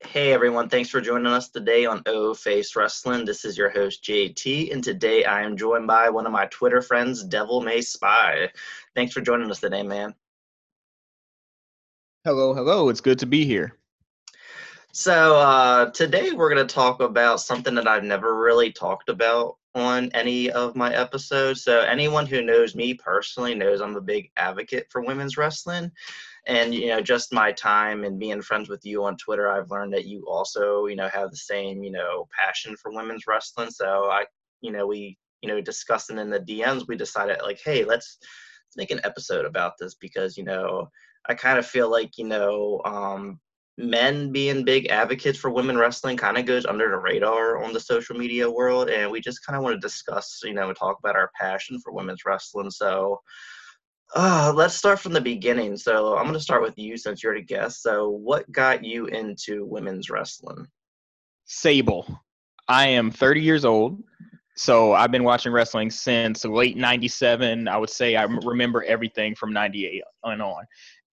Hey everyone, thanks for joining us today on O Face Wrestling. This is your host JT, and today I am joined by one of my Twitter friends, Devil May Spy. Thanks for joining us today, man. Hello, hello. It's good to be here. So uh, today we're going to talk about something that I've never really talked about on any of my episodes. So anyone who knows me personally knows I'm a big advocate for women's wrestling and you know just my time and being friends with you on twitter i've learned that you also you know have the same you know passion for women's wrestling so i you know we you know discussing in the dms we decided like hey let's, let's make an episode about this because you know i kind of feel like you know um men being big advocates for women wrestling kind of goes under the radar on the social media world and we just kind of want to discuss you know talk about our passion for women's wrestling so uh, let's start from the beginning. So I'm going to start with you since you're the guest. So, what got you into women's wrestling? Sable. I am 30 years old. So I've been watching wrestling since late 97. I would say I remember everything from 98 and on.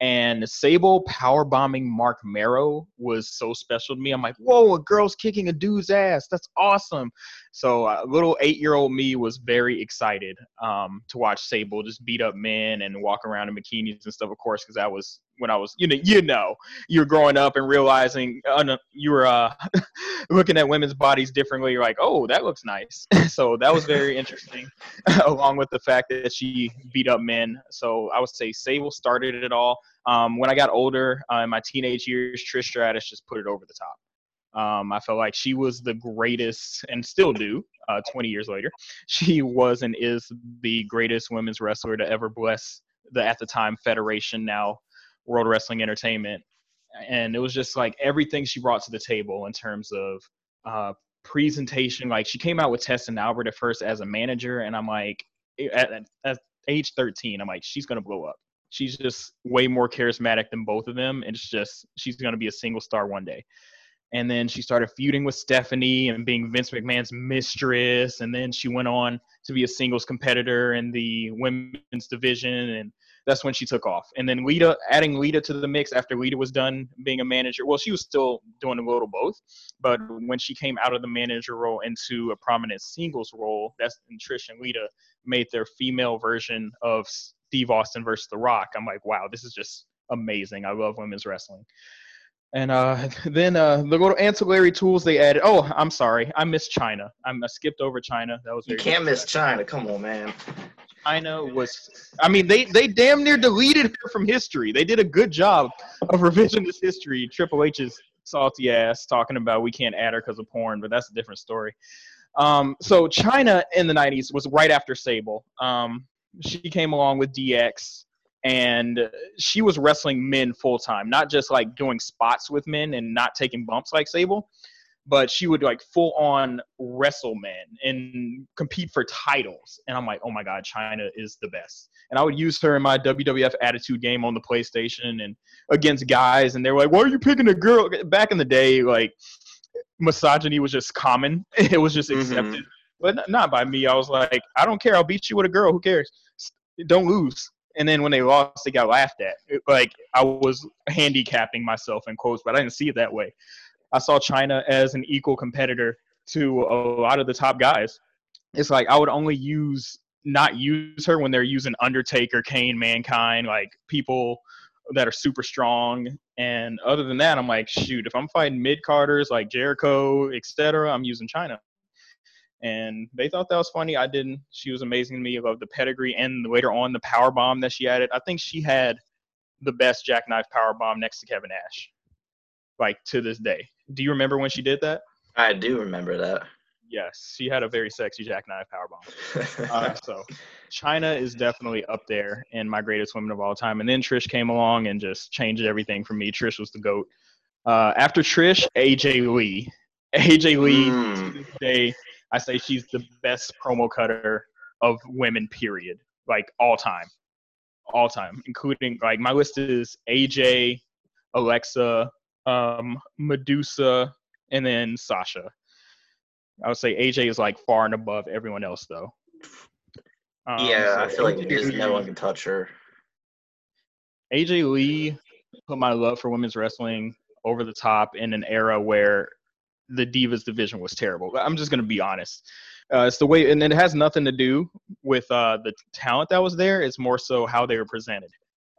And Sable power bombing Marc Mero was so special to me. I'm like, whoa, a girl's kicking a dude's ass. That's awesome. So uh, little eight year old me was very excited um, to watch Sable just beat up men and walk around in bikinis and stuff, of course, because that was when I was, you know, you know, you're growing up and realizing uh, you were uh, looking at women's bodies differently. You're like, oh, that looks nice. so that was very interesting, along with the fact that she beat up men. So I would say Sable started it all. Um, when I got older, uh, in my teenage years, Trish Stratus just put it over the top. Um, I felt like she was the greatest, and still do. Uh, 20 years later, she was and is the greatest women's wrestler to ever bless the at the time Federation, now World Wrestling Entertainment. And it was just like everything she brought to the table in terms of uh, presentation. Like she came out with Test and Albert at first as a manager, and I'm like, at, at, at age 13, I'm like, she's gonna blow up. She's just way more charismatic than both of them, and it's just she's gonna be a single star one day. And then she started feuding with Stephanie and being Vince McMahon's mistress, and then she went on to be a singles competitor in the women's division and that's when she took off. And then Lita, adding Lita to the mix after Lita was done being a manager. Well, she was still doing a little both, but when she came out of the manager role into a prominent singles role, that's when Trish and Lita made their female version of Steve Austin versus The Rock. I'm like, wow, this is just amazing. I love women's wrestling. And uh, then uh, the little ancillary tools they added. Oh, I'm sorry, I missed Chyna. I'm, I skipped over Chyna. That was you can't miss Chyna. Come on, man. Chyna was. I mean, they they damn near deleted her from history. They did a good job of revisionist history. Triple H's salty ass talking about we can't add her because of porn, but that's a different story. Um, so Chyna in the '90s was right after Sable. Um, she came along with DX, and she was wrestling men full time, not just like doing spots with men and not taking bumps like Sable but she would like full on wrestle men and compete for titles. And I'm like, oh my God, Chyna is the best. And I would use her in my WWF Attitude game on the PlayStation and against guys. And they were like, why are you picking a girl? Back in the day, like misogyny was just common, it was just mm-hmm. accepted. Mm-hmm. But not by me. I was like, I don't care. I'll beat you with a girl. Who cares? Don't lose. And then when they lost, they got laughed at. like I was handicapping myself in quotes, but I didn't see it that way. I saw Chyna as an equal competitor to a lot of the top guys. It's like I would only use not use her when they're using Undertaker, Kane, Mankind, like people that are super strong. And other than that, I'm like, shoot, if I'm fighting mid carders like Jericho, etc., I'm using Chyna. And they thought that was funny. I didn't. She was amazing to me. Love the pedigree and later on the power bomb that she added. I think she had the best jackknife power bomb next to Kevin Nash, like to this day. Do you remember when she did that? I do remember that. Yes, she had a very sexy jackknife powerbomb. uh, so Chyna is definitely up there in my greatest women of all time. And then Trish came along and just changed everything for me. Trish was the goat. Uh, after Trish, AJ Lee. AJ Lee, mm. today, I say she's the best promo cutter of women, period. Like all time. All time. Including, like, my list is AJ, Alexa, um, Madusa, and then Sasha. I would say AJ is like far and above everyone else, though. Um, yeah, so I feel like just no one can touch her. AJ Lee put my love for women's wrestling over the top in an era where the Divas division was terrible. I'm just going to be honest. Uh, it's the way, and it has nothing to do with uh, the talent that was there. It's more so how they were presented.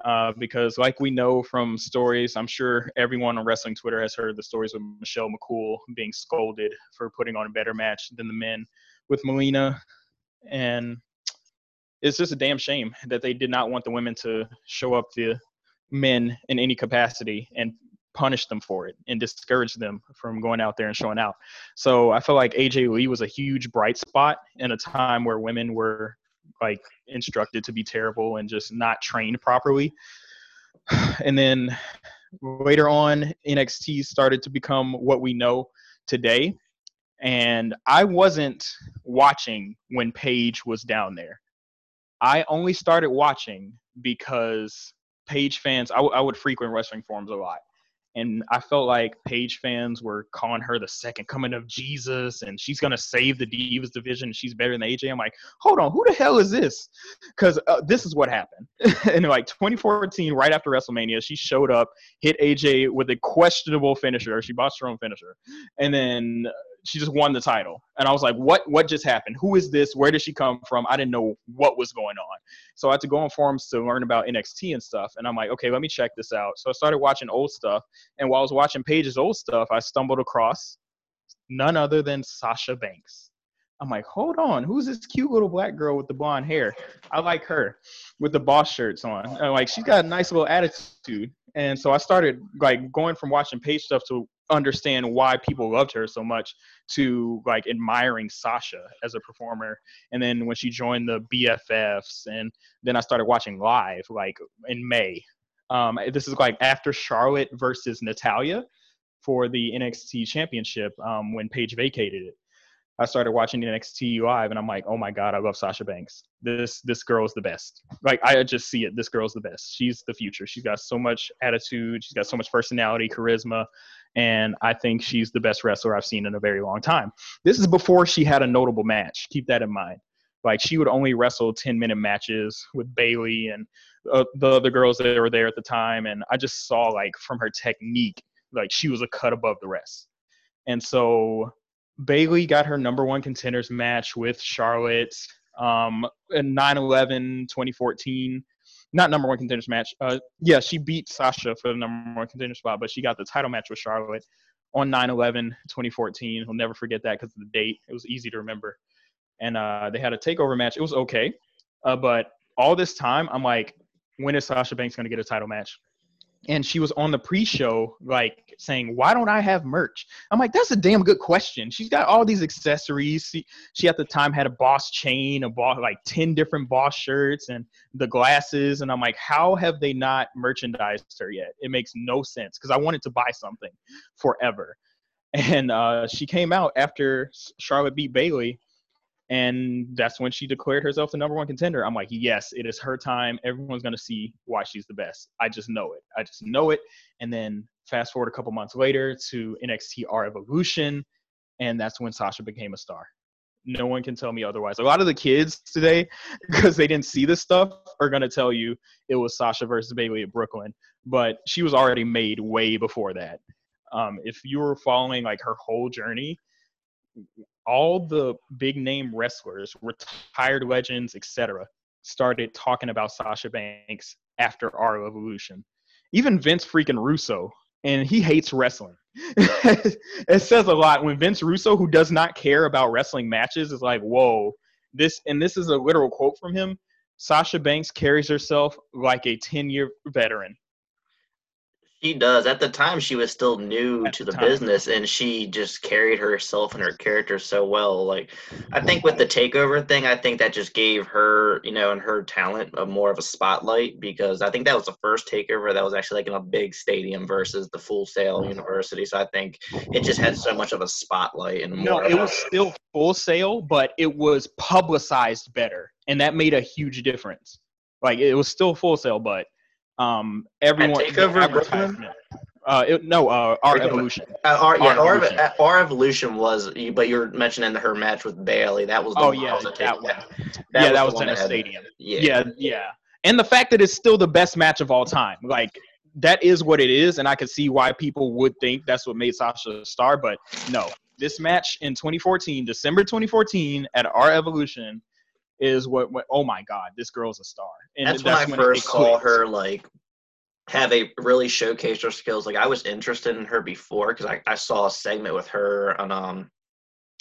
Uh, because, like we know from stories, I'm sure everyone on wrestling Twitter has heard the stories of Michelle McCool being scolded for putting on a better match than the men with Melina. And it's just a damn shame that they did not want the women to show up the men in any capacity and punish them for it and discourage them from going out there and showing out. So I feel like AJ Lee was a huge bright spot in a time where women were like instructed to be terrible and just not trained properly. And then later on, NXT started to become what we know today. And I wasn't watching when Paige was down there. I only started watching because Paige fans, I, w- I would frequent wrestling forums a lot and I felt like Paige fans were calling her the second coming of Jesus, and she's gonna save the Divas division. She's better than AJ. I'm like, hold on, who the hell is this? Because uh, this is what happened in like 2014, right after WrestleMania. She showed up, hit AJ with a questionable finisher. She botched her own finisher, and then she just won the title. And I was like, what what just happened? Who is this? Where did she come from? I didn't know what was going on. So I had to go on forums to learn about NXT and stuff. And I'm like, okay, let me check this out. So I started watching old stuff. And while I was watching Paige's old stuff, I stumbled across none other than Sasha Banks. I'm like, hold on, who's this cute little black girl with the blonde hair? I like her with the boss shirts on. I'm like, she's got a nice little attitude. And so I started like going from watching Paige stuff to understand why people loved her so much to like admiring Sasha as a performer. And then when she joined the BFFs, and then I started watching live like in May. Um, this is like after Charlotte versus Natalya for the NXT Championship um, when Paige vacated it. I started watching NXT live, and I'm like, oh my god, I love Sasha Banks. This this girl is the best. Like I just see it. This girl's the best. She's the future. She's got so much attitude. She's got so much personality, charisma and I think she's the best wrestler I've seen in a very long time. This is before she had a notable match. Keep that in mind. Like she would only wrestle 10 minute matches with Bayley and uh, the other girls that were there at the time, and I just saw like from her technique, like she was a cut above the rest. And so Bayley got her number one contenders match with Charlotte um, in 9/11 2014 not number one contenders match. Uh, yeah, she beat Sasha for the number one contender spot, but she got the title match with Charlotte on 9/11 2014. We'll never forget that because of the date. It was easy to remember. And uh, they had a takeover match. It was okay, uh, but all this time I'm like, when is Sasha Banks going to get a title match? And she was on the pre-show like saying why don't i have merch? I'm like that's a damn good question. She's got all these accessories. She, she at the time had a boss chain a boss like 10 different boss shirts and the glasses and i'm like how have they not merchandised her yet? It makes no sense because i wanted to buy something forever. And uh, she came out after charlotte beat bayley and that's when she declared herself the number one contender. I'm like, yes, it is her time. Everyone's going to see why she's the best. I just know it. I just know it. And then fast forward a couple months later to NXT R Evolution, and that's when Sasha became a star. No one can tell me otherwise. A lot of the kids today, because they didn't see this stuff, are going to tell you it was Sasha versus Bayley at Brooklyn, but she was already made way before that. Um, if you were following like her whole journey, all the big name wrestlers, retired legends, etc., started talking about Sasha Banks after R Evolution. Even Vince freaking Russo, and he hates wrestling. it says a lot when Vince Russo, who does not care about wrestling matches, is like, "Whoa, this." And this is a literal quote from him. Sasha Banks carries herself like a 10 year veteran. She does. At the time, she was still new At to the, the business, and she just carried herself and her character so well. Like, I think with the takeover thing, I think that just gave her, you know, and her talent a more of a spotlight because I think that was the first takeover that was actually like in a big stadium versus the Full Sail University. So I think it just had so much of a spotlight and no, it was still Full Sail, but it was publicized better, and that made a huge difference. Like, it was still Full Sail, but um, everyone takeover Brooklyn. Uh, it, no, uh, our evolution. Uh, our, yeah, our, evolution. Our, our, evolution was, but you're mentioning her match with Bayley. That was the oh yeah, that, that, one. That yeah, was that was in a stadium. Yeah. yeah, yeah, and the fact that it's still the best match of all time. Like that is what it is, and I can see why people would think that's what made Sasha a star. But no, this match in 2014, December 2014, at R Evolution, is what, what oh my god, this girl's a star. And that's, that's when I first saw her like have a really showcase her skills. Like I was interested in her before because I, I saw a segment with her on um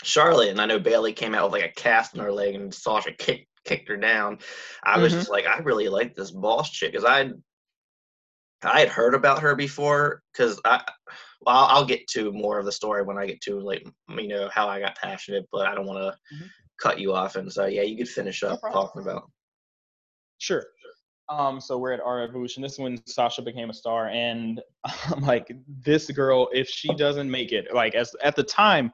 Charlotte, and I know Bayley came out with like a cast in her leg, and Sasha kicked kicked her down. I was mm-hmm. just like, I really like this boss chick because I I had heard about her before because I well, I'll, I'll, get to more of the story when I get to like you know how I got passionate, but I don't want to mm-hmm. Cut you off. And so yeah, you could finish up no talking about. Sure. Um, so we're at R Evolution. This is when Sasha became a star, and I'm like, this girl, if she doesn't make it, like as at the time,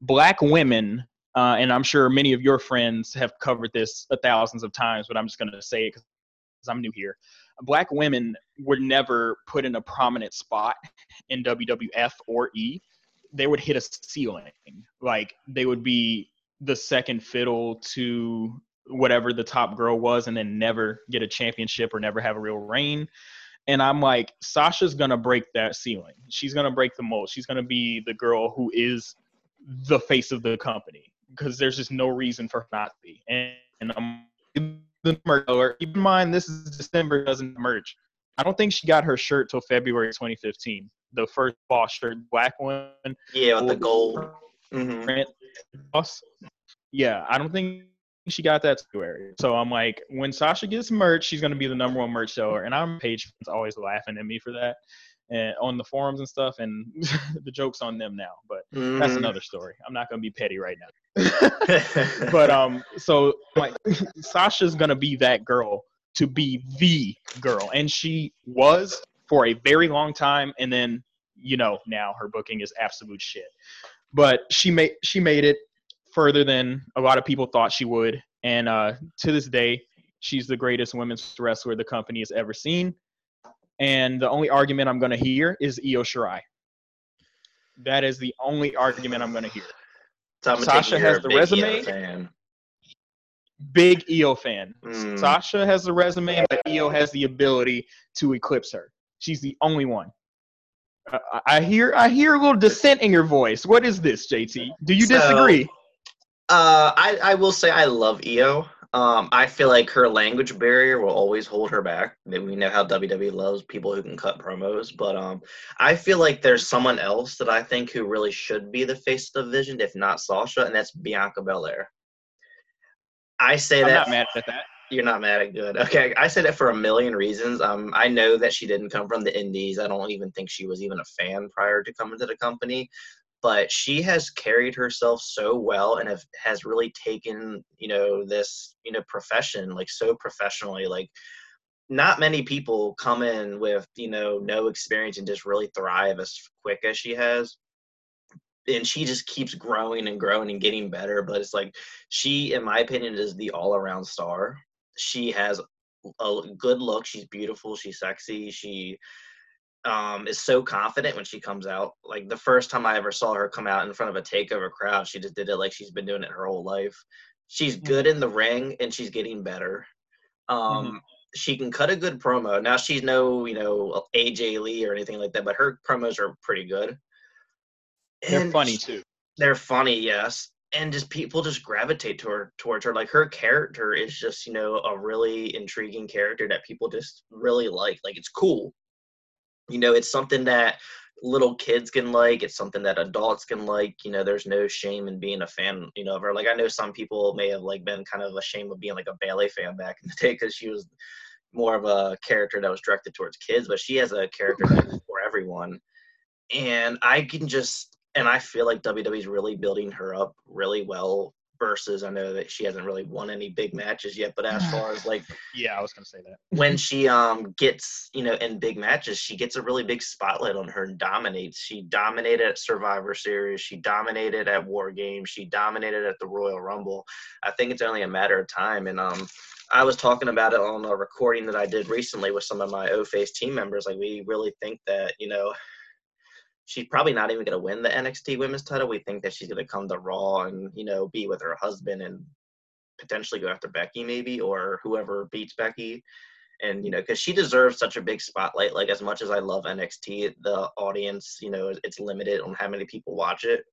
black women, uh, and I'm sure many of your friends have covered this thousands of times, but I'm just gonna say it because I'm new here. Black women were never put in a prominent spot in WWF or E. They would hit a ceiling, like they would be the second fiddle to whatever the top girl was and then never get a championship or never have a real reign. And I'm like, Sasha's gonna break that ceiling. She's gonna break the mold. She's gonna be the girl who is the face of the company because there's just no reason for her not to be. And, and I'm the merch. Keep in mind, this is December doesn't merch. I don't think she got her shirt till February 2015. The first boss shirt, black one. Yeah, with the gold. Mm-hmm. Boss. Yeah, I don't think she got that February. So I'm like, when Sasha gets merch, she's gonna be the number one merch seller, and I'm page always laughing at me for that, and on the forums and stuff, and the jokes on them now. But mm-hmm. that's another story. I'm not gonna be petty right now. but um, so like Sasha's gonna be that girl to be the girl, and she was for a very long time, and then you know now her booking is absolute shit. But she made she made it further than a lot of people thought she would. And uh, to this day, she's the greatest women's wrestler the company has ever seen. And the only argument I'm going to hear is Io Shirai. That is the only argument I'm going to hear. So Sasha has the resume. Big Io fan. Mm. Sasha has the resume, but Io has the ability to eclipse her. She's the only one. I hear I hear a little dissent in your voice. What is this, JT? Do you so, disagree? Uh, I, I will say I love Io. Um, I feel like her language barrier will always hold her back. We know how WWE loves people who can cut promos, but um, I feel like there's someone else that I think who really should be the face of the division, if not Sasha, and that's Bianca Belair. I say I'm that. not mad at that. You're not mad at good. Okay, I said it for a million reasons. Um, I know that she didn't come from the Indies. I don't even think she was even a fan prior to coming to the company but she has carried herself so well and have, has really taken you know this you know profession like so professionally like not many people come in with you know no experience and just really thrive as quick as she has and she just keeps growing and growing and getting better but it's like she in my opinion is the all-around star she has a good look she's beautiful she's sexy she um, is so confident when she comes out. Like the first time I ever saw her come out in front of a takeover crowd, she just did it like she's been doing it her whole life. She's mm-hmm. good in the ring and she's getting better. Um, mm-hmm. She can cut a good promo. Now she's no, you know, AJ Lee or anything like that, but her promos are pretty good. They're funny too. They're funny, yes. And just people just gravitate towards her. Like her character is just, you know, a really intriguing character that people just really like. Like it's cool you know it's something that little kids can like it's something that adults can like you know there's no shame in being a fan you know of her like i know some people may have like been kind of ashamed of being like a Bayley fan back in the day because she was more of a character that was directed towards kids but she has a character for everyone and i can just and i feel like wwe's really building her up really well versus I know that she hasn't really won any big matches yet, but as far as like yeah, I was gonna say that when she um gets you know in big matches, she gets a really big spotlight on her and dominates. She dominated at Survivor Series, she dominated at War Games, she dominated at the Royal Rumble. I think it's only a matter of time, and um. I was talking about it on a recording that I did recently with some of my O Face team members. Like, we really think that, you know, she's probably not even going to win the NXT Women's Title. We think that she's going to come to Raw and you know be with her husband and potentially go after Becky maybe or whoever beats Becky. and you know because she deserves such a big spotlight. Like as much as i love nxt the audience you know it's limited on how many people watch it.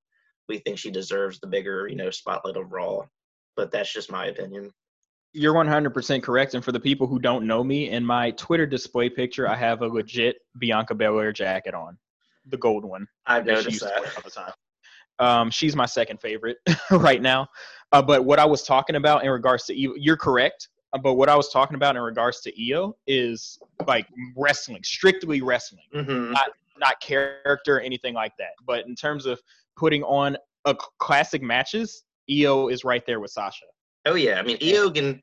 We think she deserves the bigger you know spotlight of raw. But that's just my opinion. You're 100% correct. And for the people who don't know me in my twitter display picture i have a legit bianca belair jacket on the gold one i've noticed that all the time um, she's my second favorite right now uh, but what i was talking about in regards to Io, you're correct uh, but what i was talking about in regards to io is like wrestling strictly wrestling hmm not character or anything like that. But in terms of putting on a classic matches, Io is right there with Sasha. oh yeah i mean io can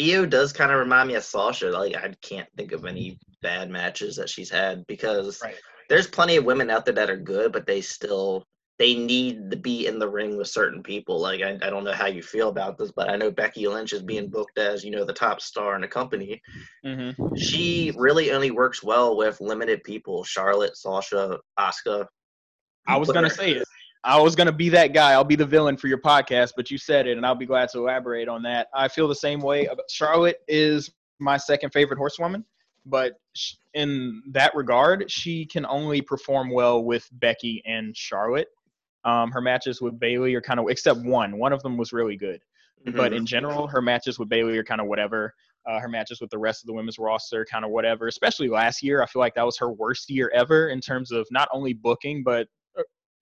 io does kind of remind me of sasha like i can't think of any bad matches that she's had because Right. There's plenty of women out there that are good, but they still they need to be in the ring with certain people. Like I, I don't know how you feel about this, but I know Becky Lynch is being booked as you know the top star in the company. hmm She really only works well with limited people: Charlotte, Sasha, Asuka. I was gonna say it. I was gonna be that guy. I'll be the villain for your podcast, but you said it, and I'll be glad to elaborate on that. I feel the same way. about- Charlotte is my second favorite horsewoman, but in that regard, she can only perform well with Becky and Charlotte. Um, her matches with Bayley are kind of, except one. One of them was really good. but Mhm. in general, her matches with Bayley are kind of whatever. Uh, her matches with the rest of the women's roster, kind of whatever. Especially last year, I feel like that was her worst year ever in terms of not only booking but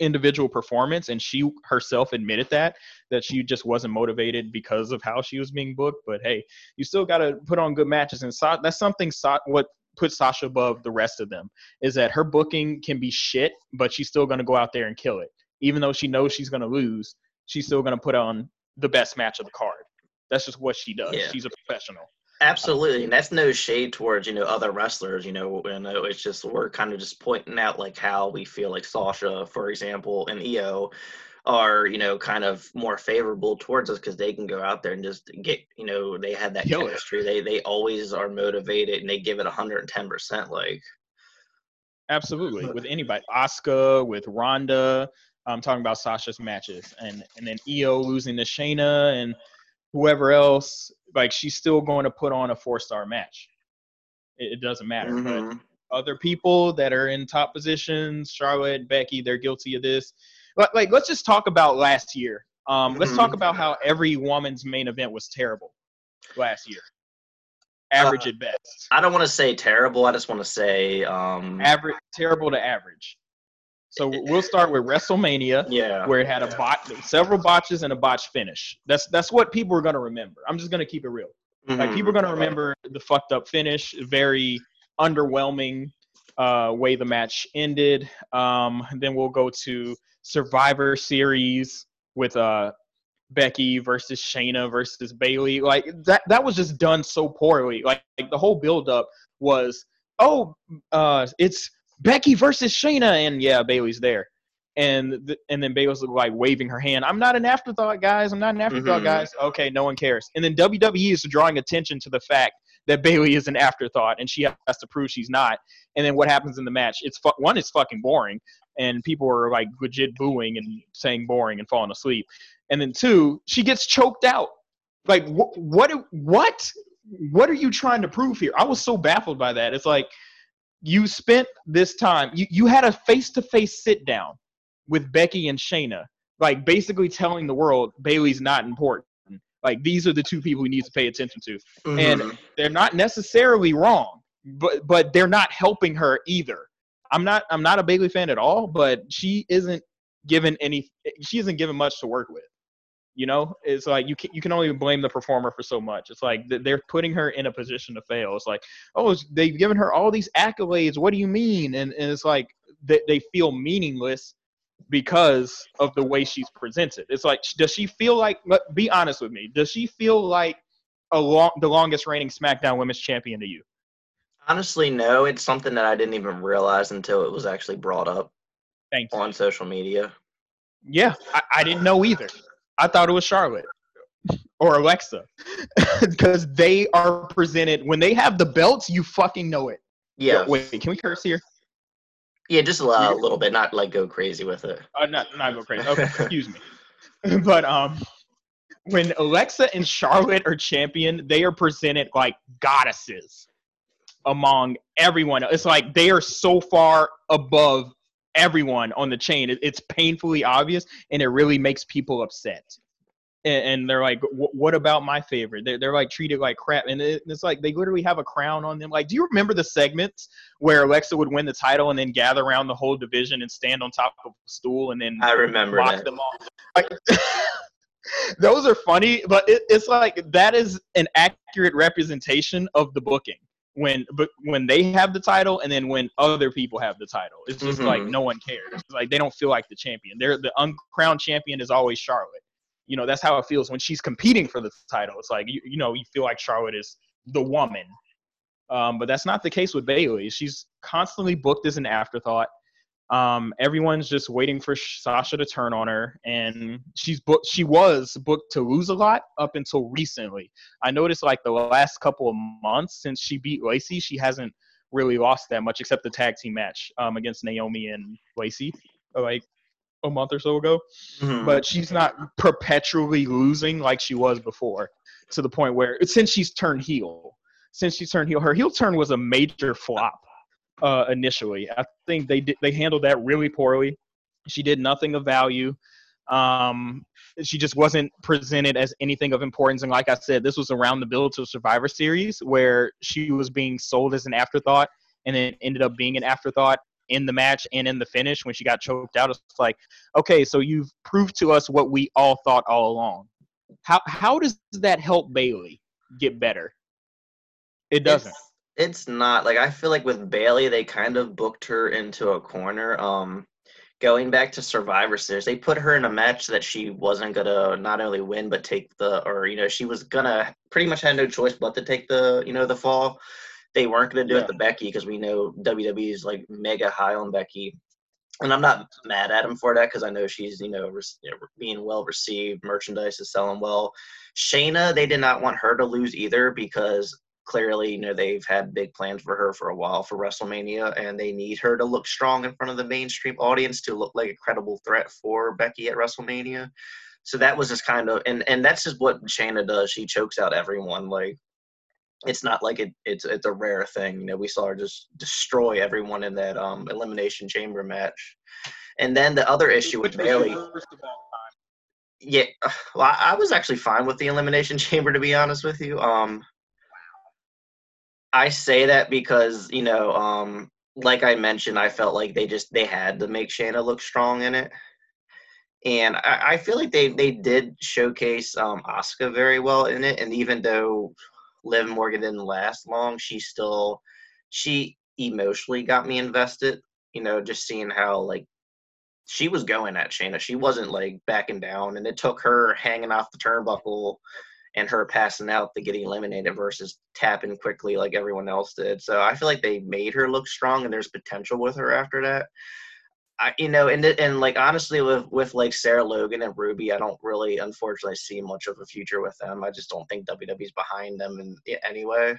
individual performance. And she herself admitted that that she just wasn't motivated because of how she was being booked. But hey, you still got to put on good matches, and Sa- that's something Sa- what puts Sasha above the rest of them is that her booking can be shit, but she's still going to go out there and kill it, even though she knows she's going to lose. She's still going to put on the best match of the card. That's just what she does. Yeah. She's a professional. Absolutely, and that's no shade towards you know other wrestlers. You know, and uh, it's just we're kind of just pointing out like how we feel like Sasha, for example, and Io are you know kind of more favorable towards us because they can go out there and just get you know they have that Kill it. chemistry. They they always are motivated and they give it hundred and ten percent. Like Absolutely. With anybody. Asuka with Ronda. I'm talking about Sasha's matches. And and then Io losing to Shayna and whoever else. Like she's still going to put on a four star match. It, it doesn't matter. But mhm. other people that are in top positions, Charlotte, Becky, they're guilty of this. Like, like let's just talk about last year. Um, let's talk Mhm. about how every woman's main event was terrible last year. Average Uh, at best. I don't want to say terrible. I just want to say um Average, terrible to average. So we'll start with WrestleMania, yeah. where it had a bot, several botches and a botch finish. That's that's what people are gonna remember. I'm just gonna keep it real. Like Mhm. people are gonna remember the fucked up finish, very underwhelming uh, way the match ended. Um, then we'll go to Survivor Series with uh, Becky versus Shayna versus Bayley. Like that that was just done so poorly. Like, like the whole build up was, oh, uh, it's Becky versus Shayna, and yeah, Bayley's there. And th- and then Bayley's like waving her hand. I'm not an afterthought, guys. I'm not an afterthought, Mhm. guys. Okay, no one cares. And then WWE is drawing attention to the fact that Bayley is an afterthought, and she has to prove she's not. And then what happens in the match? It's fu- one, it's fucking boring, and people are like legit booing and saying boring and falling asleep. And then two, she gets choked out. Like wh- what? What? What are you trying to prove here? I was so baffled by that. It's like you spent this time. You you had a face to face sit down with Becky and Shayna, like basically telling the world Bayley's not important. Like these are the two people we need to pay attention to and- Mhm. they're not necessarily wrong, but but they're not helping her either. I'm not I'm not a Bayley fan at all, but she isn't given any she isn't given much to work with. You know, it's like you can you can only blame the performer for so much. It's like they're putting her in a position to fail. It's like, oh, they've given her all these accolades. What do you mean? And, and it's like they, they feel meaningless because of the way she's presented. It's like, does she feel like? Be honest with me. Does she feel like a long, the longest reigning SmackDown Women's Champion to you? Honestly, no. It's something that I didn't even realize until it was actually brought up on social media. Yeah, I, I didn't know either. I thought it was Charlotte or Alexa because they are presented when they have the belts. You fucking know it. Yeah, Wait, can we curse here? yeah, just a, li- a little bit, not like go crazy with it. Uh, not not go crazy. Okay, excuse me. But um, when Alexa and Charlotte are champion, they are presented like goddesses. among everyone. It's like they are so far above everyone on the chain. It's painfully obvious, and it really makes people upset. And, they're like, "What about my favorite?" They're, they're like treated like crap, and it's like they literally have a crown on them. Like, do you remember the segments where Alexa would win the title and then gather around the whole division and stand on top of a stool and then I remember lock that. them off? Like, those are funny, but it, it's like that is an accurate representation of the booking when but when they have the title and then when other people have the title it's just mm-hmm. like no one cares. It's like they don't feel like the champion. They're the uncrowned champion is always charlotte. You know that's how it feels when she's competing for the title. It's like you, you know you feel like charlotte is the woman. Um, but that's not the case with bayley. She's constantly booked as an afterthought um, everyone's just waiting for Sasha to turn on her, and she's booked. She was booked to lose a lot up until recently. I noticed like the last couple of months since she beat Lacey, she hasn't really lost that much except the tag team match um, against Naomi and Lacey, like a month or so ago. Mm-hmm. But she's not perpetually losing like she was before, to the point where since she's turned heel, since she's turned heel, her heel turn was a major flop uh, initially. I think they did, they handled that really poorly. She did nothing of value. Um, she just wasn't presented as anything of importance. And like I said, this was around the build to Survivor Series where she was being sold as an afterthought, and then ended up being an afterthought in the match and in the finish when she got choked out. It's like, okay, so you've proved to us what we all thought all along. How how does that help Bayley get better? It doesn't. It's not like I feel like with Bayley, they kind of booked her into a corner. Um, going back to Survivor Series, they put her in a match that she wasn't gonna not only win but take the, or you know, she was gonna pretty much had no choice but to take the, you know, the fall. They weren't gonna do yeah. it to Becky because we know WWE is like mega high on Becky, and I'm not mad at him for that because I know she's you know, re- you know, being well received, merchandise is selling well. Shayna, they did not want her to lose either because clearly, you know, they've had big plans for her for a while for WrestleMania, and they need her to look strong in front of the mainstream audience to look like a credible threat for Becky at WrestleMania. So that was just kind of, and and that's just what Shayna does. She chokes out everyone. Like it's not like it, it's it's a rare thing. You know, we saw her just destroy everyone in that um elimination chamber match. And then the other issue with Bayley. Yeah, well, I, I was actually fine with the elimination chamber to be honest with you. Um, I say that because you know, um, like I mentioned, I felt like they just they had to make Shayna look strong in it, and I, I feel like they they did showcase um, very well in it. And even though Liv Morgan didn't last long, she still she emotionally got me invested. You know, just seeing how like she was going at Shayna. She wasn't like backing down, and it took her hanging off the turnbuckle and her passing out to get eliminated versus tapping quickly like everyone else did. So I feel like they made her look strong, and there's potential with her after that. I, you know, and and like honestly, with with like Sarah Logan and Ruby, I don't really, unfortunately, see much of a future with them. I just don't think WWE's behind them in, in anyway.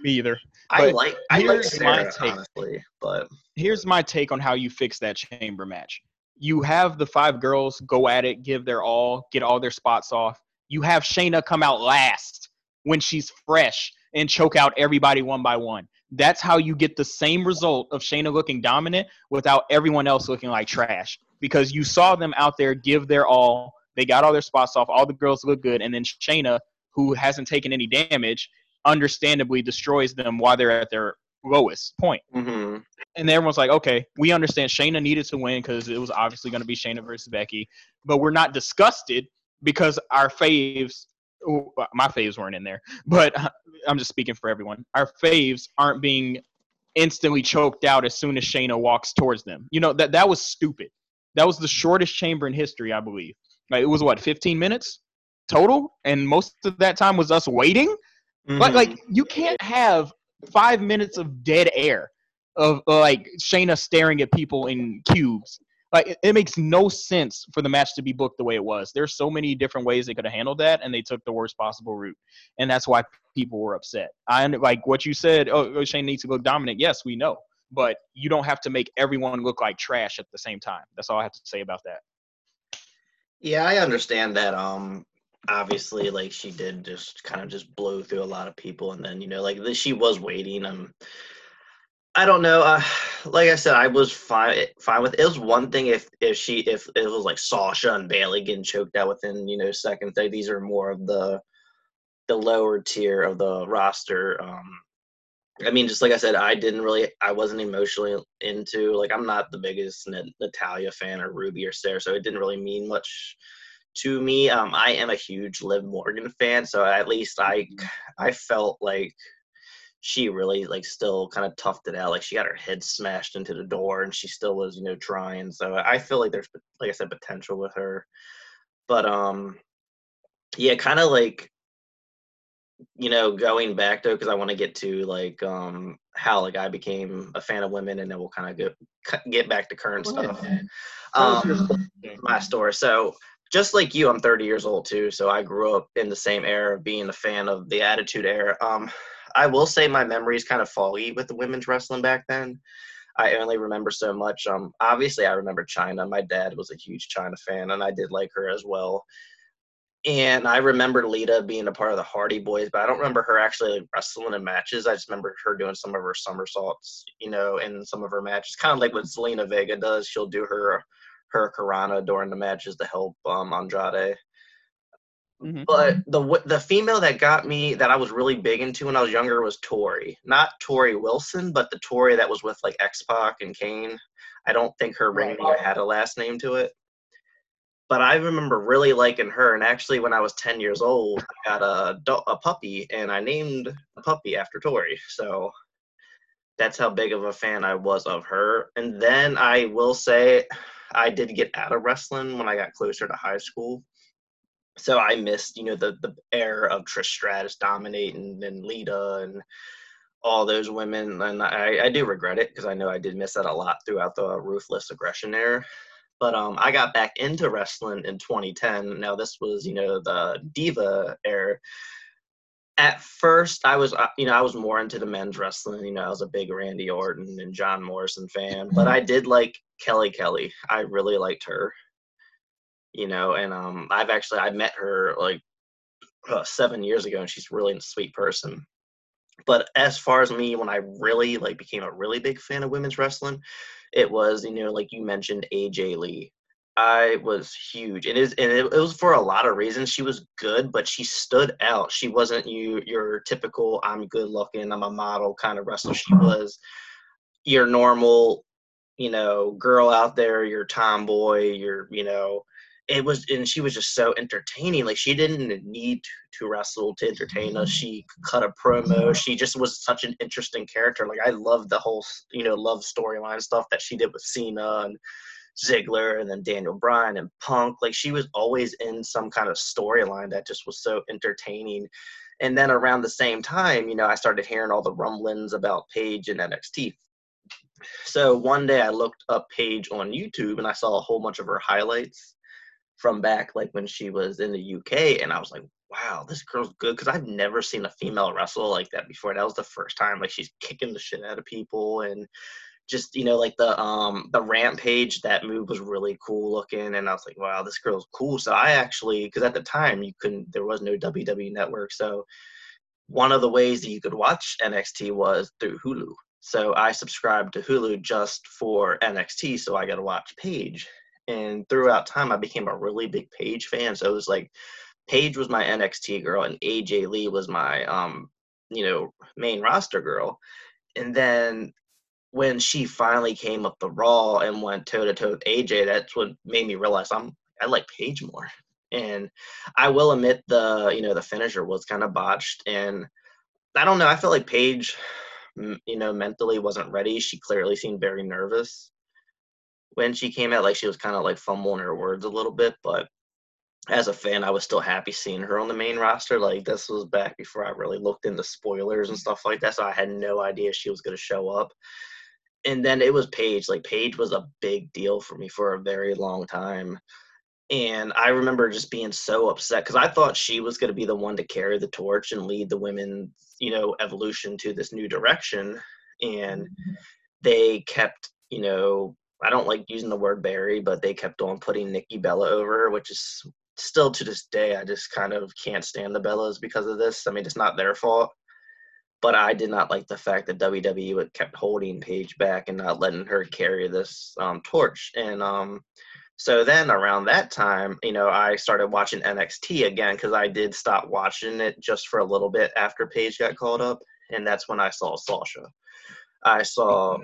Me either. I like I like Sarah, honestly, but here's my take on how you fix that chamber match. You have the five girls go at it, give their all, get all their spots off you have Shayna come out last when she's fresh and choke out everybody one by one. That's how you get the same result of Shayna looking dominant without everyone else looking like trash. Because you saw them out there give their all. They got all their spots off. All the girls look good. And then Shayna, who hasn't taken any damage, understandably destroys them while they're at their lowest point. Mm-hmm. And everyone's like, okay, we understand Shayna needed to win because it was obviously going to be Shayna versus Becky. But we're not disgusted because our faves my faves weren't in there, but I'm just speaking for everyone. Our faves aren't being instantly choked out as soon as Shayna walks towards them. You know that that was stupid. That was the shortest chamber in history, I believe. Like it was what 15 minutes total, and most of that time was us waiting. Mm-hmm. But like you can't have five minutes of dead air of like Shayna staring at people in cubes like it, it, makes no sense for the match to be booked the way it was. There's so many different ways they could have handled that, and they took the worst possible route, and that's why people were upset. I like what you said. Oh, oh, Shayna needs to look dominant. Yes, we know, but you don't have to make everyone look like trash at the same time. That's all I have to say about that. Yeah, I understand that. Um, obviously like she did just kind of just blow through a lot of people and then you know like she was waiting um I don't know. Uh, like I said, I was fine fine with it. it. was one thing if if she if it was like Sasha and Bayley getting choked out within you know seconds. Like these are more of the the lower tier of the roster. Um, I mean, just like I said, I didn't really, I wasn't emotionally into like I'm not the biggest Natalya fan or Ruby or Sarah, so it didn't really mean much to me. Um, I am a huge Liv Morgan fan, so at least I mm-hmm. I felt like she really like still kind of toughed it out. Like she got her head smashed into the door, and she still was you know trying. So I feel like there's like I said potential with her, but um, yeah, kind of like you know, going back though, because I want to get to like um how like I became a fan of women, and then we'll kind of get get back to current stuff. Um, my story. So just like you, I'm 30 years old too. So I grew up in the same era of being a fan of the Attitude Era. Um, I will say my memory is kind of foggy with the women's wrestling back then. I only remember so much. Um, obviously I remember Chyna. My dad was a huge Chyna fan, and I did like her as well and I remember Lita being a part of the Hardy Boys, but I don't remember her actually like, wrestling in matches. I just remember her doing some of her somersaults, you know, in some of her matches, kind of like what Zelina Vega does. She'll do her her Karana during the matches to help um, Andrade. Mm-hmm. But the the female that got me that I was really big into when I was younger was Tori, not Torrie Wilson, but the Tori that was with like X Pac and Kane. I don't think her ring had a last name to it but I remember really liking her. And actually, when I was 10 years old, I got a, a puppy and I named the puppy after Tori. So that's how big of a fan I was of her. And then I will say, I did get out of wrestling when I got closer to high school. So I missed, you know, the the era of Trish Stratus dominating and Lita and all those women. And I, I do regret it because I know I did miss that a lot throughout the ruthless aggression era. But um, I got back into wrestling in 2010. Now this was, you know, the diva era. At first, I was, uh, you know, I was more into the men's wrestling. You know, I was a big Randy Orton and John Morrison fan, but I did like Kelly Kelly. I really liked her. You know, and um, I've actually I met her like uh, seven years ago, and she's really a sweet person. But as far as me, when I really like became a really big fan of women's wrestling, it was you know like you mentioned AJ Lee. I was huge, and it, is, and it, it was for a lot of reasons. She was good, but she stood out. She wasn't you your typical I'm good looking, I'm a model kind of wrestler. She was your normal, you know, girl out there, your tomboy, your you know, it was and she was just so entertaining like she didn't need to, wrestle to entertain us. She cut a promo. She just was such an interesting character. Like i love the whole you know love storyline stuff that she did with cena and ziggler and then daniel bryan and punk. Like she was always in some kind of storyline that just was so entertaining. And then around the same time you know i started hearing all the rumblings about paige and nxt so one day I looked up Paige on YouTube and I saw a whole bunch of her highlights from back like when she was in the UK, and I was like, wow, this girl's good because I've never seen a female wrestle like that before. That was the first time. Like she's kicking the shit out of people and just you know like the um the Rampaige that move was really cool looking and i was like wow this girl's cool so i actually because at the time you couldn't there was no wwe network so one of the ways that you could watch nxt was through hulu so i subscribed to hulu just for nxt so i got to watch Paige and throughout time I became a really big Paige fan. So it was like Paige was my NXT girl and AJ Lee was my um you know main roster girl. And then when she finally came up the Raw and went toe to toe with AJ, that's what made me realize I'm I like Paige more. And I will admit the you know the finisher was kind of botched and I don't know. I felt like Paige, you know, mentally wasn't ready. She clearly seemed very nervous when she came out, like she was kind of like fumbling her words a little bit, but as a fan, I was still happy seeing her on the main roster. Like this was back before I really looked into spoilers and mm. stuff like that, so I had no idea she was going to show up. And then it was Paige. Like Paige was a big deal for me for a very long time. And I remember just being so upset because I thought she was going to be the one to carry the torch and lead the women, you know, evolution to this new direction. And mm-hmm. they kept, you know, I don't like using the word bury, but they kept on putting Nikki Bella over, which is still to this day, I just kind of can't stand the Bellas because of this. I mean, it's not their fault, but I did not like the fact that WWE kept holding Paige back and not letting her carry this um, torch. And um, so then around that time, you know, I started watching NXT again because I did stop watching it just for a little bit after Paige got called up, and that's when I saw Sasha. I saw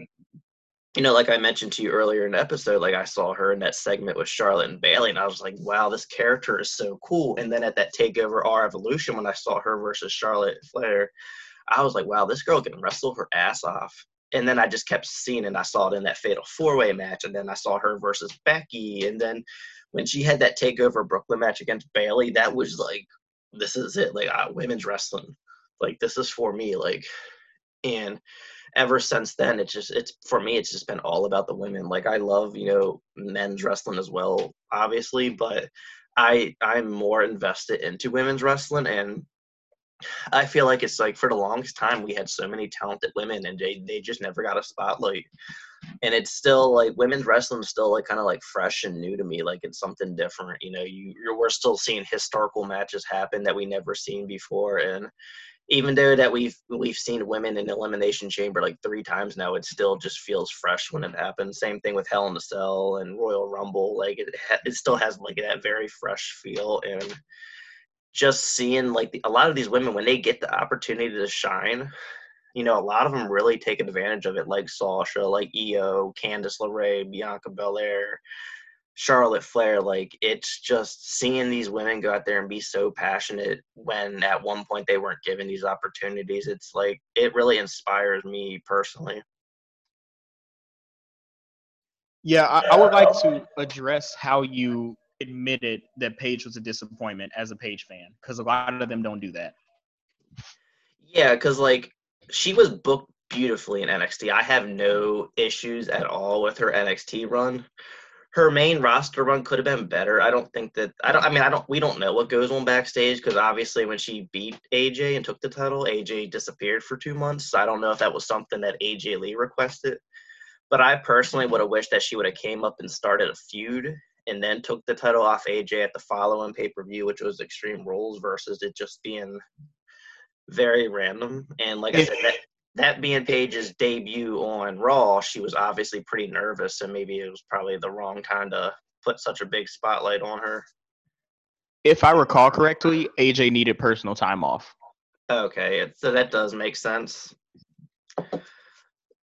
you know, like I mentioned to you earlier in the episode, like I saw her in that segment with Charlotte and Bayley, and I was like, wow, this character is so cool. And then at that Takeover R Evolution, when I saw her versus Charlotte Flair, I was like, wow, this girl can wrestle her ass off. And then I just kept seeing it. I saw it in that Fatal Four Way match, and then I saw her versus Becky, and then when she had that Takeover Brooklyn match against Bayley, that was like, this is it, like uh, women's wrestling, like this is for me, like, and ever since then it's just it's for me it's just been all about the women. Like i love you know men's wrestling as well obviously but i i'm more invested into women's wrestling and i feel like it's like for the longest time we had so many talented women and they, they just never got a spotlight. And it's still like women's wrestling is still like kind of like fresh and new to me like it's something different you know you we're still seeing historical matches happen that we never seen before and even though that we've we've seen women in elimination chamber like three times now, it still just feels fresh when it happens. Same thing with Hell in a Cell and Royal Rumble. Like it, it still has like that very fresh feel and just seeing like the, a lot of these women when they get the opportunity to shine, you know, a lot of them really take advantage of it. Like Sasha, like Io, Candice LeRae, Bianca Belair. Charlotte Flair, like it's just seeing these women go out there and be so passionate when at one point they weren't given these opportunities. It's like it really inspires me personally. Yeah, I, I would like to address how you admitted that Paige was a disappointment as a Paige fan, because a lot of them don't do that. Yeah, because like she was booked beautifully in NXT. I have no issues at all with her NXT run her main roster run could have been better. I don't think that I don't I mean I don't we don't know what goes on backstage because obviously when she beat AJ and took the title, AJ disappeared for two months. So I don't know if that was something that AJ Lee requested. But I personally would have wished that she would have came up and started a feud and then took the title off AJ at the following pay per view, which was Extreme Rules versus it just being very random. And like I said, that that being Paige's debut on Raw, she was obviously pretty nervous, and maybe it was probably the wrong time to put such a big spotlight on her. If I recall correctly, AJ needed personal time off. Okay, so that does make sense.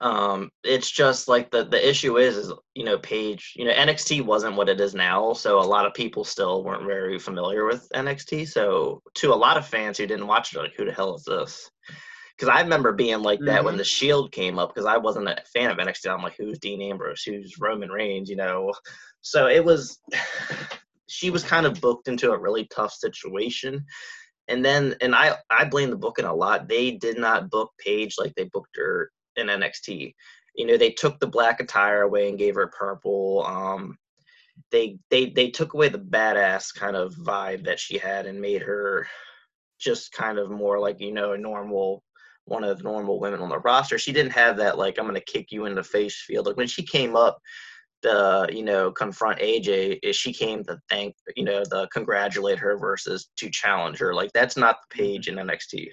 Um, it's just like the the issue is, is you know, Paige, you know, NXT wasn't what it is now, so a lot of people still weren't very familiar with NXT. So to a lot of fans who didn't watch it, like, who the hell is this? Because I remember being like that mm-hmm. when the Shield came up because I wasn't a fan of NXT. I'm like, who's Dean Ambrose? Who's Roman Reigns? You know, so it was. she was kind of booked into a really tough situation, and then and I I blame the booking a lot. They did not book Paige like they booked her in NXT. You know, they took the black attire away and gave her purple. Um, they they they took away the badass kind of vibe that she had and made her just kind of more like you know a normal one of the normal women on the roster. She didn't have that like I'm gonna kick you in the face feel. Like when she came up to you know confront AJ, she came to thank you know the congratulate her versus to challenge her. Like that's not the mm-hmm. Paige in NXT.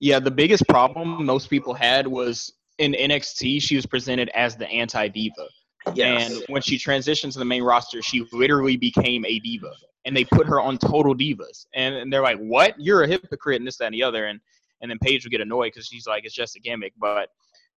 Yeah, the biggest problem most people had was in NXT she was presented as the anti diva. Yes. And when she transitioned to the main roster, she literally became a diva. And they put her on total divas. And, and they're like, What? You're a hypocrite and this, that, and the other. And and then Paige would get annoyed because she's like, it's just a gimmick. But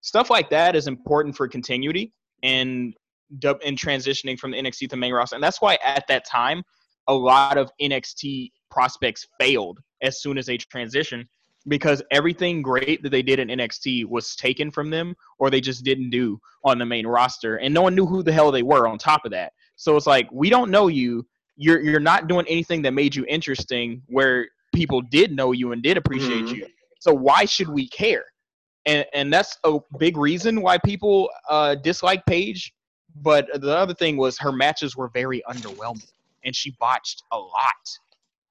stuff like that is important for continuity and in transitioning from the NXT to main roster. And that's why at that time, a lot of NXT prospects failed as soon as they transitioned because everything great that they did in NXT was taken from them or they just didn't do on the main roster and no one knew who the hell they were on top of that. So it's like we don't know you. You're you're not doing anything that made you interesting where people did know you and did appreciate mm-hmm. you. So why should we care? And and that's a big reason why people uh, dislike Paige. But the other thing was her matches were very underwhelming, and she botched a lot,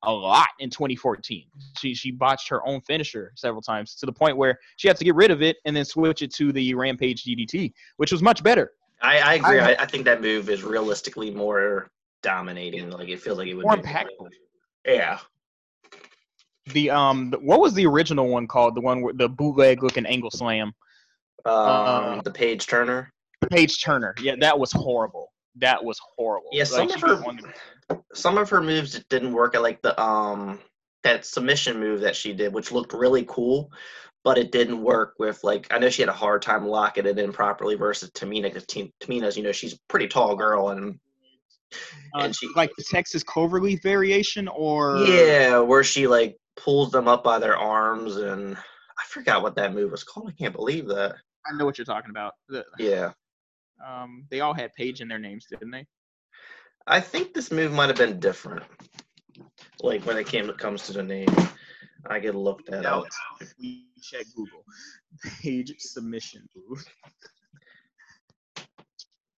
a lot in 2014. She she botched her own finisher several times to the point where she had to get rid of it and then switch it to the Rampaige DDT, which was much better. I, I agree. I, I think that move is realistically more dominating. Like it feels like it would More be impactful. Yeah. The um, what was the original one called? The one with the bootleg looking angle slam. Um, Uh, the Paige Turner. Paige Turner. Yeah, that was horrible. That was horrible. Yeah, some Like, of her- Some of her moves didn't work. I like the um that submission move that she did, which looked really cool, but it didn't work with like I know she had a hard time locking it in properly versus Tamina because Tamina's you know she's a pretty tall girl and uh, and she like the Texas Cloverleaf variation, or yeah where she like pulls them up by their arms and I forgot what that move was called. I can't believe that. I know what you're talking about. The, Yeah. um, they all had Paige in their names, didn't they? I think this move might have been different. Like when it came it comes to the name. I get looked at. If we check Google, Paige submission move.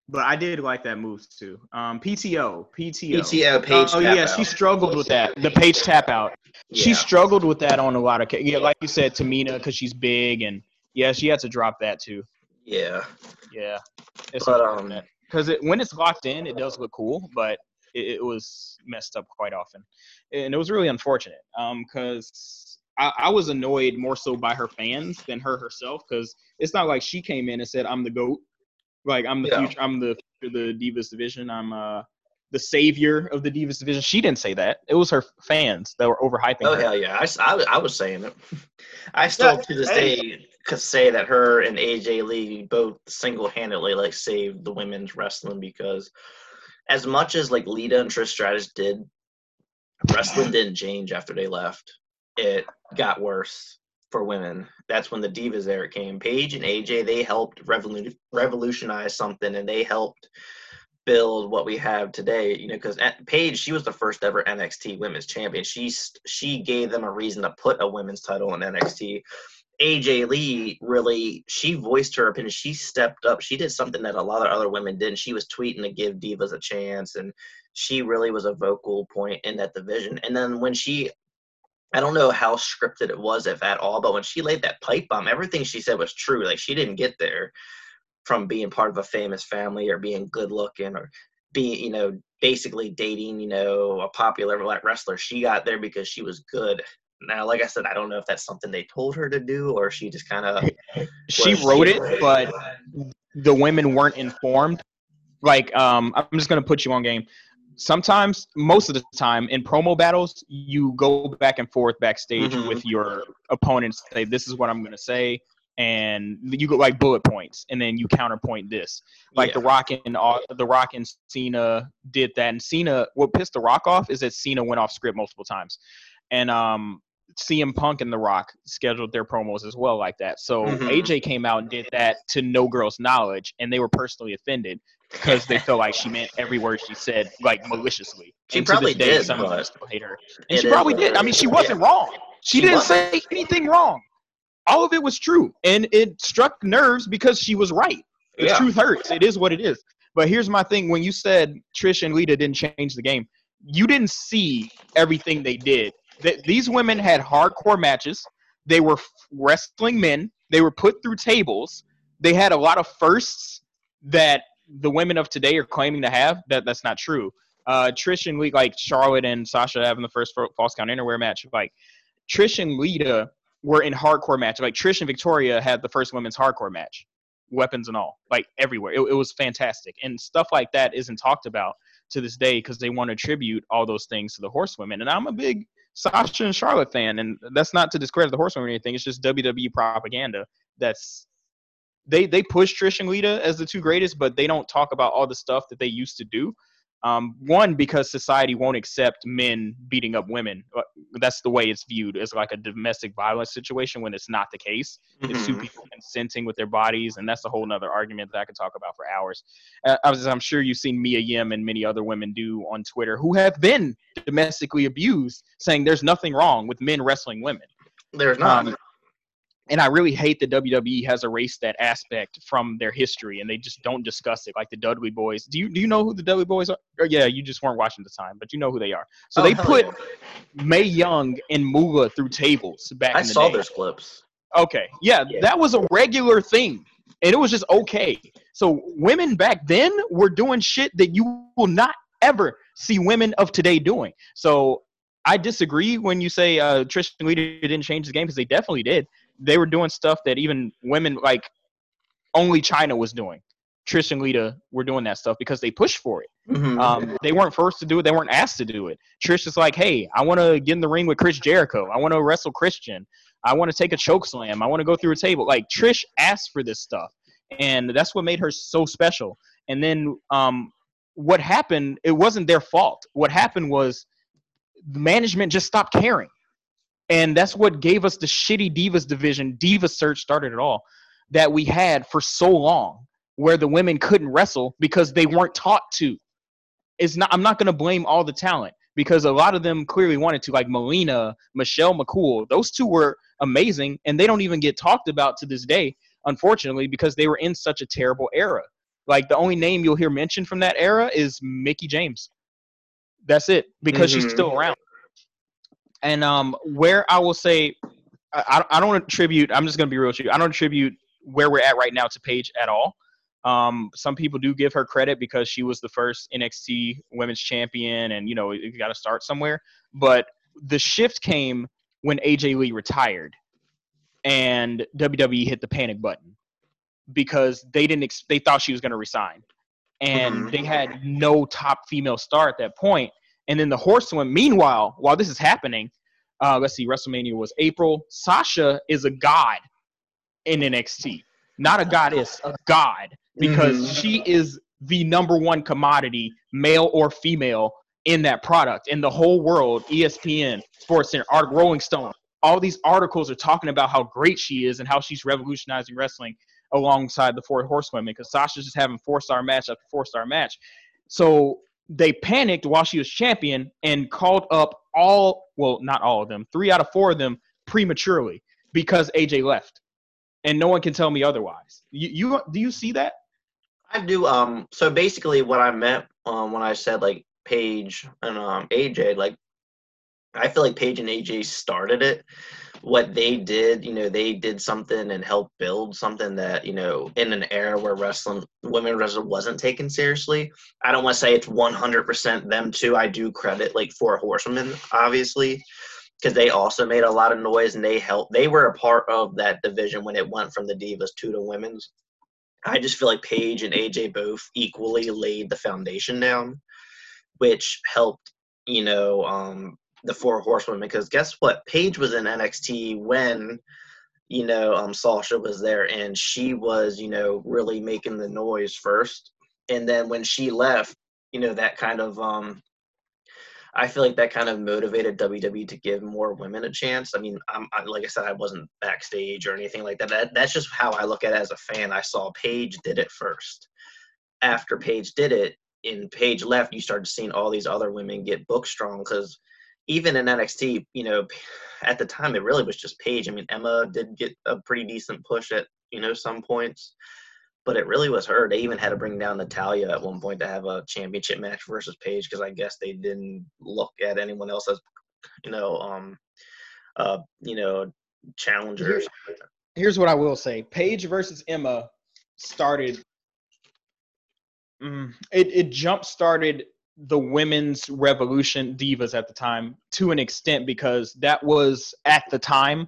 But I did like that move too. Um, PTO, PTO. PTO Paige. Oh tap yeah, out. she struggled with that. The Paige tap out. She Yeah. struggled with that on a lot of. ca- Yeah, like you said, Tamina, because she's big, and yeah, she had to drop that too. Yeah. Yeah, it's But, um, because it, when it's locked in, it does look cool, but it, it was messed up quite often, and it was really unfortunate. Um, because I, I was annoyed more so by her fans than her herself, because it's not like she came in and said, "I'm the goat," like I'm the Yeah. future, I'm the the Divas division, I'm uh the savior of the Divas division. She didn't say that. It was her fans that were overhyping Oh her. hell yeah! I, s- I, was- I was saying it. I still Yeah, to this hey. day could say that her and AJ Lee both single handedly like saved the women's wrestling because as much as like Lita and Trish Stratus did, wrestling didn't change after they left. It got worse for women. That's when the Divas era came. Paige and AJ they helped revolu- revolutionize something, and they helped build what we have today. You know, because eh, Paige she was the first ever NXT Women's Champion. She she gave them a reason to put a women's title in NXT. AJ Lee really she voiced her opinion. She stepped up. She did something that a lot of other women didn't. She was tweeting to give divas a chance, and she really was a vocal point in that division. And then when she I don't know how scripted it was, if at all, but when she laid that pipe bomb, everything she said was true. Like she didn't get there from being part of a famous family or being good looking or being, you know, basically dating, you know, a popular wrestler. She got there because she was good. Now, like I said, I don't know if that's something they told her to do or she just kind of. She wrote it, but the women weren't informed. Like, um, I'm just gonna put you on game. Sometimes, most of the time, in promo battles, you go back and forth backstage Mhm. with your opponents. Say, "This is what I'm gonna say," and you go like bullet points, and then you counterpoint this. Like the Rock and uh, the Rock and Cena did that, and Cena. What pissed the Rock off is that Cena went off script multiple times, and um, CM Punk and The Rock scheduled their promos as well like that. So Mhm. AJ came out and did that to no girl's knowledge, and they were personally offended because they felt like she meant every word she said like maliciously. She And probably day, did, Some of but hate her, and she probably did. I mean, she wasn't wrong. She, She didn't wasn't. say anything wrong. All of it was true, and it struck nerves because she was right. The Yeah. truth hurts. It is what it is. But here's my thing: when you said Trish and Lita didn't change the game, you didn't see everything they did. Th- these women had hardcore matches. They were wrestling men. They were put through tables. They had a lot of firsts that the women of today are claiming to have. That that's not true. Uh, Trish and Lita, like Charlotte and Sasha having the first fa- false count anywhere match, like Trish and Lita were in hardcore match. Like Trish and Victoria had the first women's hardcore match, weapons and all, like everywhere. It, it was fantastic, and stuff like that isn't talked about to this day because they want to attribute all those things to the horsewomen. And I'm a big Sasha and Charlotte fan, and that's not to discredit the horsewomen or anything. It's just WWE propaganda. That's they they push Trish and Lita as the two greatest, but they don't talk about all the stuff that they used to do. Um, one because society won't accept men beating up women. Uh, That's the way it's viewed as like a domestic violence situation when it's not the case. It's two people consenting with their bodies, and that's a whole nother argument that I could talk about for hours. Uh, I'm sure you've seen Mia Yim and many other women do on Twitter who have been domestically abused, saying there's nothing wrong with men wrestling women. There's not. Um, and I really hate that WWE has erased that aspect from their history, and they just don't discuss it. Like the Dudley Boys. Do you do you know who the Dudley Boys are? Or, yeah, you just weren't watching at the time, but you know who they are. So Oh, they put yeah. Mae Young and Moolah through tables back I in the saw day. those clips. Okay, yeah, Yeah. that was a regular thing, and it was just okay. So women back then were doing shit that you will not ever. see women of today doing. So I disagree when you say uh, Trish and Lita didn't change the game because they definitely did. They were doing stuff that even women like only Chyna was doing. Trish and Lita were doing that stuff because they pushed for it. Mhm. Um, they weren't forced to do it. They weren't asked to do it. Trish is like, hey, I want to get in the ring with Chris Jericho. I want to wrestle Christian. I want to take a choke slam. I want to go through a table. Like Trish asked for this stuff, and that's what made her so special. And then um, what happened? It wasn't their fault. What happened was the management just stopped caring, and that's what gave us the shitty divas division. Diva Search started it all that we had for so long, where the women couldn't wrestle because they weren't taught to it's not I'm not gonna blame all the talent because a lot of them clearly wanted to, like Melina, Michelle McCool. Those two were amazing, and they don't even get talked about to this day, unfortunately, because they were in such a terrible era. Like the only name you'll hear mentioned from that era is Mickie James. That's it, because she's Mhm. still around. And um, where I will say, I, I don't attribute. I'm just gonna be real with you. I don't attribute where we're at right now to Paige at all. Um, some people do give her credit because she was the first NXT Women's Champion, and you know you got to start somewhere. But the shift came when AJ Lee retired, and WWE hit the panic button because they didn't. Ex- they thought she was going to resign, and Mhm. they had no top female star at that point. And then the Horsewomen. Meanwhile, while this is happening, uh, let's see, WrestleMania was April. Sasha is a god in NXT, not a goddess, a god because Mhm. she is the number one commodity, male or female, in that product in the whole world. ESPN, Sports Center, Art, Rolling Stone, all these articles are talking about how great she is and how she's revolutionizing wrestling alongside the four horsewomen because Sasha's just having four star match after four star match. So they panicked while she was champion and called up all well, not all of them, three out of four of them prematurely because AJ left. And no one can tell me otherwise. You, you do you see that? I do. Um. So basically, what I meant um when I said like Paige and um AJ, like I feel like Paige and AJ started it. What they did, you know, they did something and helped build something that you know in an era where wrestling, women wrestling wasn't taken seriously. I don't want to say it's one hundred percent them too. I do credit like Four Horsemen, obviously. Because they also made a lot of noise and they helped. They were a part of that division when it went from the divas to the women's. I just feel like Paige and AJ both equally laid the foundation down, which helped, you know, um, the four horsewomen. Because guess what? Paige was in NXT when, you know, um, Sasha was there, and she was, you know, really making the noise first. And then when she left, you know, that kind of, um, I feel like that kind of motivated WWE to give more women a chance. I mean, I'm I, like I said, I wasn't backstage or anything like that. that. That's just how I look at it as a fan. I saw Paige did it first. After Paige did it, and Paige left, you started seeing all these other women get book strong because even in NXT, you know, at the time it really was just Paige. I mean, Emma did get a pretty decent push at you know some points, but it really was her. They even had to bring down Natalya at one point to have a championship match versus Paige because I guess they didn't look at anyone else as, you know, um, uh, you know, challengers. Here's what I will say: Paige versus Emma started. Mm, it it jump started the women's revolution divas at the time to an extent because that was at the time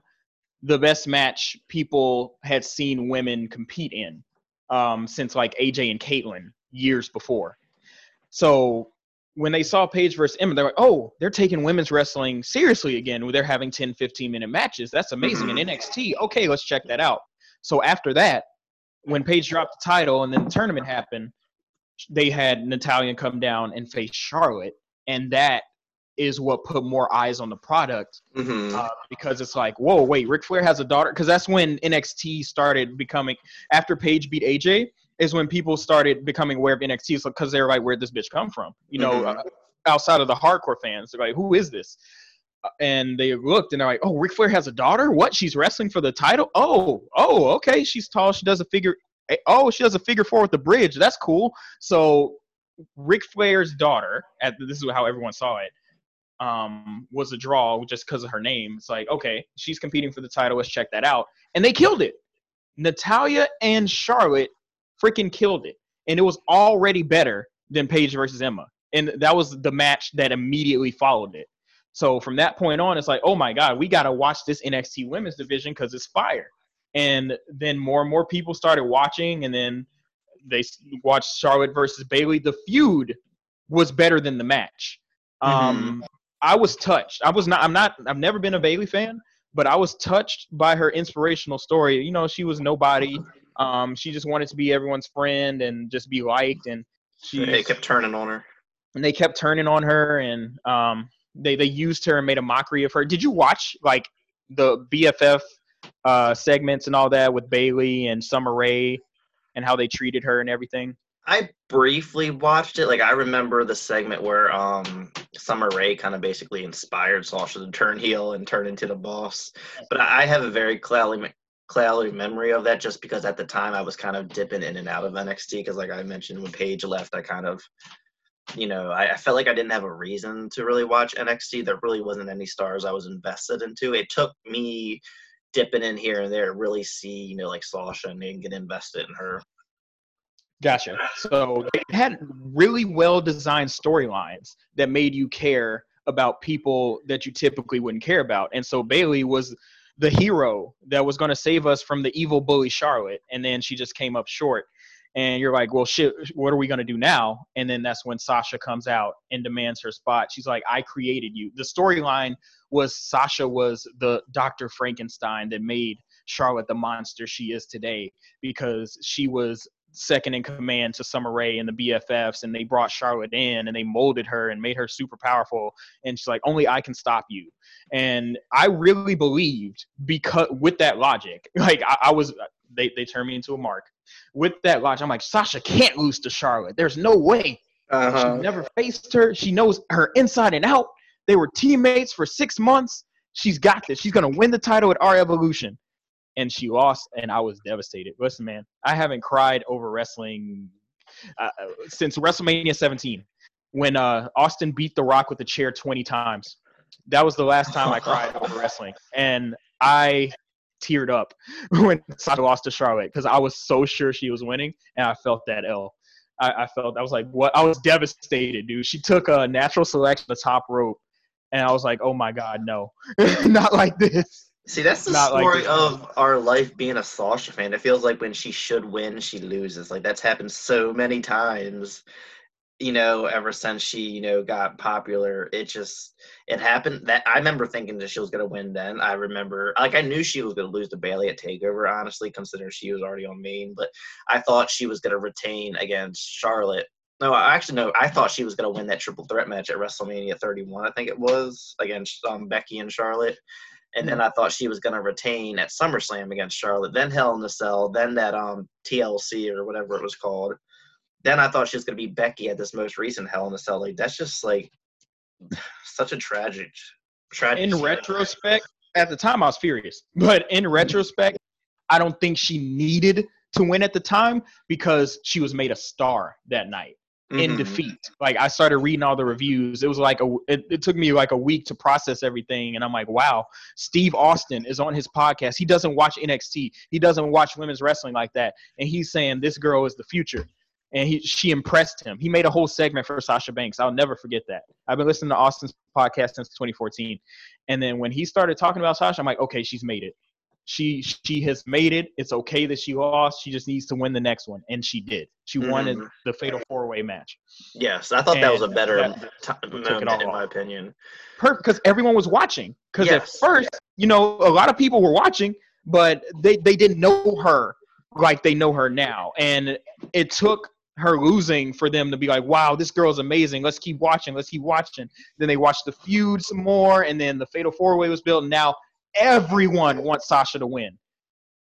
the best match people had seen women compete in um, since like AJ and Kaitlyn years before. So when they saw Paige versus Emma, they're like, oh, they're taking women's wrestling seriously again. They're having 10, 15 minute matches. That's amazing. In NXT, okay, let's check that out. So after that, when Paige dropped the title and then the tournament happened, they had Natalya come down and face Charlotte. And that is what put more eyes on the product hmm uh, because it's like, whoa, wait, Ric Flair has a daughter. Because that's when NXT started becoming. After Paige beat AJ, is when people started becoming aware of NXT. So because they're like, where'd this bitch come from? You know, Mhm. uh, outside of the hardcore fans, they're like, who is this? Uh, And they looked and they're like, oh, Ric Flair has a daughter. What? She's wrestling for the title? Oh, oh, okay. She's tall. She does a figure. Oh, she does a figure four with the bridge. That's cool. So Ric Flair's daughter, at this is how everyone saw it, um, was a draw just because of her name. It's like, okay, she's competing for the title. Let's check that out. And they killed it. Natalya and Charlotte freaking killed it. And it was already better than Paige versus Emma. and that was the match that immediately followed it. So from that point on, it's like, oh my god, we got to watch this NXT Women's Division because it's fire. And then more and more people started watching, and then they watched Charlotte versus bayley The feud was better than the match. Um, mm-hmm. Um, I was touched. I was not. I'm not. I've never been a bayley fan, but I was touched by her inspirational story. You know, she was nobody. Um, she just wanted to be everyone's friend and just be liked, and she. They kept turning on her. And they kept turning on her, and um, they they used her and made a mockery of her. Did you watch like the BFF uh, segments and all that with Bayley and Summer Rae and how they treated her and everything? I briefly watched it. Like I remember the segment where um Summer Rae kind of basically inspired Sasha to turn heel and turn into the boss. But I have a very cloudy cloudy memory of that just because at the time I was kind of dipping in and out of NXT because like I mentioned when Paige left I kind of you know I, I, felt like I didn't have a reason to really watch NXT. There really wasn't any stars I was invested into. It took me dipping in here and there really see you know like Sasha and get invested in her. Gotcha. So they had really well designed storylines that made you care about people that you typically wouldn't care about. And so Bayley was the hero that was going to save us from the evil bully Charlotte. And then she just came up short. And you're like, well, shit, what are we going to do now? And then that's when Sasha comes out and demands her spot. She's like, I created you. The storyline was Sasha was the Dr. Frankenstein that made Charlotte the monster she is today because she was second in command to Summer Rae and the BFFs, and they brought Charlotte in and they molded her and made her super powerful. And she's like, only I can stop you. And I really believed because with that logic, like I, I was, they they turned me into a mark. With that logic, I'm like, Sasha can't lose to Charlotte. There's no way. Uh-huh. She never faced her. She knows her inside and out. They were teammates for six months. She's got this. She's gonna win the title at R Evolution and she lost, and I was devastated. Listen, man, I haven't cried over wrestling uh, since WrestleMania 17 when uh, Austin beat The Rock with a chair 20 times. That was the last time I cried over wrestling, and I teared up when Sasha lost to Charlotte because I was so sure she was winning, and I felt that L. I, I felt I was like, what? I was devastated, dude. She took a natural selection, the top rope, and I was like, oh my god, no, not like this. See, that's the Not story like of our life being a Sasha fan. It feels like when she should win, she loses. Like that's happened so many times. You know, ever since she, you know, got popular, it just it happened. That I remember thinking that she was gonna win. Then I remember, like, I knew she was gonna lose to Bayley at Takeover. Honestly, considering she was already on main, but I thought she was gonna retain against Charlotte no, I actually no. I thought she was going to win that triple threat match at WrestleMania 31. I think it was against um, Becky and Charlotte and then I thought she was going to retain at SummerSlam against Charlotte, then Hell in the Cell, then that um TLC or whatever it was called. Then I thought she was going to be Becky at this most recent Hell in the Cell. Like that's just like such a tragic, tragic. In retrospect, at the time I was furious, but in retrospect, I don't think she needed to win at the time because she was made a star that night mm-hmm. in defeat. Like I started reading all the reviews. It was like a it, it took me like a week to process everything and I'm like, wow, Steve Austin is on his podcast. He doesn't watch NXT. He doesn't watch women's wrestling like that. And he's saying this girl is the future. And he she impressed him. He made a whole segment for Sasha Banks. I'll never forget that. I've been listening to Austin's podcast since 2014. And then when he started talking about Sasha, I'm like, okay, she's made it she she has made it. It's okay that she lost. She just needs to win the next one, and she did. She mm-hmm. won the fatal four way match. Yes, I thought and that was a better time, in my opinion. Perfect, Because everyone was watching. Because yes. at first, you know, a lot of people were watching, but they they didn't know her like they know her now, and it took her losing for them to be like, wow, this girl's amazing. Let's keep watching. Let's keep watching. Then they watched the feud some more, and then the Fatal Four Way was built. And now everyone wants Sasha to win.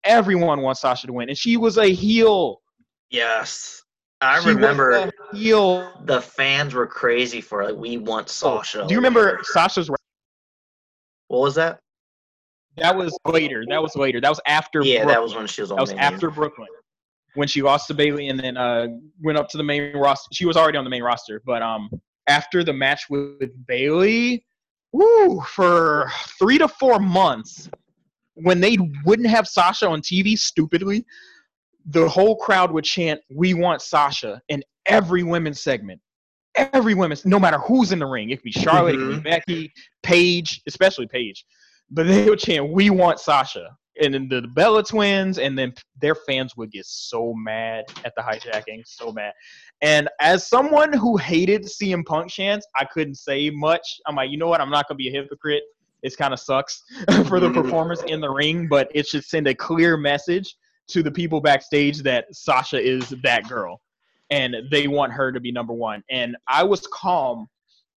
Everyone wants Sasha to win, and she was a heel. Yes, I she remember heel. The fans were crazy for like, we want oh, Sasha. Do you remember Sasha's? What was that? That was later. That was later. That was after. Yeah, Brooklyn. that was when she was on. That was after Brooklyn, when she lost to Bayley and then uh, went up to the main roster. She was already on the main roster, but um, after the match with Bayley, woo, for three to four months, when they wouldn't have Sasha on TV, stupidly, the whole crowd would chant, "We want Sasha" in every women's segment. every women's, no matter who's in the ring. It could be Charlotte, it could be mm-hmm. Becky, Paige, especially Paige. But they would chant, "We want Sasha," and then the Bella Twins, and then their fans would get so mad at the hijacking, so mad. And as someone who hated CM Punk chants, I couldn't say much. I'm like, you know what? I'm not gonna be a hypocrite. It kind of sucks for the performers in the ring, but it should send a clear message to the people backstage that Sasha is that girl and they want her to be number one. And I was calm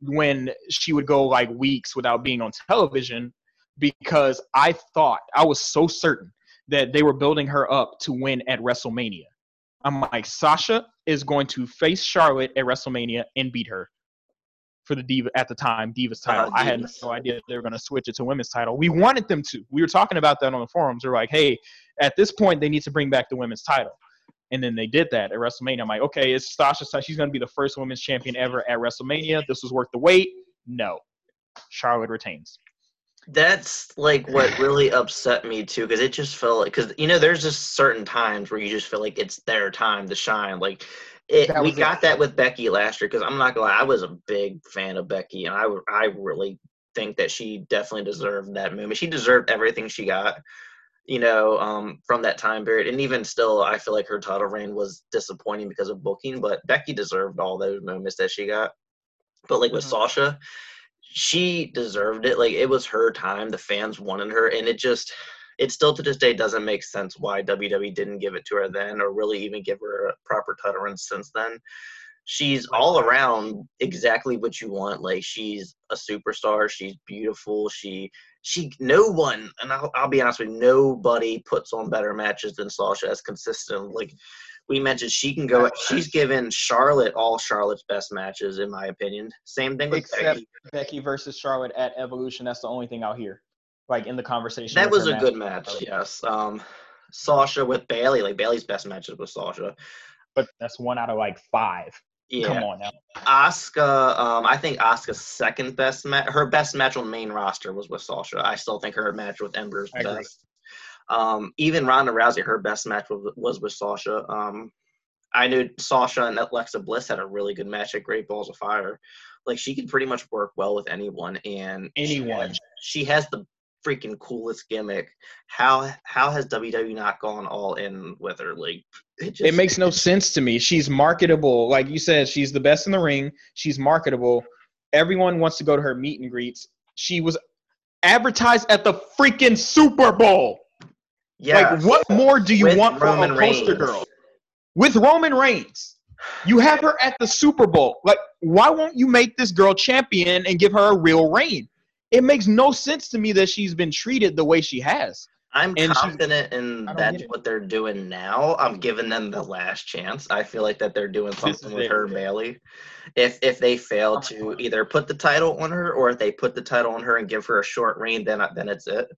when she would go like weeks without being on television because I thought I was so certain that they were building her up to win at WrestleMania. I'm like, Sasha is going to face Charlotte at WrestleMania and beat her for the diva at the time Divas title. Uh, I had no idea they were going to switch it to women's title. We wanted them to. We were talking about that on the forums. We're like, hey, at this point they need to bring back the women's title. And then they did that at WrestleMania. I'm like, okay, it's Sasha. She's going to be the first women's champion ever at WrestleMania. This was worth the wait. No, Charlotte retains. That's like what really upset me too, because it just felt like because you know there's just certain times where you just feel like it's their time to shine. Like it, we it. got that with Becky last year. Because I'm not gonna lie, I was a big fan of Becky, and i i really think that she definitely deserved that moment. She deserved everything she got, you know, um, from that time period. And even still, I feel like her title reign was disappointing because of booking. But Becky deserved all those moments that she got. But like with Mhm. Sasha, she deserved it. Like it was her time. The fans wanted her, and it just it still to this day doesn't make sense why WWE didn't give it to her then, or really even give her a proper run since then. She's all around exactly what you want. Like she's a superstar. She's beautiful. She she no one, and I'll, I'll be honest with you, nobody puts on better matches than Sasha as consistent. Like we mentioned, she can go. She's given Charlotte all Charlotte's best matches, in my opinion. Same thing with Except Becky. Becky versus Charlotte at Evolution. That's the only thing I'll hear, like in the conversation. That was a good match. match, yes. Um, Sasha with Bayley, like Bayley's best matches with Sasha. but that's one out of like five. Yeah. Come on now. Asuka. Um, I think Asuka's second best match. Her best match on main roster was with Sasha. I still think her match with Ember's best. Um, even Ronda Rousey, her best match was, was with Sasha. Um, I knew Sasha and Alexa Bliss had a really good match at Great Balls of Fire. Like she can pretty much work well with anyone, and Anyone. has- She has the freaking coolest gimmick. How how has WWE not gone all in with her? Like it just It makes no sense to me. She's marketable. Like you said, she's the best in the ring. She's marketable. Everyone wants to go to her meet and greets. She was advertised at the freaking Super Bowl. Yeah. Like, what more do you With want for Roman a poster Reigns. girl? With Roman Reigns. You have her at the Super Bowl. Like, why won't you make this girl champion and give her a real reign? It makes no sense to me that she's been treated the way she has. I'm and she- confident in I don't that's what they're doing now. I'm giving them the last chance. I feel like that they're doing something with her Bayley. If if they fail to either put the title on her or if they put the title on her and give her a short reign, then I- then it's it.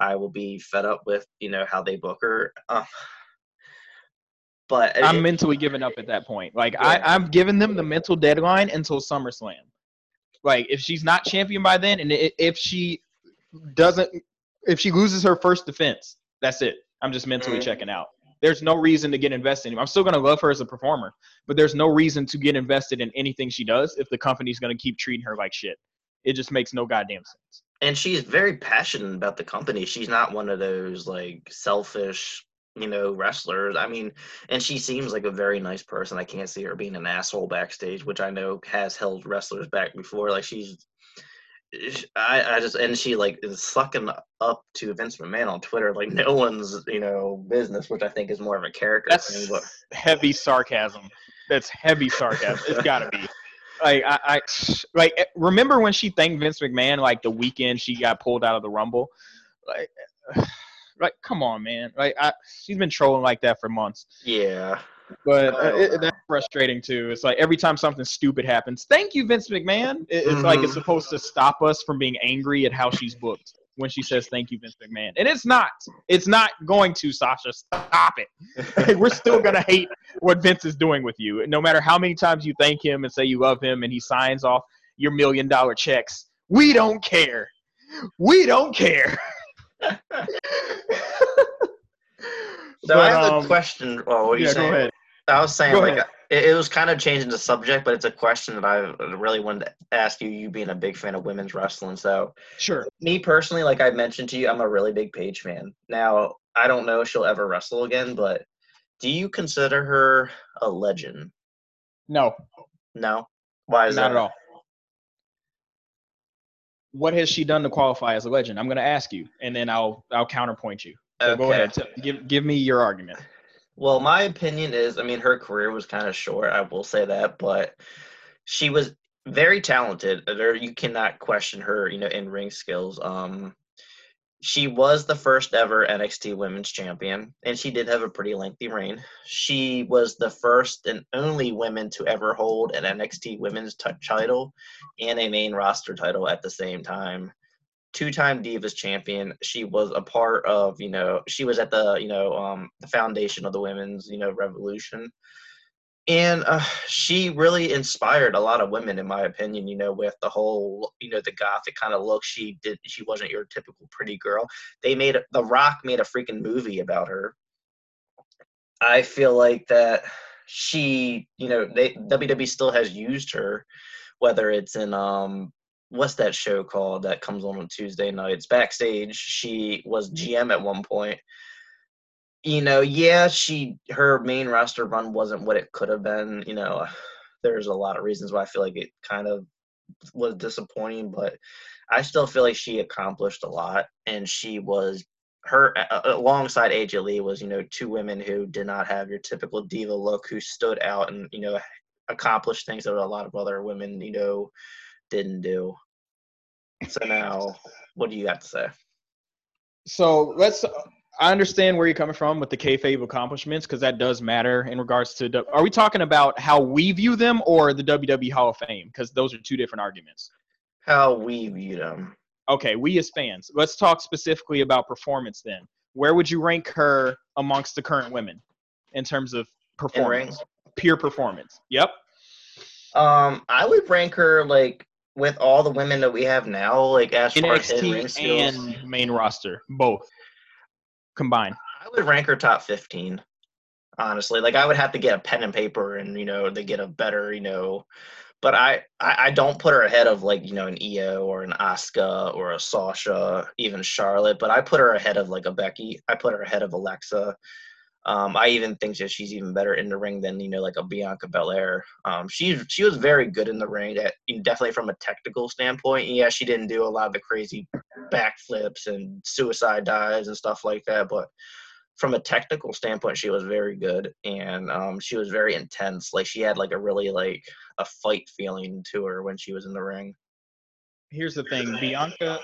I will be fed up with you know how they book her. Uh, but I'm it- mentally giving up at that point. Like Yeah. I, I'm giving them the mental deadline until SummerSlam. Like if she's not champion by then, and if she doesn't, if she loses her first defense, that's it. I'm just mentally Mhm. checking out. There's no reason to get invested in. I'm still gonna love her as a performer, but there's no reason to get invested in anything she does if the company's gonna keep treating her like shit. It just makes no goddamn sense. and she's very passionate about the company. She's not one of those like selfish, you know, wrestlers. I mean, and she seems like a very nice person. I can't see her being an asshole backstage, which I know has held wrestlers back before. Like she's, I, I just and she like is sucking up to Vince McMahon on Twitter like no one's you know business, which I think is more of a character thing. That's But heavy sarcasm. That's heavy sarcasm. It's gotta be. Like I, I like eh, remember when she thanked Vince McMahon like the weekend she got pulled out of the Rumble. Like, like come on, man. Like I, she's been trolling like that for months. yeah, But uh, it, that's frustrating too. It's like every time something stupid happens, thank you, Vince McMahon. It- it's like Mhm. it's supposed to stop us from being angry at how she's booked when she says thank you, Vince McMahon. And it's not. It's not going to, Sasha. Stop it. We're still gonna hate what Vince is doing with you. No matter how many times you thank him and say you love him and he signs off your million dollar checks, we don't care. We don't care. So I But, have um, a question. Oh, what are you yeah, saying? I was saying Go like ahead. it, it was kind of changing the subject, but it's a question that I really wanted to ask you. You being a big fan of women's wrestling, so Sure. me personally, like I mentioned to you, I'm a really big Paige fan. Now I don't know if she'll ever wrestle again, but do you consider her a legend? No, No. Why is that? not that? at all. What has she done to qualify as a legend? I'm going to ask you, and then I'll I'll counterpoint you. So go ahead. Give give me your argument. Well, my opinion is, I mean, her career was kind of short. I will say that, but she was very talented. There, you cannot question her, you know, in ring skills. Um, she was the first ever NXT Women's Champion, and she did have a pretty lengthy reign. She was the first and only woman to ever hold an NXT Women's t- title and a main roster title at the same time. Two-time Divas champion. She was a part of, you know, she was at the, you know, um, the foundation of the women's, you know, revolution. And uh, she really inspired a lot of women in my opinion you know with the whole you know the gothic kind of look. She did she wasn't your typical pretty girl. They made the rock made a freaking movie about her. I feel like that she you know they wwe still has used her whether it's in um what's that show called that comes on on tuesday nights backstage she was mm-hmm. gm at one point you know, yeah, she her main roster run wasn't what it could have been. You know, there's a lot of reasons why I feel like it kind of was disappointing, but I still feel like she accomplished a lot, and she was her alongside AJ Lee was you know two women who did not have your typical diva look, who stood out and you know accomplished things that a lot of other women you know didn't do. So now, what do you got to say? So let's. I understand where you're coming from with the kayfabe accomplishments because that does matter in regards to. Are we talking about how we view them or the WWE Hall of Fame? Because those are two different arguments. How we view them? Okay, we as fans. Let's talk specifically about performance then. Where would you rank her amongst the current women in terms of performance? Pure performance. Yep. Um, I would rank her like with all the women that we have now, like as far as NXT skills. and main roster, both combined. I would rank her top fifteen. Honestly, like I would have to get a pen and paper, and you know, to get a better, you know. But I, I, I don't put her ahead of like you know an Io or an Asuka or a Sasha, even Charlotte. But I put her ahead of like a Becky. I put her ahead of Alexa. Um, I even think that she's even better in the ring than you know like a Bianca Belair. Um, she she was very good in the ring. At, definitely from a technical standpoint. Yeah, she didn't do a lot of the crazy backflips and suicide dives and stuff like that. But from a technical standpoint, she was very good and um, she was very intense. Like she had like a really like a fight feeling to her when she was in the ring. Here's the thing Bianca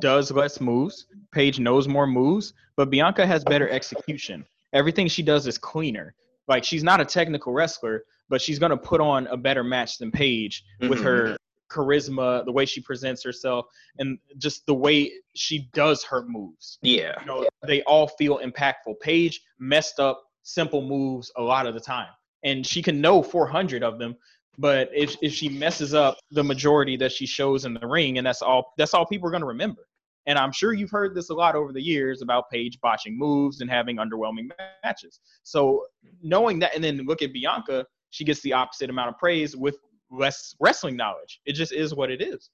does less moves, Paige knows more moves, but Bianca has better execution. Everything she does is cleaner. Like she's not a technical wrestler, but she's going to put on a better match than Paige with Mhm. her charisma, the way she presents herself, and just the way she does her moves. Yeah. you know, they all feel impactful. Paige messed up simple moves a lot of the time, and she can know 400 of them. But if if she messes up the majority that she shows in the ring, and that's all that's all people are going to remember. And I'm sure you've heard this a lot over the years about Paige botching moves and having underwhelming matches. So knowing that, and then look at Bianca, she gets the opposite amount of praise with less wrestling knowledge. It just is what it is.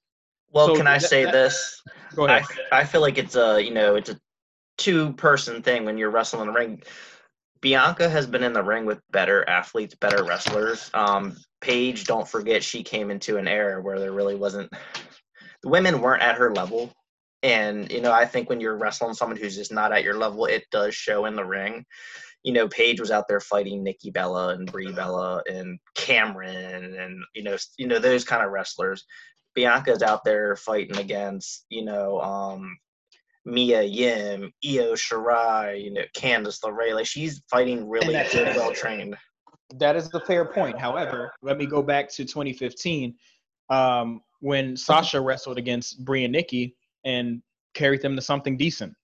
Well, So can I that- say that- this? Go I, ahead. I feel like it's a you know it's a two person thing when you're wrestling in the ring. Bianca has been in the ring with better athletes, better wrestlers. Um, Paige, don't forget, she came into an era where there really wasn't the women weren't at her level. And you know, I think when you're wrestling someone who's just not at your level, it does show in the ring. You know, Paige was out there fighting Nikki Bella and Brie Bella and Cameron and you know, you know those kind of wrestlers. Bianca's out there fighting against, you know, um, Mia Yim, Io Shirai, you know, Candice LeRae. Like she's fighting really good, well trained. That is a fair point. However, let me go back to 2015 um, when Sasha wrestled against Brie and Nikki and carried them to something decent.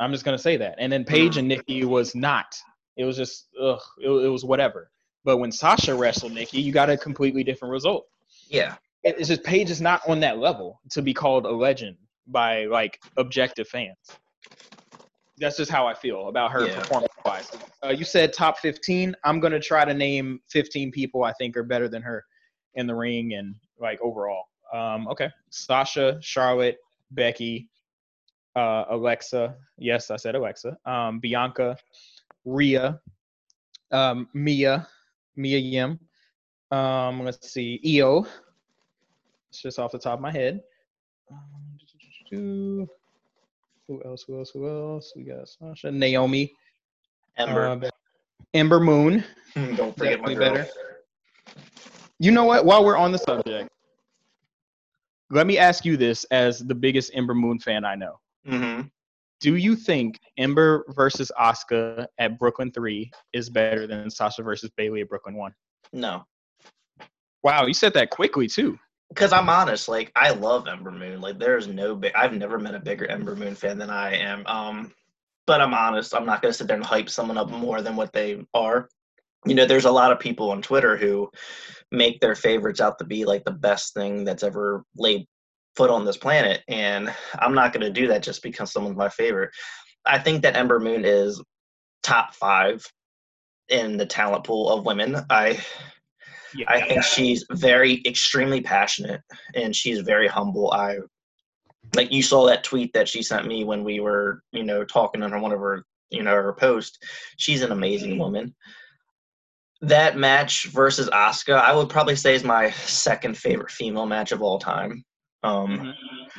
I'm just gonna say that. And then Paige and Nikki was not. It was just ugh. It, it was whatever. But when Sasha wrestled Nikki, you got a completely different result. Yeah. It- It's just Paige is not on that level to be called a legend by like objective fans. That's just how I feel about her Yeah. performance wise. Uh, you said top 15. I'm gonna try to name 15 people I think are better than her in the ring and like overall. Um, okay, Sasha, Charlotte, Becky, uh, Alexa. Yes, I said Alexa. Um, Bianca, Rhea, um, Mia, Mia Yim. Um, let's see, Io. It's just off the top of my head. Um, who else? Who else? Who else? We got Sasha, Naomi, Ember. uh, Ember Moon. Don't forget my girl. better. You know what? While we're on the subject, let me ask you this: as the biggest Ember Moon fan I know, hmm do you think Ember versus Asuka at Brooklyn Three is better than Sasha versus Bayley at Brooklyn One? No. Wow, you said that quickly too. Because I'm honest, like I love Ember Moon. Like there's no big. I've never met a bigger Ember Moon fan than I am. Um, but I'm honest. I'm not gonna sit there and hype someone up more than what they are. You know, there's a lot of people on Twitter who make their favorites out to be like the best thing that's ever laid foot on this planet, and I'm not gonna do that just because someone's my favorite. I think that Ember Moon is top five in the talent pool of women. I Yeah, I think she's very extremely passionate and she's very humble. I like you saw that tweet that she sent me when we were, you know, talking on her one of her, you know, her post. She's an amazing mm-hmm. woman. That match versus Asuka, I would probably say is my second favorite female match of all time. Um, Mhm.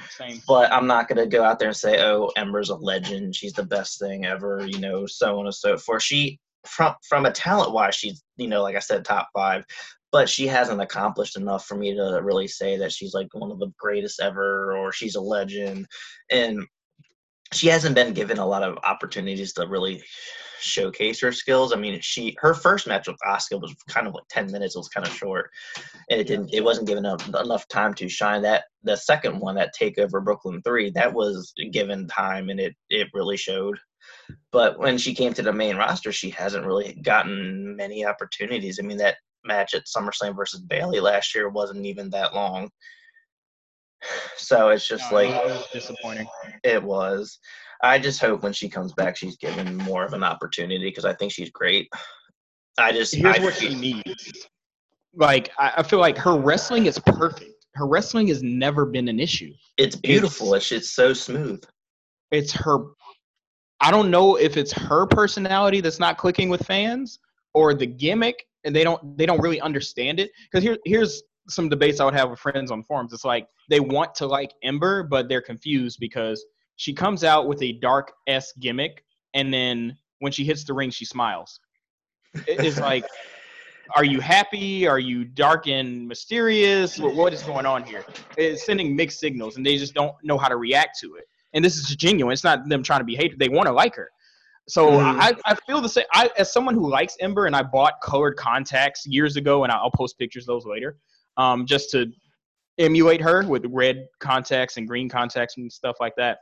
Same. but I'm not gonna go out there and say, "Oh, Ember's a legend. She's the best thing ever." You know, so on and so forth. She, from from a talent wise, she's you know, like I said, top five. But she hasn't accomplished enough for me to really say that she's like one of the greatest ever or she's a legend. And she hasn't been given a lot of opportunities to really showcase her skills. I mean, she her first match with Asuka was kind of like ten minutes. It was kind of short, and it didn't. It wasn't given enough, enough time to shine. That the second one, that Takeover Brooklyn Three, that was given time, and it it really showed. But when she came to the main roster, she hasn't really gotten many opportunities. I mean, that match at SummerSlam versus Bayley last year wasn't even that long. So it's just No, like it was disappointing. it was. I just hope when she comes back, she's given more of an opportunity because I think she's great. I just Here's I what she needs. Like I, I feel like her wrestling is perfect. Her wrestling has never been an issue. it's beautiful. It's, it's so smooth. It's her. I don't know if it's her personality that's not clicking with fans or the gimmick, and they don't they don't really understand it. Because here here's some debates I would have with friends on forums. It's like they want to like Ember, but they're confused because she comes out with a dark s gimmick, and then when she hits the ring, she smiles. It's like, are you happy? Are you dark and mysterious? What, what is going on here? It's sending mixed signals, and they just don't know how to react to it. And this is genuine. It's not them trying to be hated. They want to like her. So Mhm. I, I feel the same. I, as someone who likes Ember, and I bought colored contacts years ago, and I'll post pictures of those later, um, just to emulate her with red contacts and green contacts and stuff like that.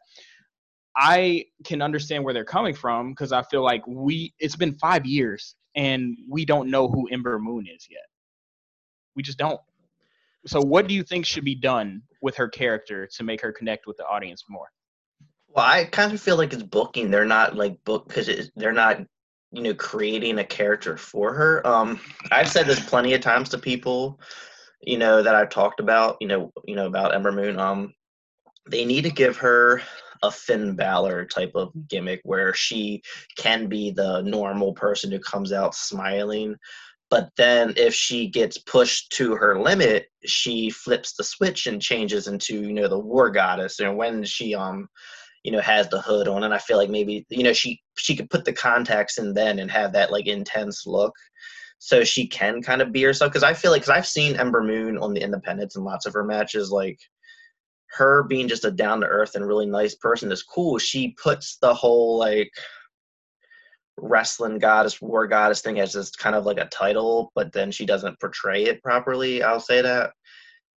I can understand where they're coming from because I feel like we it's been five years and we don't know who Ember Moon is yet. We just don't. So what do you think should be done with her character to make her connect with the audience more? Well, I kind of feel like it's booking. They're not like book because they're not, you know, creating a character for her. Um, I've said this plenty of times to people, you know, that I've talked about, you know, you know about Ember Moon. Um, they need to give her a Finn Balor type of gimmick where she can be the normal person who comes out smiling. But then if she gets pushed to her limit, she flips the switch and changes into, you know, the war goddess. And when she um you know has the hood on and i feel like maybe you know she she could put the contacts in then and have that like intense look so she can kind of be herself because i feel like because i've seen ember moon on the independents and lots of her matches like her being just a down to earth and really nice person is cool she puts the whole like wrestling goddess war goddess thing as just kind of like a title but then she doesn't portray it properly i'll say that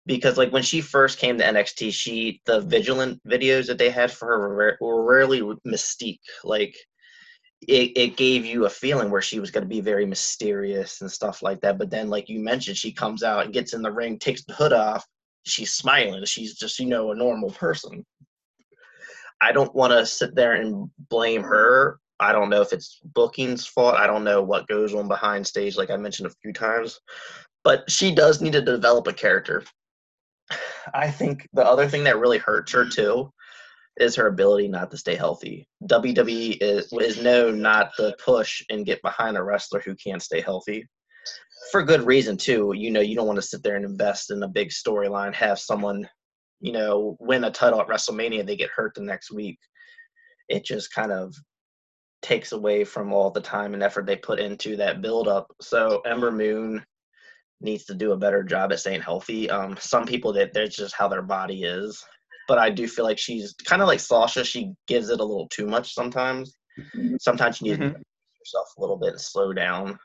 because like when she first came to NXT, she the vigilant videos that they had for her were, rare- were rarely mystique. Like it, it gave you a feeling where she was going to be very mysterious and stuff like that. But then, like you mentioned, she comes out and gets in the ring, takes the hood off. She's smiling. She's just you know a normal person. I don't want to sit there and blame her. I don't know if it's booking's fault. I don't know what goes on behind stage, like I mentioned a few times. But she does need to develop a character. I think the other thing that really hurts her too is her ability not to stay healthy. WWE is is known not to push and get behind a wrestler who can't stay healthy. For good reason too. You know, you don't want to sit there and invest in a big storyline, have someone, you know, win a title at WrestleMania, they get hurt the next week. It just kind of takes away from all the time and effort they put into that build up. So Ember Moon needs to do a better job at staying healthy. Um, some people that that's just how their body is but I do feel like she's kind of like Sasha. She gives it a little too much sometimes. Mm-hmm. Sometimes you need mm-hmm. to yourself a little bit and slow down.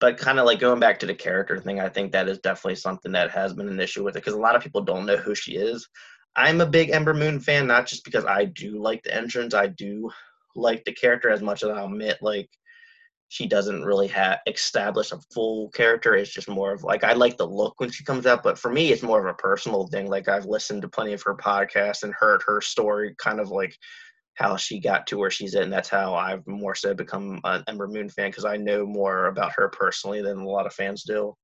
But kind of like going back to the character thing, I think that is definitely something that has been an issue with it because a lot of people don't know who she is. I'm a big Ember Moon fan, not just because I do like the entrance, I do like the character as much as I'll admit like she doesn't really have establish a full character. It's just more of like I like the look when she comes out, but for me, it's more of a personal thing. Like I've listened to plenty of her podcasts and heard her story, kind of like how she got to where she's at, and that's how I've more so become an Ember Moon fan because I know more about her personally than a lot of fans do.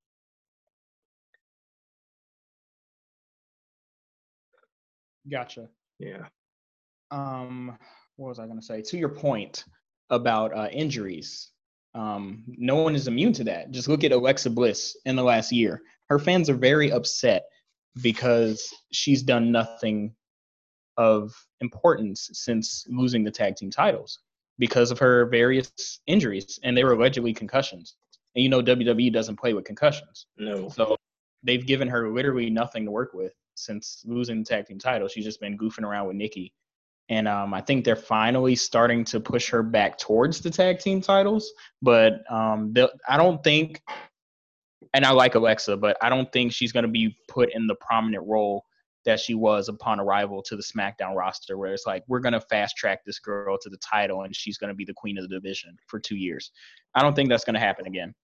Gotcha. Yeah. Um, what was I going to say? To your point about uh, injuries, um, no one is immune to that. Just look at Alexa Bliss in the last year. Her fans are very upset because she's done nothing of importance since losing the tag team titles because of her various injuries, and they were allegedly concussions. And you know WWE doesn't play with concussions. No. So they've given her literally nothing to work with since losing the tag team title. She's just been goofing around with Nikki and um, I think they're finally starting to push her back towards the tag team titles. But um, I don't think, and I like Alexa, but I don't think she's going to be put in the prominent role that she was upon arrival to the SmackDown roster, where it's like we're going to fast track this girl to the title, and she's going to be the queen of the division for two years. I don't think that's going to happen again,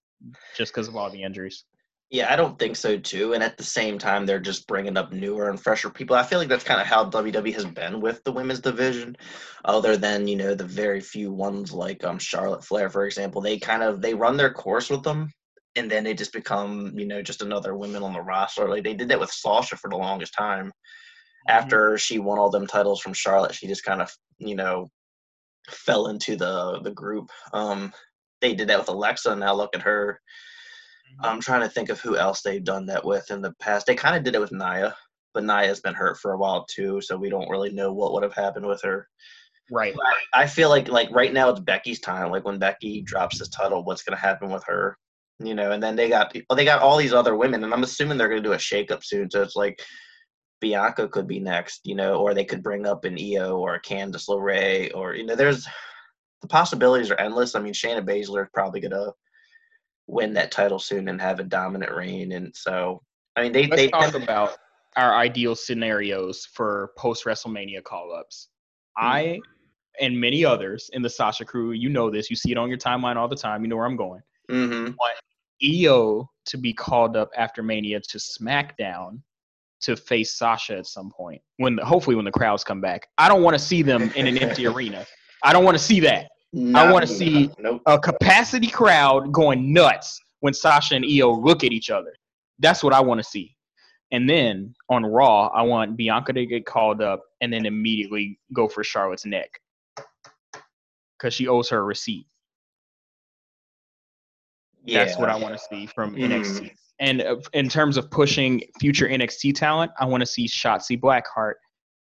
just because of all the injuries. Yeah, I don't think so too. And at the same time, they're just bringing up newer and fresher people. I feel like that's kind of how WWE has been with the women's division, other than you know the very few ones like um Charlotte Flair, for example. They kind of they run their course with them, and then they just become you know just another women on the roster. Like they did that with Sasha for the longest time. Mm-hmm. After she won all them titles from Charlotte, she just kind of you know fell into the the group. Um, they did that with Alexa, now look at her I'm trying to think of who else they've done that with in the past. They kind of did it with Nia, but Nia's been hurt for a while too, so we don't really know what would have happened with her. Right. I feel like like right now it's Becky's time. Like when Becky drops this title, what's going to happen with her? You know, and then they got well, they got all these other women, and I'm assuming they're going to do a shakeup soon. So it's like Bianca could be next, you know, or they could bring up an Io or a Candice LeRae, or you know, there's the possibilities are endless. I mean, Shayna Baszler is probably going to win that title soon and have a dominant reign. And so, I mean, they Let's they talk about our ideal scenarios for post WrestleMania call ups. Mm-hmm. I and many others in the Sasha crew, you know this, you see it on your timeline all the time. You know where I'm going. Mm-hmm. Want Io to be called up after Mania to SmackDown to face Sasha at some point when the, hopefully when the crowds come back. I don't want to see them in an empty arena. I don't want to see that. Not I want to see nope. a capacity crowd going nuts when Sasha and Io look at each other. That's what I want to see. And then on Raw, I want Bianca to get called up and then immediately go for Charlotte's neck because she owes her a receipt. Yeah. That's what I want to see from mm. NXT. And uh, in terms of pushing future NXT talent, I want to see Shotzi Blackheart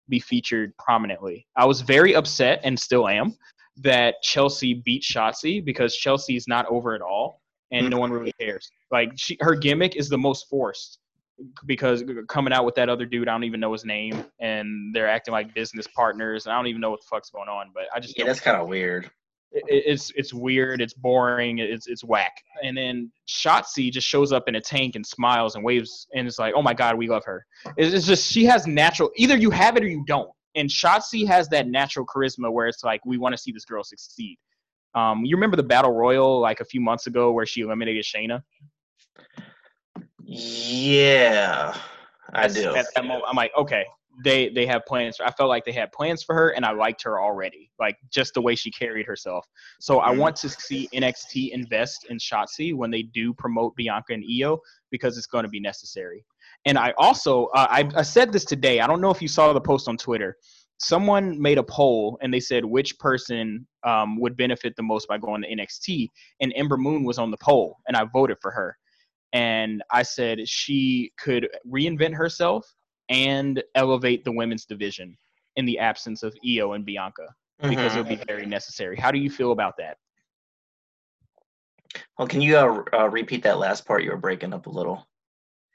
be featured prominently. I was very upset and still am that Chelsea beat Shotzi because Chelsea's not over at all and mm-hmm. no one really cares. Like she, her gimmick is the most forced because coming out with that other dude, I don't even know his name, and they're acting like business partners, and I don't even know what the fuck's going on. But I just yeah, that's kind of weird. It, it's it's weird. It's boring. It's it's whack. And then Shotzi just shows up in a tank and smiles and waves, and it's like, oh my god, we love her. It's, it's just she has natural. Either you have it or you don't and Shotzi has that natural charisma where it's like we want to see this girl succeed. Um, you remember the battle royal like a few months ago where she eliminated Shayna? Yeah, I do. At that moment, I'm like, okay, they they have plans. I felt like they had plans for her, and I liked her already, like just the way she carried herself. So I want to see NXT invest in Shotzi when they do promote Bianca and Io because it's going to be necessary. And I also uh, I, I said this today. I don't know if you saw the post on Twitter. Someone made a poll and they said which person um, would benefit the most by going to NXT, and Ember Moon was on the poll, and I voted for her. And I said she could reinvent herself and elevate the women's division in the absence of Io and Bianca because mm-hmm. it would be very necessary. How do you feel about that? Well, can you uh, uh, repeat that last part? You were breaking up a little.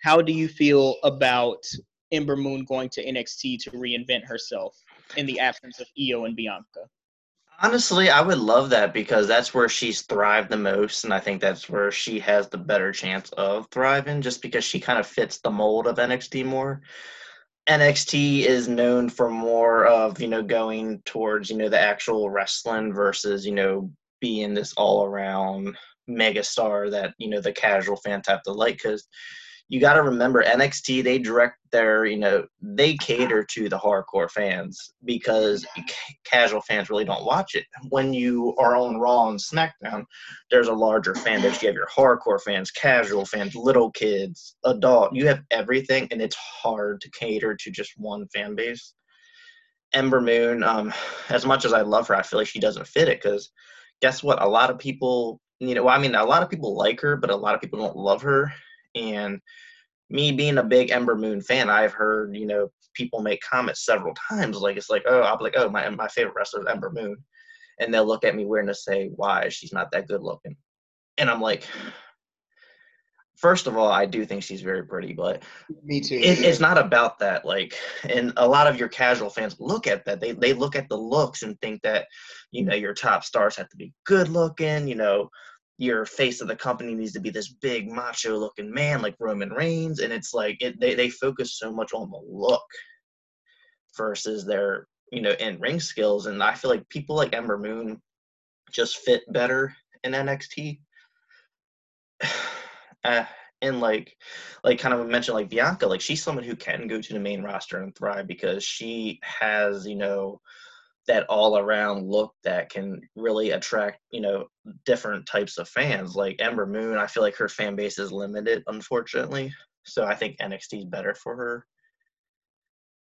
How do you feel about Ember Moon going to NXT to reinvent herself in the absence of Io and Bianca? Honestly, I would love that because that's where she's thrived the most, and I think that's where she has the better chance of thriving, just because she kind of fits the mold of NXT more. NXT is known for more of you know going towards you know the actual wrestling versus you know being this all around megastar that you know the casual fans have to like because you got to remember NXT they direct their you know they cater to the hardcore fans because casual fans really don't watch it. When you are on Raw and SmackDown, there's a larger fan base. You have your hardcore fans, casual fans, little kids, adult. You have everything, and it's hard to cater to just one fan base. Ember Moon, um, as much as I love her, I feel like she doesn't fit it because guess what? A lot of people, you know, well, I mean, a lot of people like her, but a lot of people don't love her and me being a big Ember Moon fan, I've heard, you know, people make comments several times. Like, it's like, oh, I'll be like, oh, my, my favorite wrestler is Ember Moon. And they'll look at me weird and say, why? She's not that good looking. And I'm like, first of all, I do think she's very pretty, but me too. It, it's not about that. Like, and a lot of your casual fans look at that. They they look at the looks and think that, you know, your top stars have to be good looking. You know, your face of the company needs to be this big macho looking man like Roman Reigns, and it's like it, they they focus so much on the look versus their you know in ring skills, and I feel like people like Ember Moon just fit better in NXT. uh, and like like kind of mentioned like Bianca, like she's someone who can go to the main roster and thrive because she has, you know, that all around look that can really attract you know different types of fans. Like ember moon i feel like her fan base is limited unfortunately. So i think nxt is better for her.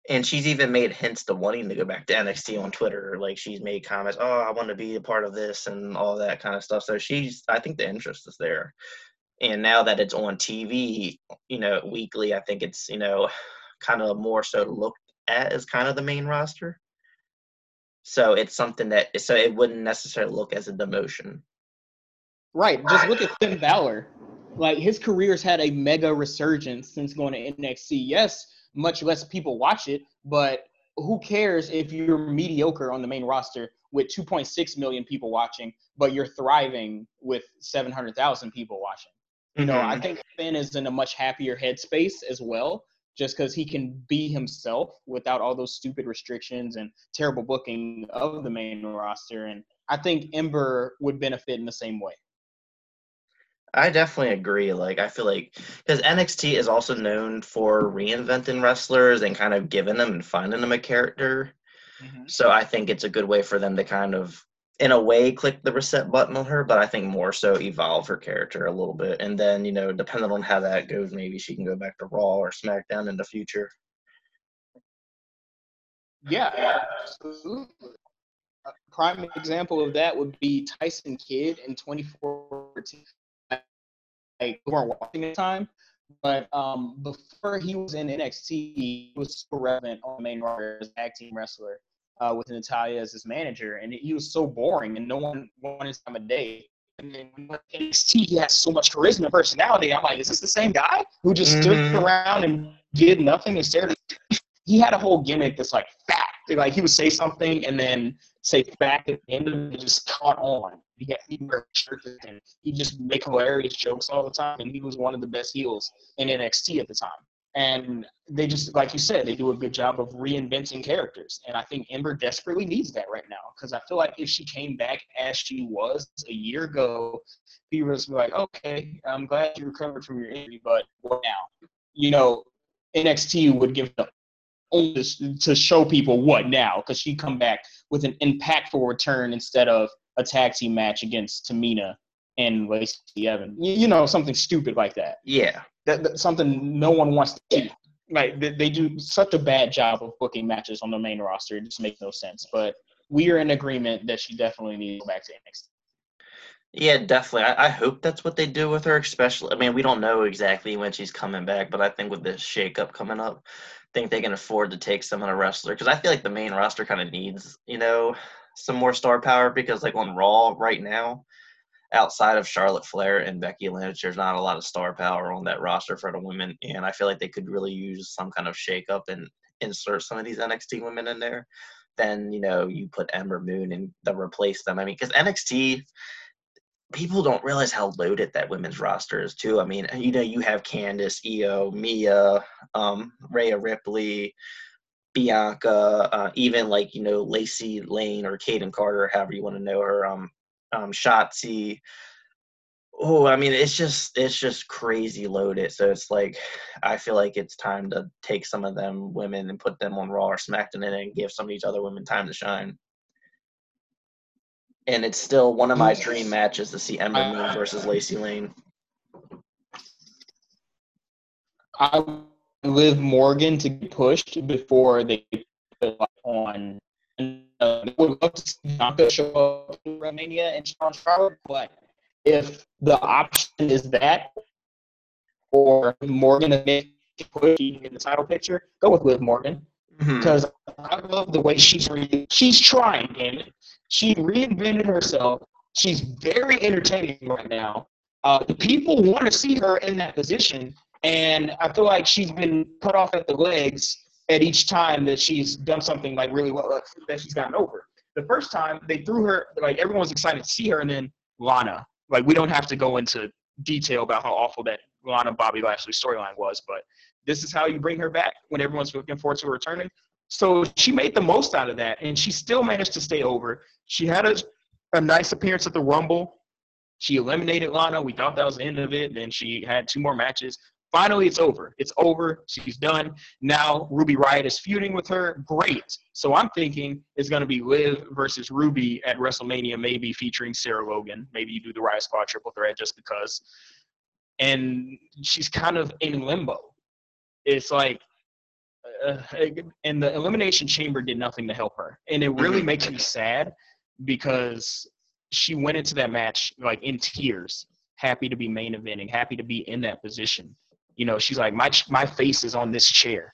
And she's even made hints to wanting to go back to nxt on twitter. Like she's made comments oh i want to be a part of this and all that kind of stuff. So she's i think the interest is there. And now that it's on tv you know weekly i think it's you know kind of more so looked at as kind of the main roster so it's something that so it wouldn't necessarily look as a demotion. Right. Just look at Finn Balor. Like his career's had a mega resurgence since going to NXT. Yes, much less people watch it, but who cares if you're mediocre on the main roster with 2.6 million people watching, but you're thriving with 700,000 people watching? You know, mm-hmm. I think Finn is in a much happier headspace as well just because he can be himself without all those stupid restrictions and terrible booking of the main roster. And I think Ember would benefit in the same way. I definitely agree. Like, I feel like because NXT is also known for reinventing wrestlers and kind of giving them and finding them a character. Mm-hmm. So I think it's a good way for them to kind of in a way click the reset button on her, but I think more so evolve her character a little bit. And then, you know, depending on how that goes, maybe she can go back to Raw or SmackDown in the future. Yeah, absolutely. A prime example of that would be Tyson Kidd in 2014. Like, we weren't watching time, but um, before he was in NXT, he was so relevant on the main roster as tag team wrestler uh, with Natalya as his manager, and he was so boring, and no one wanted his time of day. And then when NXT, he has so much charisma and personality. I'm like, is this the same guy who just mm-hmm. stood around and did nothing and stared? He had a whole gimmick that's like fact. Like he would say something and then say fact at the end of it, just caught on. He had he shirts and he just make hilarious jokes all the time, and he was one of the best heels in NXT at the time and they just like you said they do a good job of reinventing characters and i think ember desperately needs that right now because i feel like if she came back as she was a year ago people would be like okay i'm glad you recovered from your injury but what now you know nxt would give the to show people what now because she come back with an impactful return instead of a tag team match against Tamina and Lacey Evans. You know, something stupid like that. Yeah, that, that something no one wants to see. Like they, they do such a bad job of booking matches on the main roster. It just makes no sense. But we are in agreement that she definitely needs to go back to NXT. Yeah, definitely. I, I, hope that's what they do with her, especially. I mean, we don't know exactly when she's coming back, but I think with this shakeup coming up, I think they can afford to take some of the wrestler because I feel like the main roster kind of needs, you know, some more star power because, like, on Raw right now, outside of Charlotte Flair and Becky Lynch, there's not a lot of star power on that roster for the women, and I feel like they could really use some kind of shakeup and insert some of these NXT women in there. Then you know you put Ember Moon and the replace them. I mean, because NXT people don't realize how loaded that women's roster is too. I mean, you know, you have Candice, Io, Mia, um, Rhea Ripley, Bianca, uh, even like you know Lacey Lane or Kayden Carter, however you want to know her, um, um, Shotzi. Oh, I mean, it's just it's just crazy loaded. So it's like I feel like it's time to take some of them women and put them on Raw or SmackDown and give some of these other women time to shine and it's still one of my dream matches to see Ember Moon versus Lacey Lane. I Liv Morgan to get pushed before they put on. Uh, would love to see show up in Romania and Sean Charlotte, but if the option is that, or Morgan to make push in the title picture, go with Liv Morgan because mm-hmm. I love the way she's re- she's trying, damn it. She reinvented herself. She's very entertaining right now. Uh, the people want to see her in that position, and I feel like she's been cut off at the legs at each time that she's done something like really well that she's gotten over. The first time they threw her, like everyone's excited to see her, and then Lana. Like we don't have to go into detail about how awful that Lana Bobby Lashley storyline was, but this is how you bring her back when everyone's looking forward to returning. So she made the most out of that, and she still managed to stay over. She had a, a nice appearance at the Rumble. She eliminated Lana. We thought that was the end of it. Then she had two more matches. Finally, it's over. It's over. She's done. Now Ruby Riott is feuding with her. Great. So I'm thinking it's going to be Liv versus Ruby at WrestleMania, maybe featuring Sarah Logan. Maybe you do the Riott Squad triple threat just because. And she's kind of in limbo. It's like uh, and the elimination chamber did nothing to help her, and it really mm-hmm. makes me sad because she went into that match like in tears, happy to be main eventing, happy to be in that position. You know, she's like, my my face is on this chair,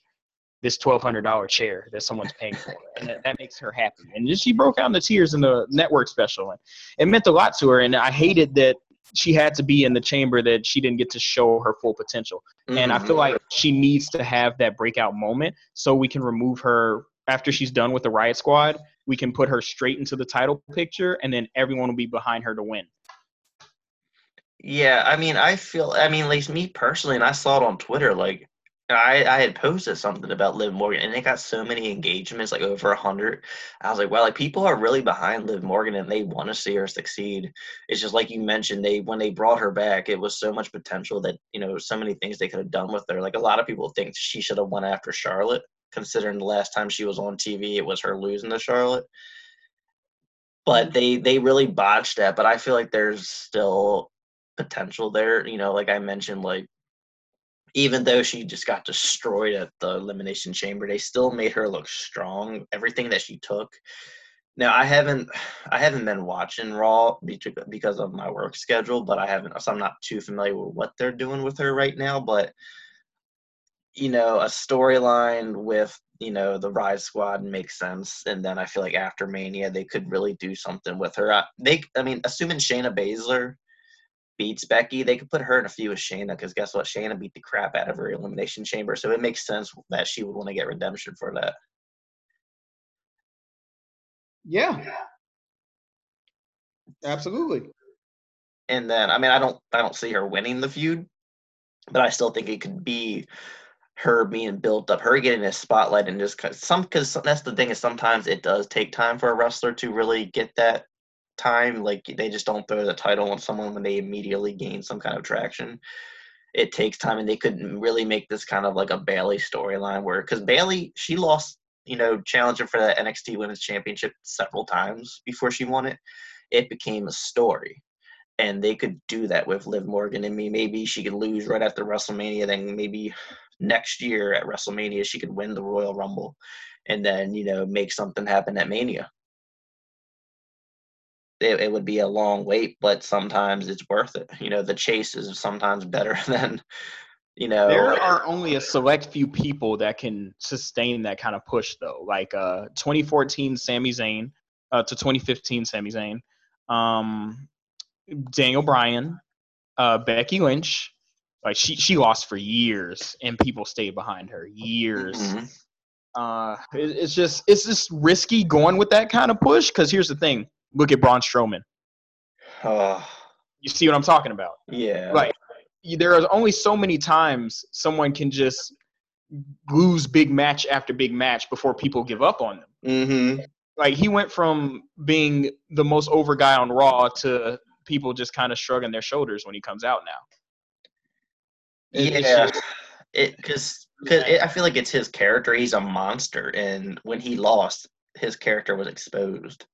this twelve hundred dollar chair that someone's paying for, and that, that, makes her happy. And she broke out in the tears in the network special, and it meant a lot to her. And I hated that she had to be in the chamber that she didn't get to show her full potential. Mm-hmm. And I feel mm-hmm. like she needs to have that breakout moment so we can remove her after she's done with the Riott Squad. We can put her straight into the title picture, and then everyone will be behind her to win. Yeah, I mean, I feel, I mean, like me personally, and I saw it on Twitter, like I, I had posted something about Liv Morgan and it got so many engagements, like over a hundred. I was like, well, like people are really behind Liv Morgan and they want to see her succeed. It's just like you mentioned, they when they brought her back, it was so much potential that you know so many things they could have done with her. Like a lot of people think she should have went after Charlotte, considering the last time she was on TV, it was her losing to Charlotte. But they they really botched that. But I feel like there's still potential there. You know, like I mentioned, like even though she just got destroyed at the elimination chamber, they still made her look strong. Everything that she took. Now I haven't, I haven't been watching Raw because of my work schedule, but I haven't, so I'm not too familiar with what they're doing with her right now. But you know, a storyline with you know the Riott Squad makes sense, and then I feel like after Mania they could really do something with her. I, they, I mean, assuming Shayna Baszler beats Becky, they could put her in a feud with Shayna because guess what? Shayna beat the crap out of her elimination chamber, so it makes sense that she would want to get redemption for that. Yeah. Absolutely. And then I mean I don't I don't see her winning the feud, but I still think it could be her being built up, her getting a spotlight and just some because that's the thing is sometimes it does take time for a wrestler to really get that time. Like they just don't throw the title on someone when they immediately gain some kind of traction. it takes time, and they couldn't really make this kind of like a Bayley storyline where because Bayley she lost, you know, challenging for the NXT Women's Championship several times before she won it. It became a story and they could do that with Liv Morgan and me. Maybe she could lose right after WrestleMania, then maybe next year at WrestleMania she could win the Royal Rumble, and then you know make something happen at Mania. It, it would be a long wait, but sometimes it's worth it. You know, the chase is sometimes better than you know. There are only a select few people that can sustain that kind of push, though. Like uh, 2014 Sami Zayn uh, to 2015 Sami Zayn. Um, Daniel Bryan, uh, Becky Lynch. Like she she lost for years, and people stayed behind her years. Mhm. Uh, it, it's just it's just risky going with that kind of push. Because here's the thing: look at Braun Strowman. Oh, You see what I'm talking about? yeah. Like there are only so many times someone can just lose big match after big match before people give up on them. Mm-hmm. Like he went from being the most over guy on Raw to people just kind of shrugging their shoulders when he comes out now. Yeah. just- It because because I feel like it's his character. He's a monster, and when he lost, his character was exposed.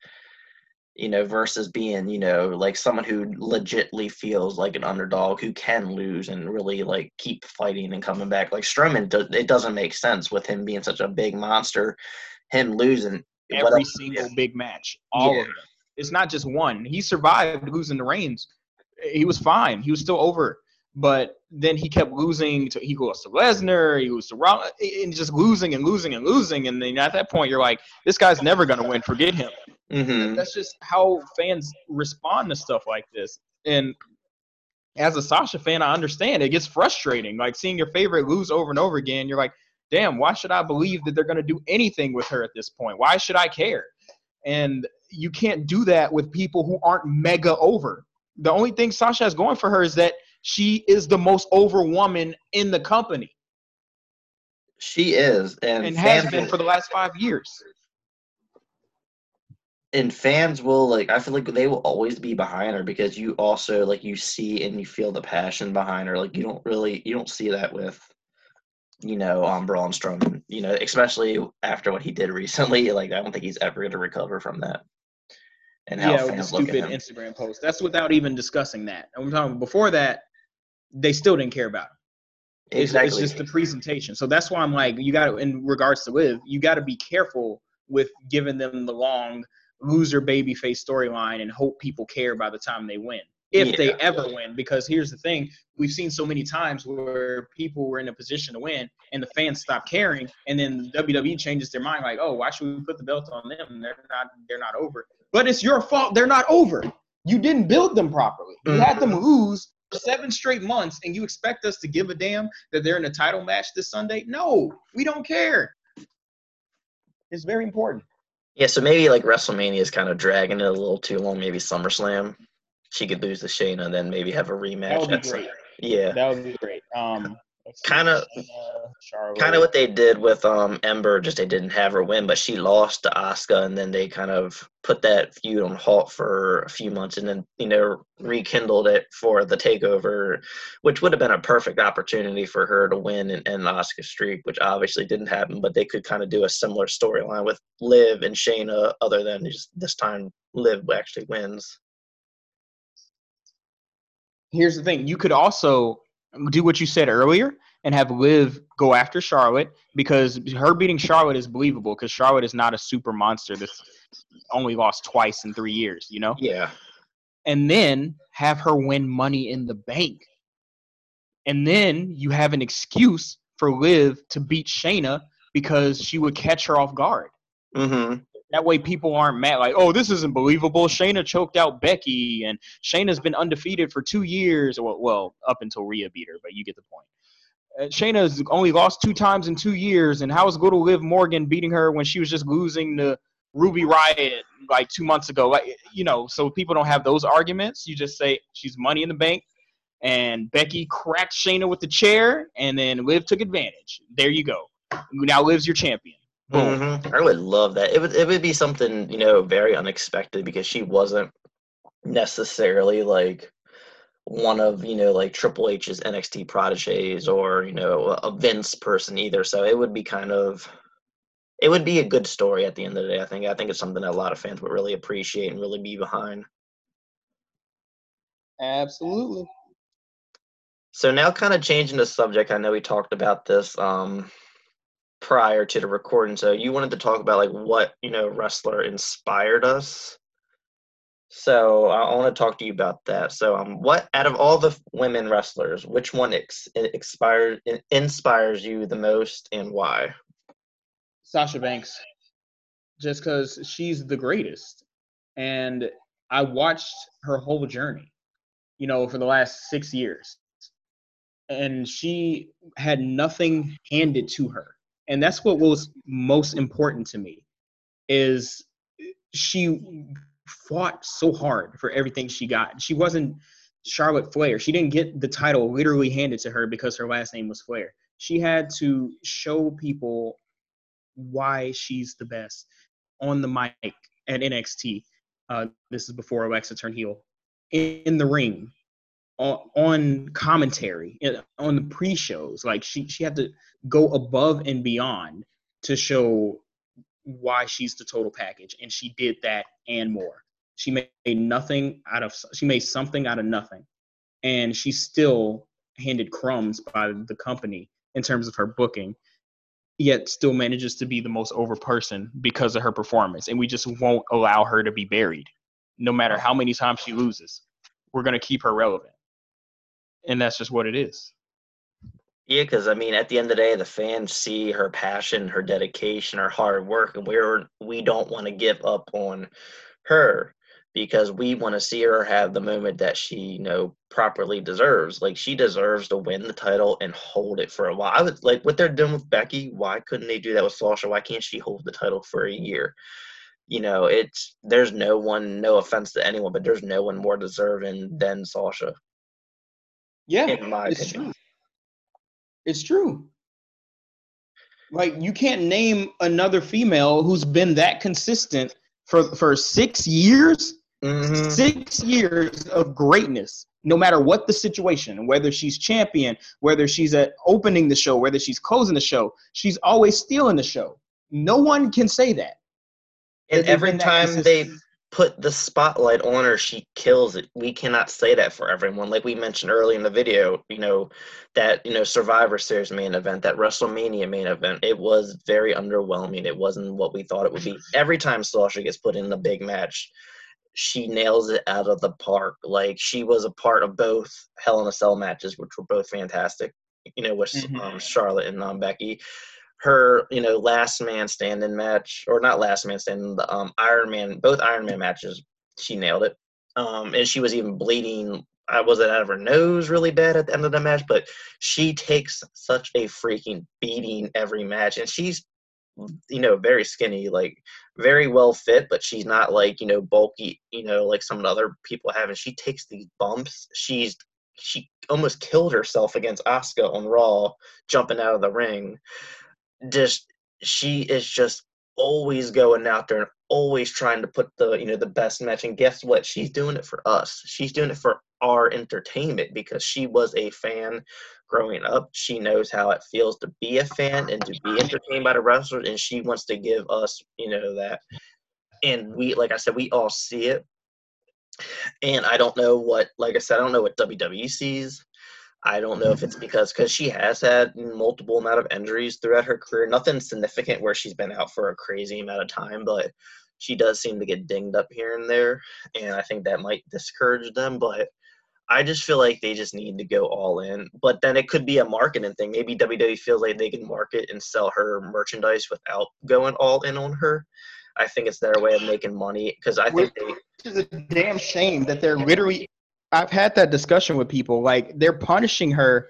You know, versus being you know like someone who legitly feels like an underdog who can lose and really like keep fighting and coming back. Like Strowman, do, it doesn't make sense with him being such a big monster, him losing every single big match, all Yeah. of them. It's not just one. He survived losing the reigns. He was fine. He was still over. But then he kept losing. To, he lost to Lesnar. He lost to Rollins, and just losing and losing and losing. And then at that point, you're like, this guy's never going to win. Forget him. Mhm. That's just how fans respond to stuff like this. And as a Sasha fan, I understand it gets frustrating. Like seeing your favorite lose over and over again. You're like, damn, why should I believe that they're going to do anything with her at this point? Why should I care? And you can't do that with people who aren't mega over. The only thing Sasha has going for her is that she is the most over woman in the company She is, and, and has been will- for the last five years. and fans will like i feel like they will always be behind her because you also like you see and you feel the passion behind her like you don't really you don't see that with you know um Braun Strowman you know especially after what he did recently like I don't think he's ever going to recover from that and how yeah, with the fans look at stupid him Instagram post. That's without even discussing that. I'm talking before that, they still didn't care about him. It's, exactly it's just the presentation. So that's why I'm like, you got to, in regards to Liv, you got to be careful with giving them the long loser baby face storyline and hope people care by the time they win. If they ever win, because here's the thing: we've seen so many times where people were in a position to win, and the fans stop caring, and then WWE changes their mind, like, "Oh, why should we put the belt on them? They're not, they're not over." But it's your fault. They're not over. You didn't build them properly. You had them mm-hmm. lose for seven straight months, and you expect us to give a damn that they're in a title match this Sunday? No, we don't care. It's very important. yeah so maybe like WrestleMania is kind of dragging it a little too long maybe SummerSlam she could lose to Shayna and then maybe have a That rematch would be some- great. yeah That would be great. Um, see, Kinda- kind of what they did with um Ember, just they didn't have her win, but she lost to Asuka, and then they kind of put that feud on halt for a few months, and then you know rekindled it for the takeover, which would have been a perfect opportunity for her to win and end Asuka streak, which obviously didn't happen. But they could kind of do a similar storyline with Liv and Shayna, other than just this time Liv actually wins. Here's the thing: you could also do what you said earlier and have Liv go after Charlotte because her beating Charlotte is believable because Charlotte is not a super monster that's only lost twice in three years. You know. Yeah, and then have her win money in the bank. And then you have an excuse for Liv to beat Shayna because she would catch her off guard. mm-hmm. That way people aren't mad like, oh, this isn't believable. Shayna choked out Becky and Shayna's been undefeated for two years. Well, well up until Rhea beat her, but you get the point. Uh, Shayna's only lost two times in two years, and how is little Liv Morgan beating her when she was just losing to Ruby Riott like two months ago? Like, you know, so people don't have those arguments. You just say she's money in the bank, and Becky cracked Shayna with the chair, and then Liv took advantage. There you go. Now Liv's your champion. Boom. Mhm. I would love that. It would it would be something you know very unexpected because she wasn't necessarily like one of you know like Triple H's NXT proteges or you know a Vince person either. So it would be kind of it would be a good story at the end of the day. I think I think it's something that a lot of fans would really appreciate and really be behind. Absolutely. So now, kind of changing the subject. I know we talked about this um, prior to the recording. So you wanted to talk about like what you know wrestler inspired us. So I want to talk to you about that. So um, what out of all the women wrestlers, which one ex- inspires inspires you the most, and why? Sasha Banks, just because she's the greatest, and I watched her whole journey. You know, for the last six years, and she had nothing handed to her and that's what was most important to me is she fought so hard for everything she got. She wasn't charlotte flair. She didn't get the title literally handed to her because her last name was flair. She had to show people why she's the best on the mic at nxt uh, this is before alexa turned heel. In the ring on, commentary on the pre-shows like she she had to go above and beyond to show why she's the total package and she did that and more. She made nothing out of she made something out of nothing and she still handed crumbs by the company in terms of her booking yet still manages to be the most over person because of her performance and we just won't allow her to be buried. No matter how many times she loses we're going to keep her relevant and that's just what it is. Yeah, because I mean, at the end of the day, the fans see her passion, her dedication, her hard work, and we're we don't want to give up on her because we want to see her have the moment that she, you know, properly deserves. Like she deserves to win the title and hold it for a while. I would like what they're doing with Becky. Why couldn't they do that with Sasha? Why can't she hold the title for a year? You know, it's there's no one. No offense to anyone, but there's no one more deserving than Sasha. Yeah, it's opinion. true. It's true. Like you can't name another female who's been that consistent for for six years. Mm-hmm. Six years of greatness, no matter what the situation, whether she's champion, whether she's at opening the show, whether she's closing the show, she's always stealing the show. No one can say that. And every time they put the spotlight on her, she kills it. We cannot say that for everyone. Like we mentioned early in the video, you know, that, you know, Survivor Series main event, that WrestleMania main event, it was very underwhelming. It wasn't what we thought it would be. Every time Sasha gets put in the big match, she nails it out of the park. Like she was a part of both Hell in a Cell matches, which were both fantastic, you know, with mm-hmm. um, Charlotte and um, Becky her, you know, last man standing match, or not last man standing, the um, Iron Man, both Iron Man matches, she nailed it. Um, and she was even bleeding. I was it out of her nose really bad at the end of the match, but she takes such a freaking beating every match, and she's, you know, very skinny, like very well fit, but she's not like you know bulky, you know, like some of the other people have. And she takes these bumps. She's she almost killed herself against Asuka on Raw, jumping out of the ring just she is just always going out there and always trying to put the you know the best match and guess what? She's doing it for us. She's doing it for our entertainment because she was a fan growing up. She knows how it feels to be a fan and to be entertained by the wrestlers and she wants to give us you know that. And we like i said we all see it. And i don't know what like i said i don't know what wwe sees I don't know if it's because because she has had multiple amount of injuries throughout her career. Nothing significant where she's been out for a crazy amount of time, but she does seem to get dinged up here and there, and I think that might discourage them. But I just feel like they just need to go all in. But then it could be a marketing thing. Maybe WWE feels like they can market and sell her merchandise without going all in on her. I think it's their way of making money because I think they. is a damn shame that they're literally I've had that discussion with people. Like they're punishing her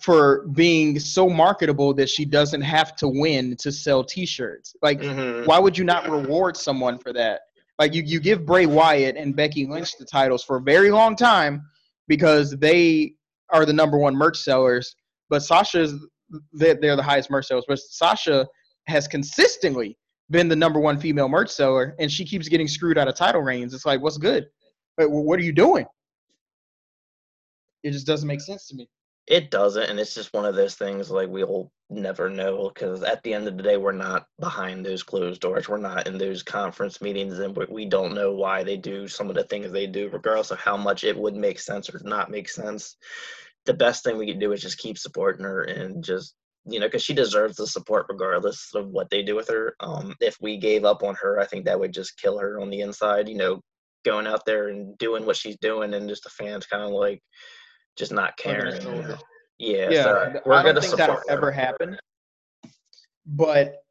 for being so marketable that she doesn't have to win to sell T-shirts. Like, mm-hmm. why would you not reward someone for that? Like you, you give Bray Wyatt and Becky Lynch the titles for a very long time because they are the number one merch sellers, but Sasha's they're, they're the highest merch sellers. But Sasha has consistently been the number one female merch seller, and she keeps getting screwed out of title reigns. It's like, what's good? But what are you doing? It just doesn't make sense to me. It doesn't, and it's just one of those things like we'll never know because at the end of the day, we're not behind those closed doors. We're not in those conference meetings, and we don't know why they do some of the things they do, regardless of how much it would make sense or not make sense. The best thing we can do is just keep supporting her and just you know, because she deserves the support regardless of what they do with her. Um, if we gave up on her, I think that would just kill her on the inside. You know, going out there and doing what she's doing, and just the fans kind of like just not caring. Yeah, yeah. So we're I don't think that'll ever happen. But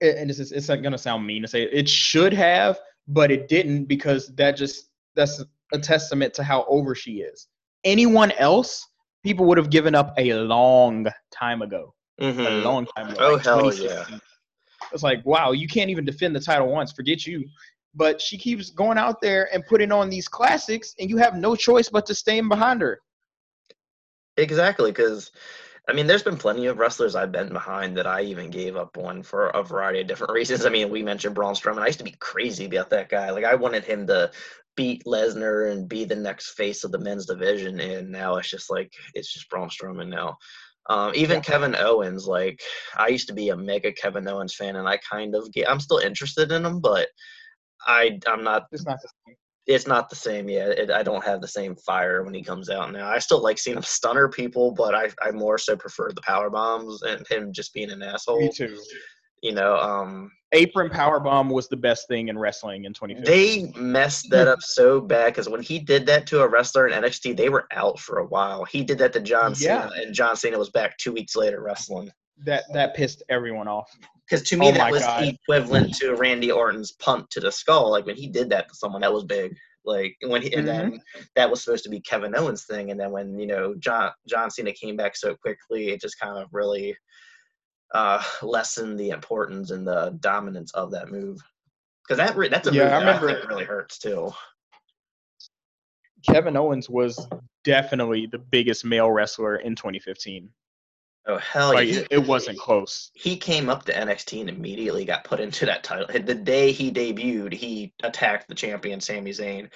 and it's it's not gonna sound mean to say it, it should have, but it didn't because that just that's a testament to how over she is. Anyone else people would have given up a long time ago. Mm-hmm. A long time ago. Oh like hell yeah! It's like wow, you can't even defend the title once. Forget you. But she keeps going out there and putting on these classics, and you have no choice but to stand behind her. Exactly, because I mean, there's been plenty of wrestlers I've been behind that I even gave up on for a variety of different reasons. I mean, we mentioned Braun Strowman. I used to be crazy about that guy. Like, I wanted him to beat Lesnar and be the next face of the men's division. And now it's just like it's just Braun Strowman now. Um, even Kevin Owens, like I used to be a mega Kevin Owens fan, and I kind of get, I'm still interested in him, but I I'm not. It's not the same. It's not the same yet. It, I don't have the same fire when he comes out now. I still like seeing him stunner people, but I I more so prefer the power bombs and him just being an asshole. Me too. You know, um, apron power bomb was the best thing in wrestling in 2015. They messed that up so bad because when he did that to a wrestler in NXT, they were out for a while. He did that to John yeah. Cena, and John Cena was back two weeks later wrestling. That that pissed everyone off. Because to me, oh that was God. equivalent to Randy Orton's punt to the skull. Like when he did that to someone, that was big. Like when he, and mm-hmm. then that was supposed to be Kevin Owens' thing, and then when you know John John Cena came back so quickly, it just kind of really uh, lessen the importance and the dominance of that move. Because that re- that's a yeah, move I remember that I really hurts too. Kevin Owens was definitely the biggest male wrestler in 2015. Oh hell like, yeah! It wasn't close. He came up to NXT and immediately got put into that title. The day he debuted, he attacked the champion Sami Zayn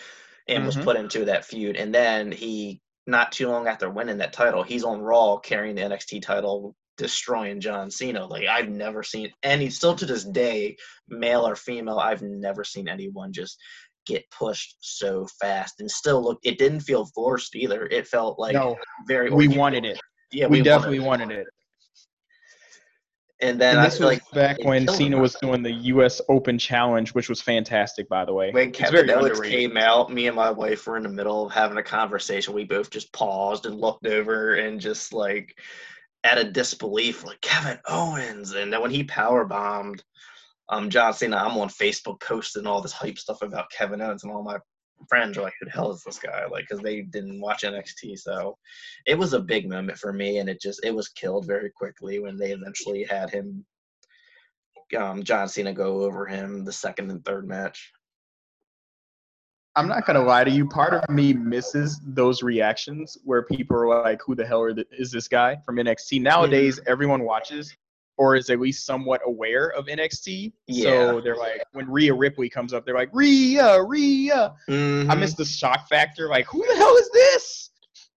and mm-hmm. was put into that feud. And then he, not too long after winning that title, he's on Raw carrying the NXT title destroying John Cena. Like I've never seen any still to this day, male or female, I've never seen anyone just get pushed so fast and still look it didn't feel forced either. It felt like no, very we wanted it. Yeah, we, we definitely wanted it. wanted it. And then and this was like back when Cena was doing the U.S. Open Challenge, which was fantastic, by the way. When Kevin Owens came out, me and my wife were in the middle of having a conversation. We both just paused and looked over and just like at a disbelief, like Kevin Owens. And then when he power bombed um, John Cena, I'm on Facebook posting all this hype stuff about Kevin Owens, and all my friends are like, "Who the hell is this guy?" Like, because they didn't watch NXT, so it was a big moment for me, and it just it was killed very quickly when they eventually had him, um, John Cena, go over him the second and third match. I'm not gonna lie to you. Part of me misses those reactions where people are like, "Who the hell is this guy from NXT?" Nowadays, mm-hmm. everyone watches or is at least somewhat aware of NXT. Yeah. So they're like, when Rhea Ripley comes up, they're like, Rhea, Rhea. Mm-hmm. I miss the shock factor. Like, who the hell is this?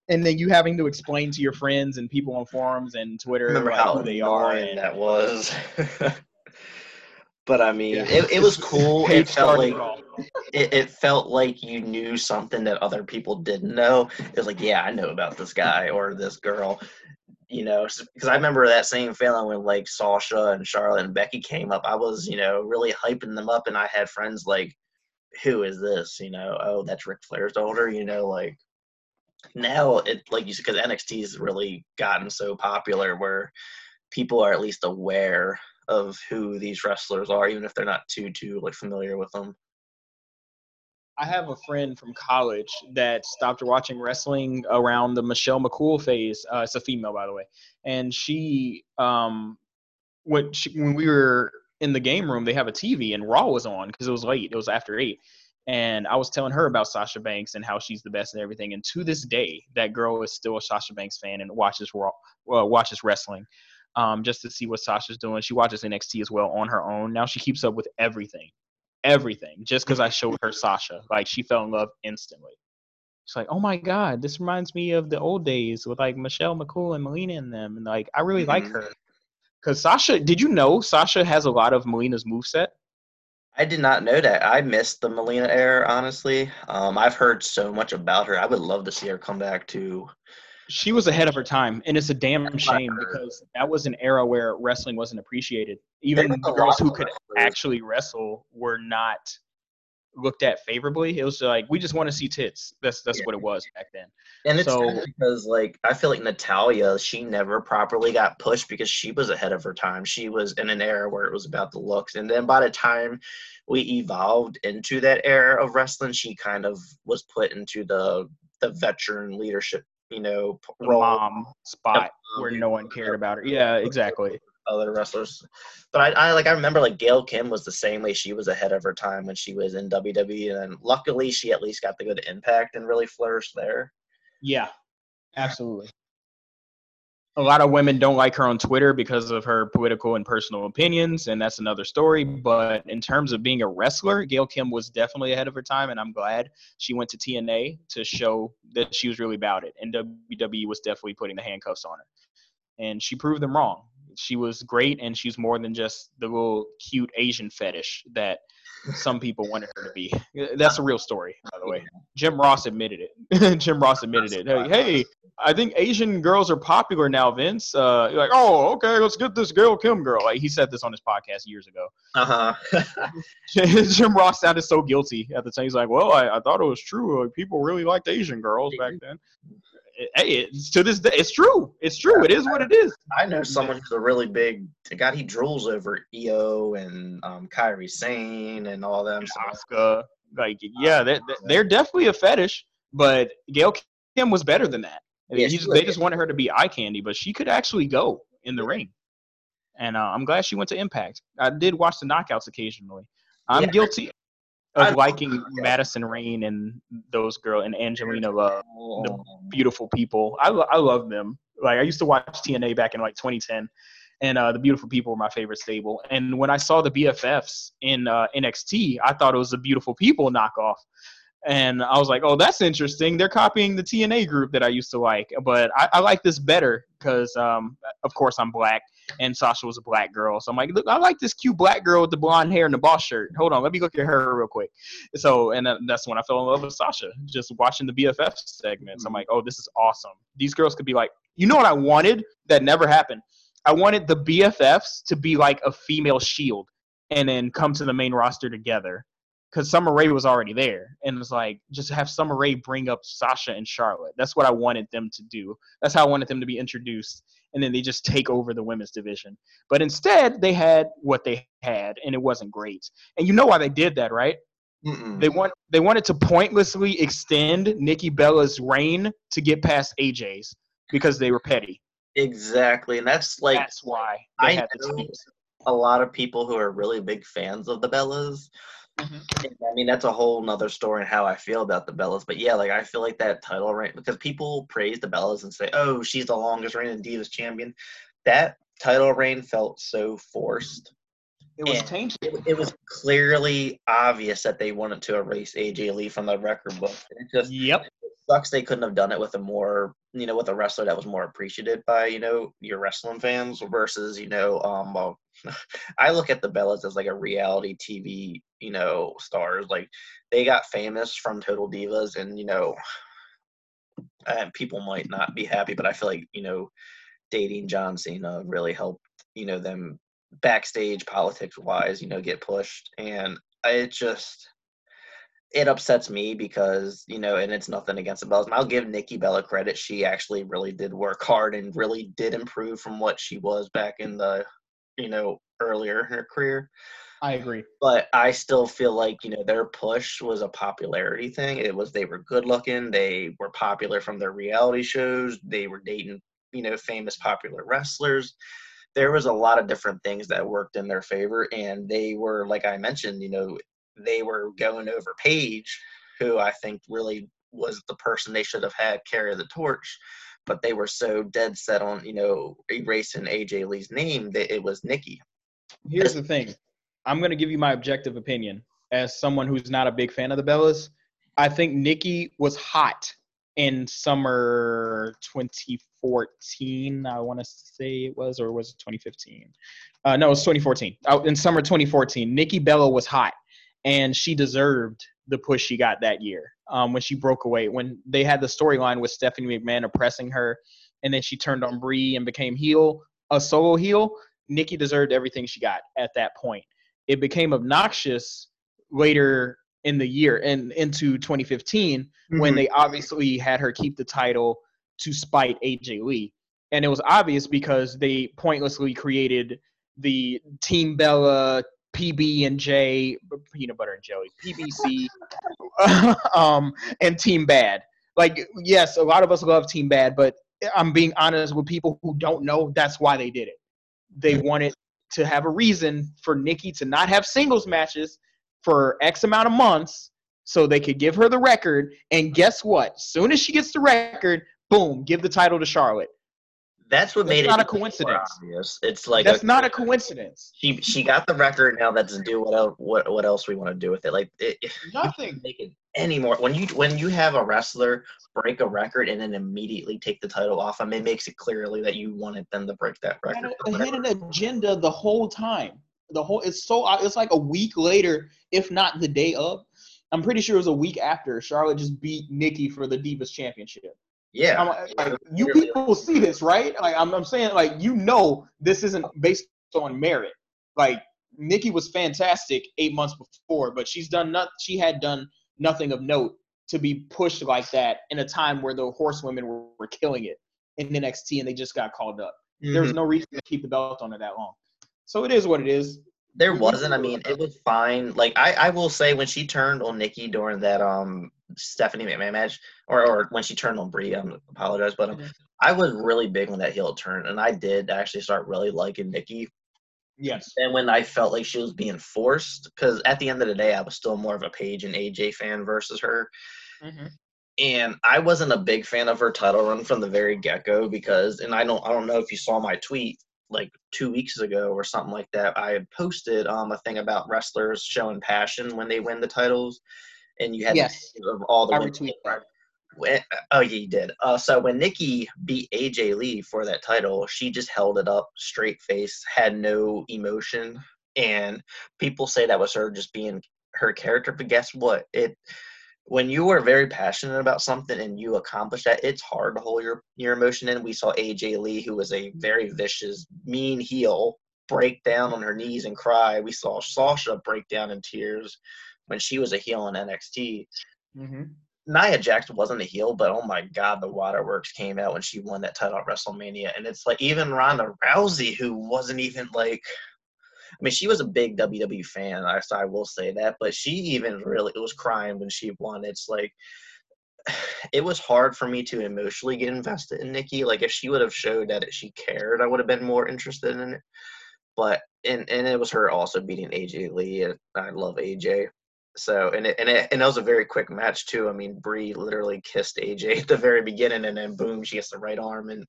And then you having to explain to your friends and people on forums and Twitter Remember like, how who they are. And that was. but I mean, yeah. it, it was cool. it felt like it, it, felt like you knew something that other people didn't know. It was like, yeah, I know about this guy or this girl, you know, because I remember that same feeling when like Sasha and Charlotte and Becky came up. I was, you know, really hyping them up, and I had friends like, "Who is this?" You know, oh, that's Ric Flair's daughter. You know, like now it like you said because NXT's really gotten so popular where people are at least aware of who these wrestlers are, even if they're not too too like familiar with them. I have a friend from college that stopped watching wrestling around the Michelle McCool phase. Uh, it's a female, by the way, and she, um, when she, when we were in the game room, they have a TV and Raw was on because it was late. It was after eight, and I was telling her about Sasha Banks and how she's the best and everything. And to this day, that girl is still a Sasha Banks fan and watches Raw, uh, watches wrestling um, just to see what Sasha's doing. She watches NXT as well on her own. Now she keeps up with everything, everything, just because I showed her Sasha. Like she fell in love instantly. She's like, oh my god, this reminds me of the old days with like Michelle McCool and Melina and them, and like I really like Mhm. her. Cause Sasha, did you know Sasha has a lot of Melina's moveset? I did not know that. I missed the Melina era, honestly. Um, I've heard so much about her. I would love to see her come back to. She was ahead of her time, and it's a damn That's what I shame because that was an era where wrestling wasn't appreciated. Even the girls who could actually wrestle were not looked at favorably. It was like we just want to see tits. That's that's Yeah. what it was back then. And it's So- because, like, I feel like Natalya, she never properly got pushed because she was ahead of her time. She was in an era where it was about the looks. And then by the time we evolved into that era of wrestling, she kind of was put into the the veteran leadership, you know, role. mom spot Um, where no one cared about her. Yeah, exactly. other wrestlers. But I, I like I remember like Gail Kim was the same way. She was ahead of her time when she was in WWE, and luckily she at least got the good impact and really flourished there. Yeah, absolutely. A lot of women don't like her on Twitter because of her political and personal opinions, and that's another story. But in terms of being a wrestler, Gail Kim was definitely ahead of her time, and I'm glad she went to TNA to show that she was really about it. And WWE was definitely putting the handcuffs on her, and she proved them wrong. She was great, and she's more than just the little cute Asian fetish that some people wanted her to be. That's a real story, by the way. Jim Ross admitted it. Jim Ross admitted it. Hey, hey, I think Asian girls are popular now, Vince. Uh, you're like, oh, okay, let's get this girl, Kim girl. Like he said this on his podcast years ago. Uh huh. Jim Ross sounded so guilty at the time. He's like, well, I, I thought it was true. Like, people really liked Asian girls back then. Hey, it's, to this day, it's true. It's true. It is what it is. I know someone who's a really big God. He drools over Io and um, Kairi Sane and all them. Asuka, like, yeah, they're, they're definitely a fetish, but Gail Kim was better than that. Yeah, He she just- they just wanted her to be eye candy, but she could actually go in the ring. And uh, I'm glad she went to Impact. I did watch the knockouts occasionally. I'm Yeah. guilty I of liking. Madison Rayne and those girl and Angelina Love, Oh, beautiful people. I, I love them. Like I used to watch TNA back in like 2010, and uh, the beautiful people were my favorite stable. And when I saw the BFFs in uh, NXT, I thought it was the beautiful people knockoff. And I was like, oh, that's interesting. They're copying the TNA group that I used to like. But I, I like this better because, um, of course, I'm black and Sasha was a black girl. So I'm like, look, I like this cute black girl with the blonde hair and the boss shirt. Hold on, let me look at her real quick. So, and that's when I fell in love with Sasha, just watching the BFF segments. I'm like, oh, this is awesome. These girls could be like, you know what I wanted that never happened? I wanted the BFFs to be like a female shield and then come to the main roster together. Because Summer Rae was already there. And it's like, just have Summer Rae bring up Sasha and Charlotte. That's what I wanted them to do. That's how I wanted them to be introduced and then they just take over the women's division. But instead, they had what they had, and it wasn't great. And you know why they did that, right? mm-mm. They want they wanted to pointlessly extend Nikki Bella's reign to get past AJ's because they were petty. exactly, and that's like That's why I had know a lot of people who are really big fans of the Bellas. Mhm. I mean, that's a whole nother story and how I feel about the Bellas. But yeah, like I feel like that title reign because people praise the Bellas and say, "Oh, she's the longest reigning Divas champion." That title reign felt so forced. It was tainted. It, it was clearly obvious that they wanted to erase AJ Lee from the record book. It just Yep. sucks they couldn't have done it with a more you know with a wrestler that was more appreciated by you know your wrestling fans versus you know um well, I look at the Bellas as like a reality TV you know stars like they got famous from Total Divas and you know and people might not be happy but I feel like you know dating John Cena really helped you know them backstage politics wise you know get pushed and it just it upsets me because you know, and it's nothing against the Bellas. And I'll give Nikki Bella credit; she actually really did work hard and really did improve from what she was back in the, you know, earlier in her career. I agree. But I still feel like you know their push was a popularity thing. It was they were good looking, they were popular from their reality shows, they were dating you know famous popular wrestlers. There was a lot of different things that worked in their favor, and they were like I mentioned, you know, they were going over Paige, who I think really was the person they should have had carry the torch. But they were so dead set on, you know, erasing AJ Lee's name that it was Nikki. Here's the thing. I'm going to give you my objective opinion as someone who's not a big fan of the Bellas. I think Nikki was hot in summer 2014. I want to say it was, or was it 2015? Uh, no, it was 2014. In summer 2014, Nikki Bella was hot, and she deserved the push she got that year um, when she broke away. When they had the storyline with Stephanie McMahon oppressing her, and then she turned on Brie and became heel, a solo heel. Nikki deserved everything she got at that point. It became obnoxious later in the year and into 2015 mm-hmm. when they obviously had her keep the title to spite AJ Lee. And it was obvious because they pointlessly created the Team Bella PB and J peanut butter and jelly PBC um, and Team Bad. Like yes, a lot of us love Team Bad, but I'm being honest with people who don't know that's why they did it. They wanted to have a reason for Nikki to not have singles matches for X amount of months so they could give her the record. And guess what? Soon as she gets the record, boom, give the title to Charlotte. That's what that's made not it not a coincidence. Obvious. It's like that's a, not a coincidence. She she got the record. Now let's do what else, what what else we want to do with it. Like it, nothing. Make it any more when you when you have a wrestler break a record and then immediately take the title off them, it makes it clearly that you wanted them to break that record. They had an agenda the whole time. The whole it's so uh, it's like a week later, if not the day of. I'm pretty sure it was a week after Charlotte just beat Nikki for the Divas Championship. Yeah, I'm, like, you people see this, right? Like I'm, I'm saying, like you know, this isn't based on merit. Like Nikki was fantastic eight months before, but she's done not. She had done nothing of note to be pushed like that in a time where the horsewomen were, were killing it in NXT and they just got called up. Mm-hmm. There was no reason to keep the belt on her that long. So it is what it is. There wasn't. I mean, it was fine. Like I, I will say when she turned on Nikki during that um Stephanie McMahon match, or or when she turned on Brie, I apologize, but um, mm-hmm. I was really big on that heel turn, and I did actually start really liking Nikki. Yes. And when I felt like she was being forced, because at the end of the day, I was still more of a Paige and AJ fan versus her. Mm-hmm. And I wasn't a big fan of her title run from the very get go because, and I don't, I don't know if you saw my tweet like two weeks ago or something like that. I had posted um a thing about wrestlers showing passion when they win the titles, and you had yes. of all the. I retweet Oh, yeah, you did. Uh, so when Nikki beat AJ Lee for that title, she just held it up, straight face, had no emotion, and people say that was her just being her character. But guess what? It when you are very passionate about something and you accomplish that, it's hard to hold your your emotion in. We saw AJ Lee, who was a very vicious, mean heel, break down on her knees and cry. We saw Sasha break down in tears when she was a heel in NXT. Mm-hmm. Nia Jax wasn't a heel, but oh my god, the waterworks came out when she won that title at WrestleMania. And it's like even Ronda Rousey, who wasn't even like I mean, she was a big WWE fan, I, I will say that, but she even really was crying when she won. It's like it was hard for me to emotionally get invested in Nikki. Like if she would have showed that she cared, I would have been more interested in it. But and and it was her also beating AJ Lee. And I love AJ. So and it, and it and it was a very quick match too. I mean, Brie literally kissed AJ at the very beginning, and then boom, she gets the right arm and.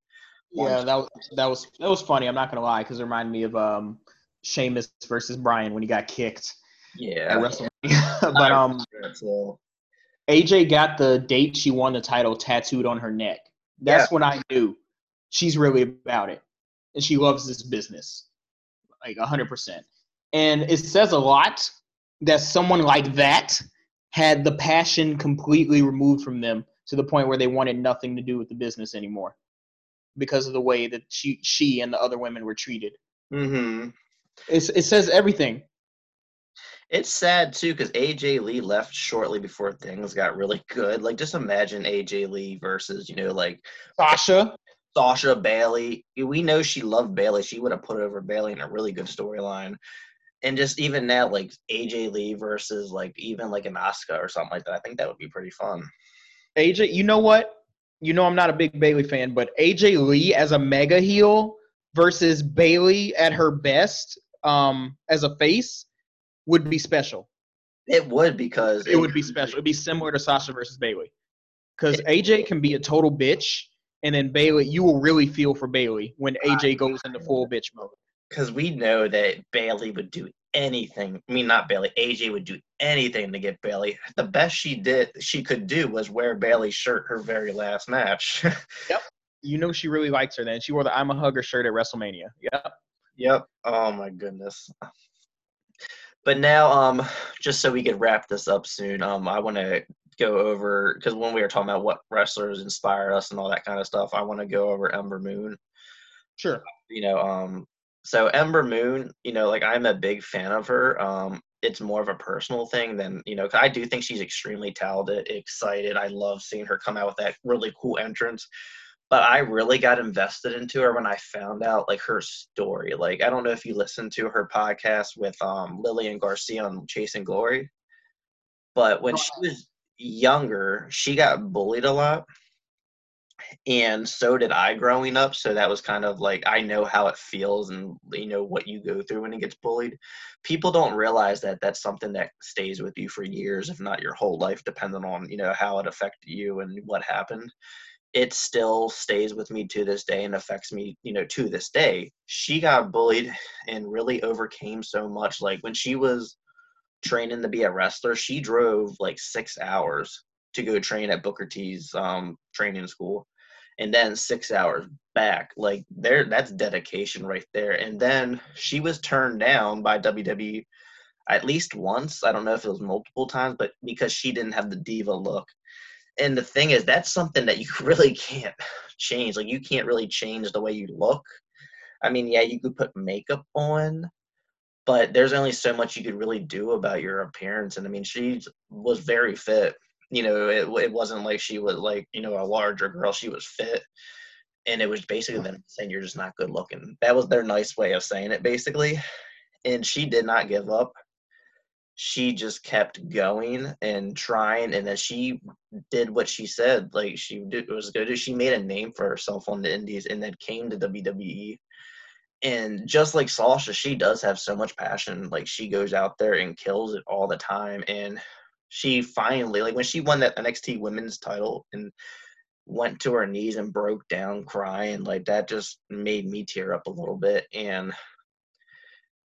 Yeah, that was that was that was funny. I'm not gonna lie, because it reminded me of um, Sheamus versus Bryan when he got kicked. Yeah. At WrestleMania. but um, AJ got the date she won the title tattooed on her neck. That's yeah. when I knew she's really about it, and she loves this business, like hundred percent. And it says a lot that someone like that had the passion completely removed from them to the point where they wanted nothing to do with the business anymore because of the way that she she and the other women were treated. Mm-hmm. It's, it says everything. It's sad too because AJ Lee left shortly before things got really good. Like, just imagine AJ Lee versus, you know, like Sasha. Sasha Bayley. We know she loved Bayley. She would have put over Bayley in a really good storyline and just even now, like AJ Lee versus like even like an Asuka or something like that. I think that would be pretty fun. AJ, you know what? You know I'm not a big Bayley fan, but AJ Lee as a mega heel versus Bayley at her best um, as a face would be special. It would because it, it would be special. It'd be similar to Sasha versus Bayley. Because AJ can be a total bitch, and then Bayley, you will really feel for Bayley when AJ goes into full bitch mode because we know that Bayley would do anything. I mean, not Bayley. AJ would do anything to get Bayley. The best she did, she could do, was wear Bayley's shirt her very last match. yep. You know she really likes her. Then she wore the "I'm a Hugger" shirt at WrestleMania. Yep. Yep. Oh my goodness. But now, um, just so we could wrap this up soon, um, I want to go over because when we were talking about what wrestlers inspire us and all that kind of stuff, I want to go over Ember Moon. Sure. You know, um, so Ember Moon, you know, like I'm a big fan of her. Um, it's more of a personal thing than you know. I do think she's extremely talented, excited. I love seeing her come out with that really cool entrance. But I really got invested into her when I found out like her story. Like I don't know if you listened to her podcast with um, Lillian Garcia on Chasing Glory, but when she was younger, she got bullied a lot and so did I growing up. So that was kind of like I know how it feels and you know what you go through when it gets bullied. People don't realize that that's something that stays with you for years, if not your whole life, depending on you know how it affected you and what happened. It still stays with me to this day and affects me, you know, to this day. She got bullied and really overcame so much. Like when she was training to be a wrestler, she drove like six hours to go train at Booker T's um, training school and then six hours back. Like there, that's dedication right there. And then she was turned down by WWE at least once. I don't know if it was multiple times, but because she didn't have the diva look. And the thing is, that's something that you really can't change. Like you can't really change the way you look. I mean, yeah, you could put makeup on, but there's only so much you could really do about your appearance. And I mean, she was very fit you know, it, it wasn't like she was like, you know, a larger girl. She was fit. And it was basically them saying you're just not good looking. That was their nice way of saying it, basically. And she did not give up. She just kept going and trying. And then she did what she said, like she did, was good. She made a name for herself on the Indies and then came to WWE and just like Sasha, she does have so much passion. Like she goes out there and kills it all the time. And she finally like when she won that NXT women's title and went to her knees and broke down crying like that just made me tear up a little bit. And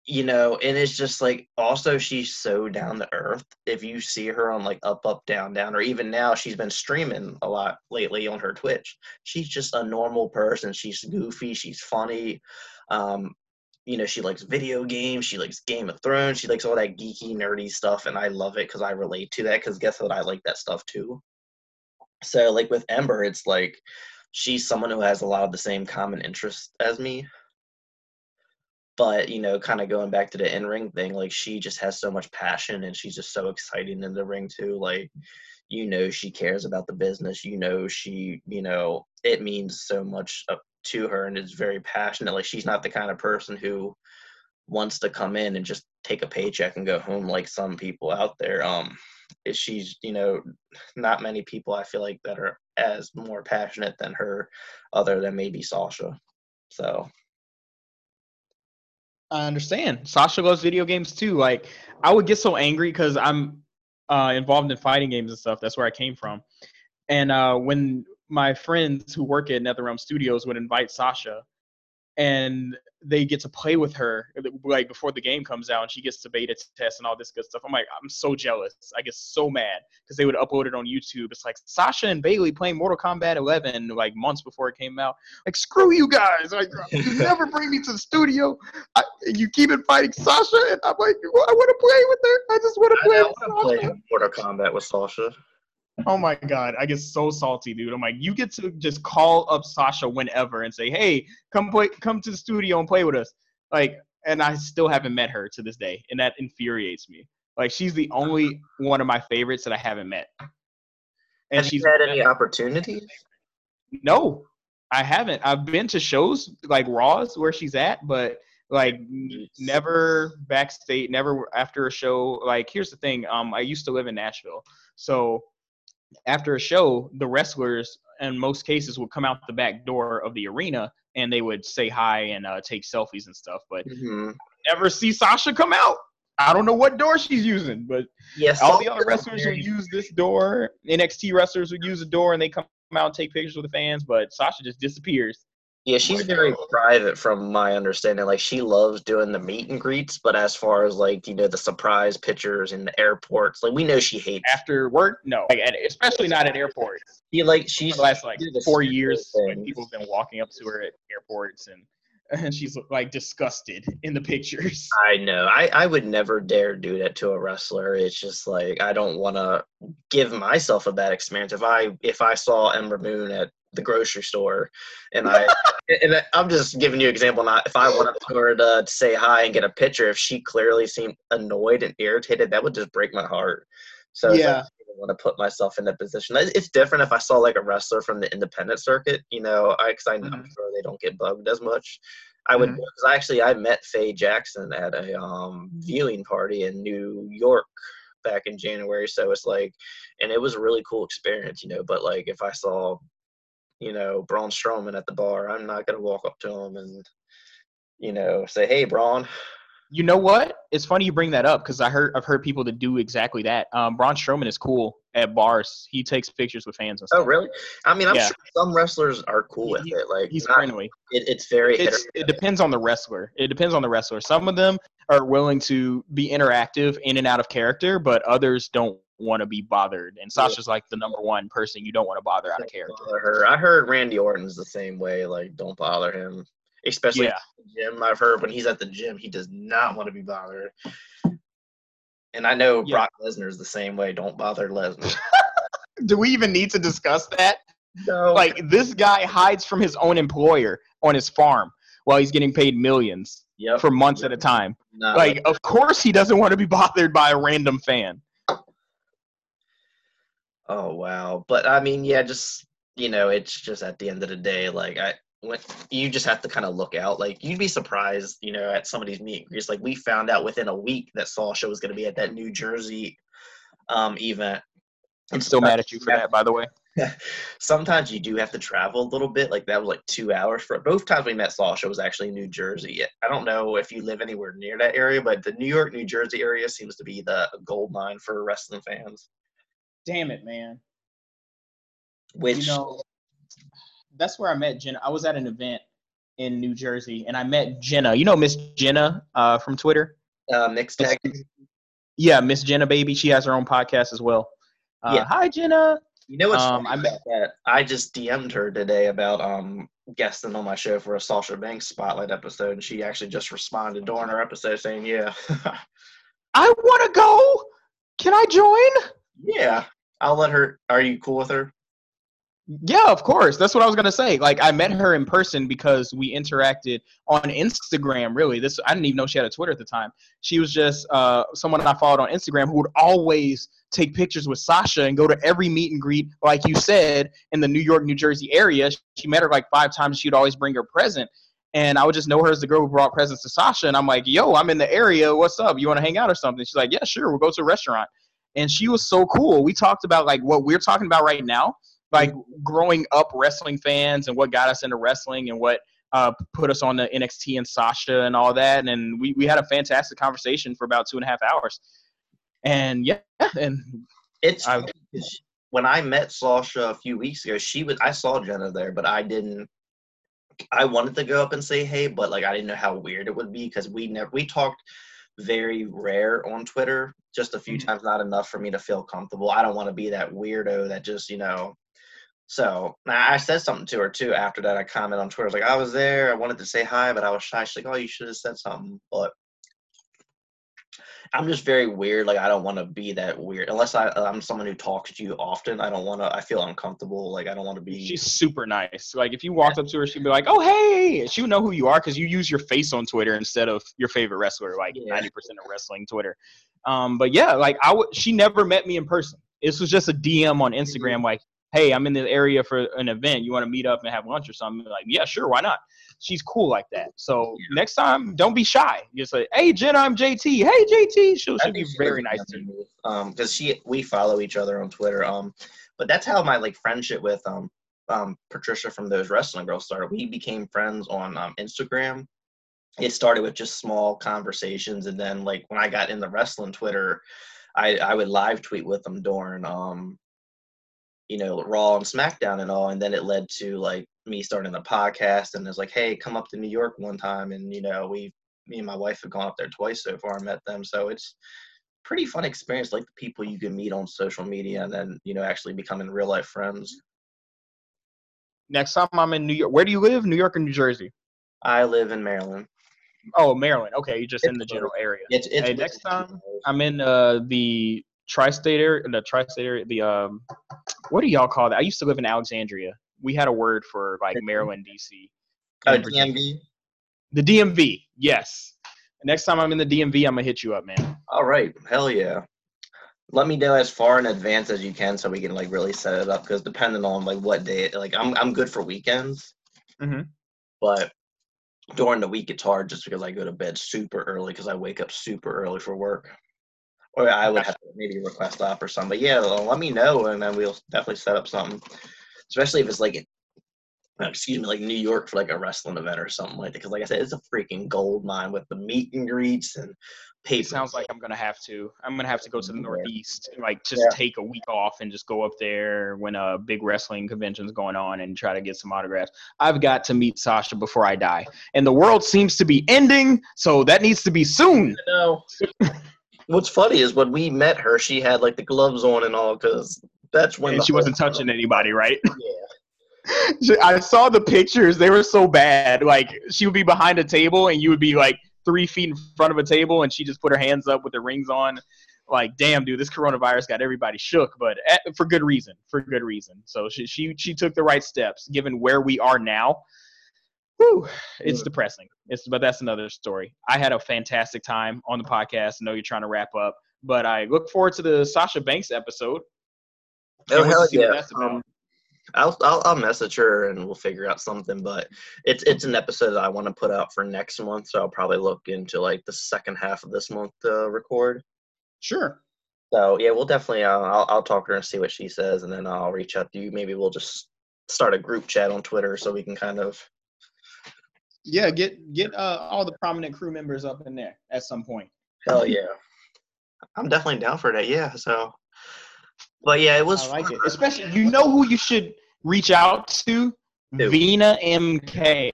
you know and it's just like also she's so down to earth. If you see her on like up up down down or even now she's been streaming a lot lately on her twitch. She's just a normal person. She's goofy. She's funny. Um you know, she likes video games, she likes Game of Thrones, she likes all that geeky, nerdy stuff, and I love it because I relate to that. Because guess what, I like that stuff too. So, like with Ember, it's like she's someone who has a lot of the same common interests as me. But you know, kind of going back to the in ring thing, like she just has so much passion, and she's just so exciting in the ring too. Like, you know, she cares about the business. You know, she, you know, it means so much to her and is very passionate. Like she's not the kind of person who wants to come in and just take a paycheck and go home like some people out there. Um, she's you know not many people I feel like that are as more passionate than her, other than maybe Sasha. So. I understand. Sasha loves video games too. Like I would get so angry because I'm uh, involved in fighting games and stuff. That's where I came from. And uh, when my friends who work at NetherRealm Studios would invite Sasha, and they get to play with her like before the game comes out, and she gets to beta test and all this good stuff. I'm like, I'm so jealous. I get so mad because they would upload it on YouTube. It's like Sasha and Bayley playing Mortal Kombat 11 like months before it came out. Like, screw you guys! Like, you never bring me to the studio. I, you keep inviting Sasha, and I'm like, I want to play with her. I just want to play. I want to play Mortal Kombat with Sasha. Oh my god, I get so salty, dude. I'm like, you get to just call up Sasha whenever and say, "Hey, come play, come to the studio and play with us." Like, and I still haven't met her to this day, and that infuriates me. Like, she's the only one of my favorites that I haven't met. And Have she's had any opportunities? No, I haven't. I've been to shows like Raws where she's at, but like never backstage, never after a show. Like, here's the thing. Um, I used to live in Nashville, so after a show, the wrestlers in most cases would come out the back door of the arena and they would say hi and uh, take selfies and stuff. But mm-hmm. never see Sasha come out. I don't know what door she's using, but yes, all the other wrestlers would use this door. NXT wrestlers would use the door and they come out and take pictures with the fans, but Sasha just disappears. Yeah, she's very uh, private from my understanding. Like she loves doing the meet and greets, but as far as like you know the surprise pictures in the airports, like we know she hates. After work, no, like, especially not at airports. She like she's For the last like four years, like, people have been walking up to her at airports and. And she's like disgusted in the pictures. I know. I, I would never dare do that to a wrestler. It's just like I don't want to give myself a bad experience. If I if I saw Ember Moon at the grocery store, and I and I- I'm just giving you an example. Not if I went up to her to say hi and get a picture, if she clearly seemed annoyed and irritated, that would just break my heart. So like, Yeah. I don't want to put myself in that position. It's different if I saw like a wrestler from the independent circuit, you know, I because I'm Mhm. sure they don't get bugged as much. I would because actually I met Faye Jackson at a um, viewing party in New York back in January. So it's like, and it was a really cool experience, you know. But like, if I saw, you know, Braun Strowman at the bar, I'm not gonna walk up to him and, you know, say, "Hey, Braun." You know what? It's funny you bring that up because I heard I've heard people that do exactly that. Um, Braun Strowman is cool at bars. He takes pictures with fans and stuff. Oh, really? I mean, I'm Yeah. sure some wrestlers are cool with He- it. Like, He's not- friendly. it, it's very It's, it depends on the wrestler. It depends on the wrestler. Some of them are willing to be interactive in and out of character, but others don't want to be bothered. And. Sasha's like the number one person you don't want to bother out of character. her. I heard Randy Orton's the same way. Like, don't bother him, especially Yeah. gym. I've heard when he's at the gym, he does not want to be bothered. And I know Yeah. Brock Lesnar's the same way. Don't bother Lesnar. Do we even need to discuss that? no, Like this guy hides from his own employer on his farm while he's getting paid millions yep. for months at a time. Like, of course he doesn't want to be bothered by a random fan. Oh wow. But I mean, yeah, just you know, it's just at the end of the day, like I. When, you just have to kind of look out. Like you'd be surprised, you know, at somebody's meet and greets. Like we found out within a week that Sasha was going to be at that New Jersey um, event. I'm still mad at you for that, by the way. sometimes you do have to travel a little bit. Like that was like two hours for both times we met Sasha was actually in New Jersey. I don't know if you live anywhere near that area, but the New York, New Jersey area seems to be the gold mine for wrestling fans. Damn it, man. Which you know, that's where I met Jenna. I was at an event in New Jersey, and I met Jenna. You know Miss Jenna uh, from Twitter. uh, mixed tag. Yeah, Miss Jenna, baby. She has her own podcast as well. Uh, Yeah. Hi, Jenna. You know what's Um, I about that? I just DM'd her today about um guesting on my show for a Sasha Banks spotlight episode, and she actually just responded during her episode saying, "Yeah, I want to go. Can I join? yeah." I'll let her. Are you cool with her? Yeah, of course. That's what I was gonna say. Like I met her in person because we interacted on Instagram. Really, this I didn't even know she had a Twitter at the time. She was just uh, someone I followed on Instagram who would always take pictures with Sasha and go to every meet and greet, like you said, in the New York, New Jersey area. She met her like five times. She'd always bring her present. And I would just know her as the girl who brought presents to Sasha. And I'm like, yo, I'm in the area. What's up? You want to hang out or something? She's like, yeah, sure. We'll go to a restaurant. And she was so cool. We talked about like what we're talking about right now like growing up wrestling fans and what got us into wrestling and what uh, put us on the NXT and Sasha and all that. And we, we had a fantastic conversation for about two and a half hours. And yeah, and It's I- when I met Sasha a few weeks ago. She was I saw Jenna there, but I didn't. I wanted to go up and say hey, but like I didn't know how weird it would be because we never we talked very rare on Twitter, just a few Mhm. times, not enough for me to feel comfortable. I don't want to be that weirdo that just you know. So I said something to her too after that. I commented on Twitter I was like I was there. I wanted to say hi, but I was shy. She's like, "Oh, you should have said something." But I'm just very weird. Like I don't want to be that weird unless I I'm someone who talks to you often. I don't want to. I feel uncomfortable. Like I don't want to be. she's super nice. Like if you walked up to her, she'd be like, "Oh hey," she would know who you are because you use your face on Twitter instead of your favorite wrestler. Like Yeah. ninety percent of wrestling Twitter. Um, but yeah, like I would. She never met me in person. This was just a DM on Instagram. Like, hey, I'm in the area for an event. You want to meet up and have lunch or something? Like, yeah, sure, why not? She's cool like that. So next time, don't be shy. Just like, hey, Jenna, I'm JT. Hey, JT. She'll, she'll be very nice to you. Um, because she we follow each other on Twitter. Um, but that's how my like friendship with um um Patricia from those wrestling girls started. We became friends on um Instagram. It started with just small conversations, and then like when I got in the wrestling Twitter, I I would live tweet with them during um you know Raw and SmackDown and all, and then it led to like me starting the podcast and it's like, hey, come up to New York one time. And, you know, we, me and my wife have gone up there twice so far and met them. So it's pretty fun experience, like the people you can meet on social media and then, you know, actually becoming real life friends. Next time I'm in New York, where do you live? New York or New Jersey? I live in Maryland. Oh, Maryland. Okay, you're just It's in the general area. It's, it's Hey, next time. I'm in uh, the tri-state area. The tri-state area. The um, what do y'all call that? I used to live in Alexandria. We had a word for like Maryland, DC. Oh. DMV? The DMV. Yes. Next time I'm in the DMV, I'm gonna hit you up, man. All right, hell yeah. Let me know as far in advance as you can so we can like really set it up because depending on like what day, like I'm I'm good for weekends, Mhm. but during the week it's hard just because I go to bed super early because I wake up super early for work. Or I would have to maybe request off or something. But yeah, let me know and then we'll definitely set up something. Especially if it's like uh, excuse me, like New York for like a wrestling event or something like that. Because like I said, it's a freaking gold mine with the meet and greets and paper. It sounds like I'm gonna have to. I'm gonna have to go to the Yeah. Northeast, like just Yeah. take a week off and just go up there when a big wrestling convention's going on and try to get some autographs. I've got to meet Sasha before I die, and the world seems to be ending, so that needs to be soon. No. What's funny is when we met her, she had like the gloves on and all because that's when And she wasn't touching anybody, right? Yeah. I saw the pictures; they were so bad. Like she would be behind a table, and you would be like three feet in front of a table, and she just put her hands up with the rings on. Like, damn, dude, this coronavirus got everybody shook, but eh, for good reason. For good reason. So she she she took the right steps, given where we are now. Whew, it's depressing. It's but that's another story. I had a fantastic time on the podcast. I know you're trying to wrap up, but I look forward to the Sasha Banks episode. Oh Can't wait to hell yeah! Um, I'll, I'll I'll message her and we'll figure out something. But it's it's an episode I want to put out for next month, so I'll probably look into like the second half of this month to record. Sure. So yeah, we'll definitely. Uh, I'll I'll talk to her and see what she says, and then I'll reach out to you. Maybe we'll just start a group chat on Twitter so we can kind of. Yeah, get get uh, all the prominent crew members up in there at some point. Hell yeah! I'm definitely down for that. Yeah. So. But yeah, it was. I like it. Especially, you know who you should reach out to? Who? Vina MK.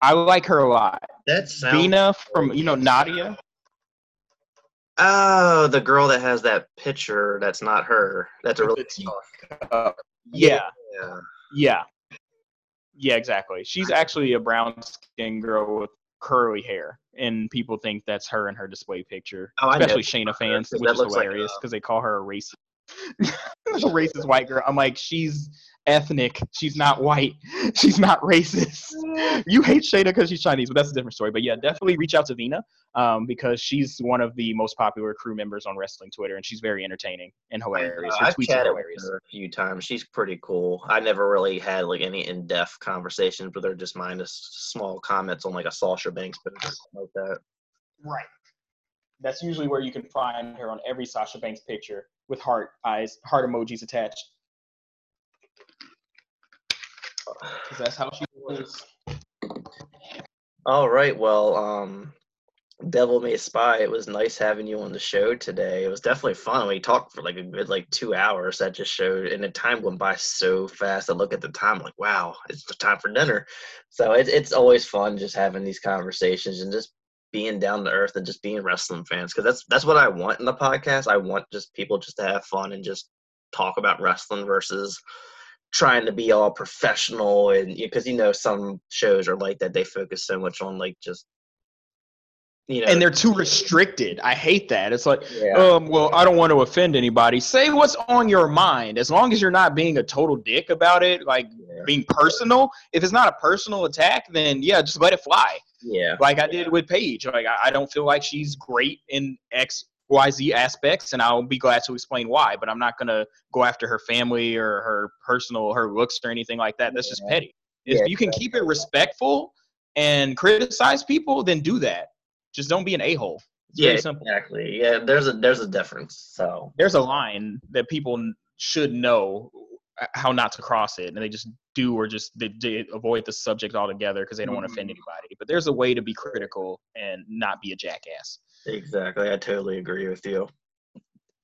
I like her a lot. That's. Vina from you know Nadia. Oh, the girl that has that picture. That's not her. That's a really. Yeah, Yeah. yeah, yeah. Exactly. She's actually a brown skinned girl with curly hair, and people think that's her in her display picture. Oh, I. Especially Shayna fans, which is like, hilarious uh, because they call her a racist. a racist white girl. I'm like, she's ethnic. She's not white. She's not racist. You hate Shayna because she's Chinese, but that's a different story. But yeah, definitely reach out to Vina um, because she's one of the most popular crew members on wrestling Twitter, and she's very entertaining and hilarious. Her I've tweets chatted with her a few times. She's pretty cool. I never really had like any in-depth conversations with her, just minus small comments on like a Sasha Banks, but like that. Right. That's usually where you can find her on every Sasha Banks picture with heart eyes, heart emojis attached. 'Cause that's how she was. All right. Well, um, Devil May Spy. It was nice having you on the show today. It was definitely fun. We talked for like a good like two hours. That just showed, and the time went by so fast. I look at the time like, wow, it's the time for dinner. So it's it's always fun just having these conversations and just being down to earth and just being wrestling fans because that's that's what I want in the podcast. I want just people just to have fun and just talk about wrestling versus trying to be all professional and because you know some shows are like that they focus so much on like just you know And they're too restricted. I hate that. It's like, yeah, um, well, I don't want to offend anybody. Say what's on your mind. As long as you're not being a total dick about it, like yeah, being personal. If it's not a personal attack, then yeah, just let it fly. Yeah, like I did with Paige. Like I, I don't feel like she's great in X, Y, Z aspects, and I'll be glad to explain why. But I'm not gonna go after her family or her personal, her looks or anything like that. That's just petty. If Yeah, you can keep it respectful and criticize people, then do that. Just don't be an a hole. Yeah, simple. exactly. Yeah, there's a there's a difference. So There's a line that people should know how not to cross it, and they just do or just they, they avoid the subject altogether because they don't want to offend anybody. But there's a way to be critical and not be a jackass. exactly, I totally agree with you.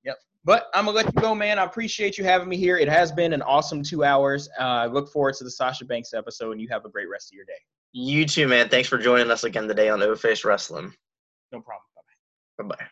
Yep. But I'm gonna let you go, man. I appreciate you having me here. It has been an awesome two hours. Uh, I look forward to the Sasha Banks episode, and you have a great rest of your day. You too, man. Thanks for joining us again today on No Face Wrestling. No problem. Bye bye.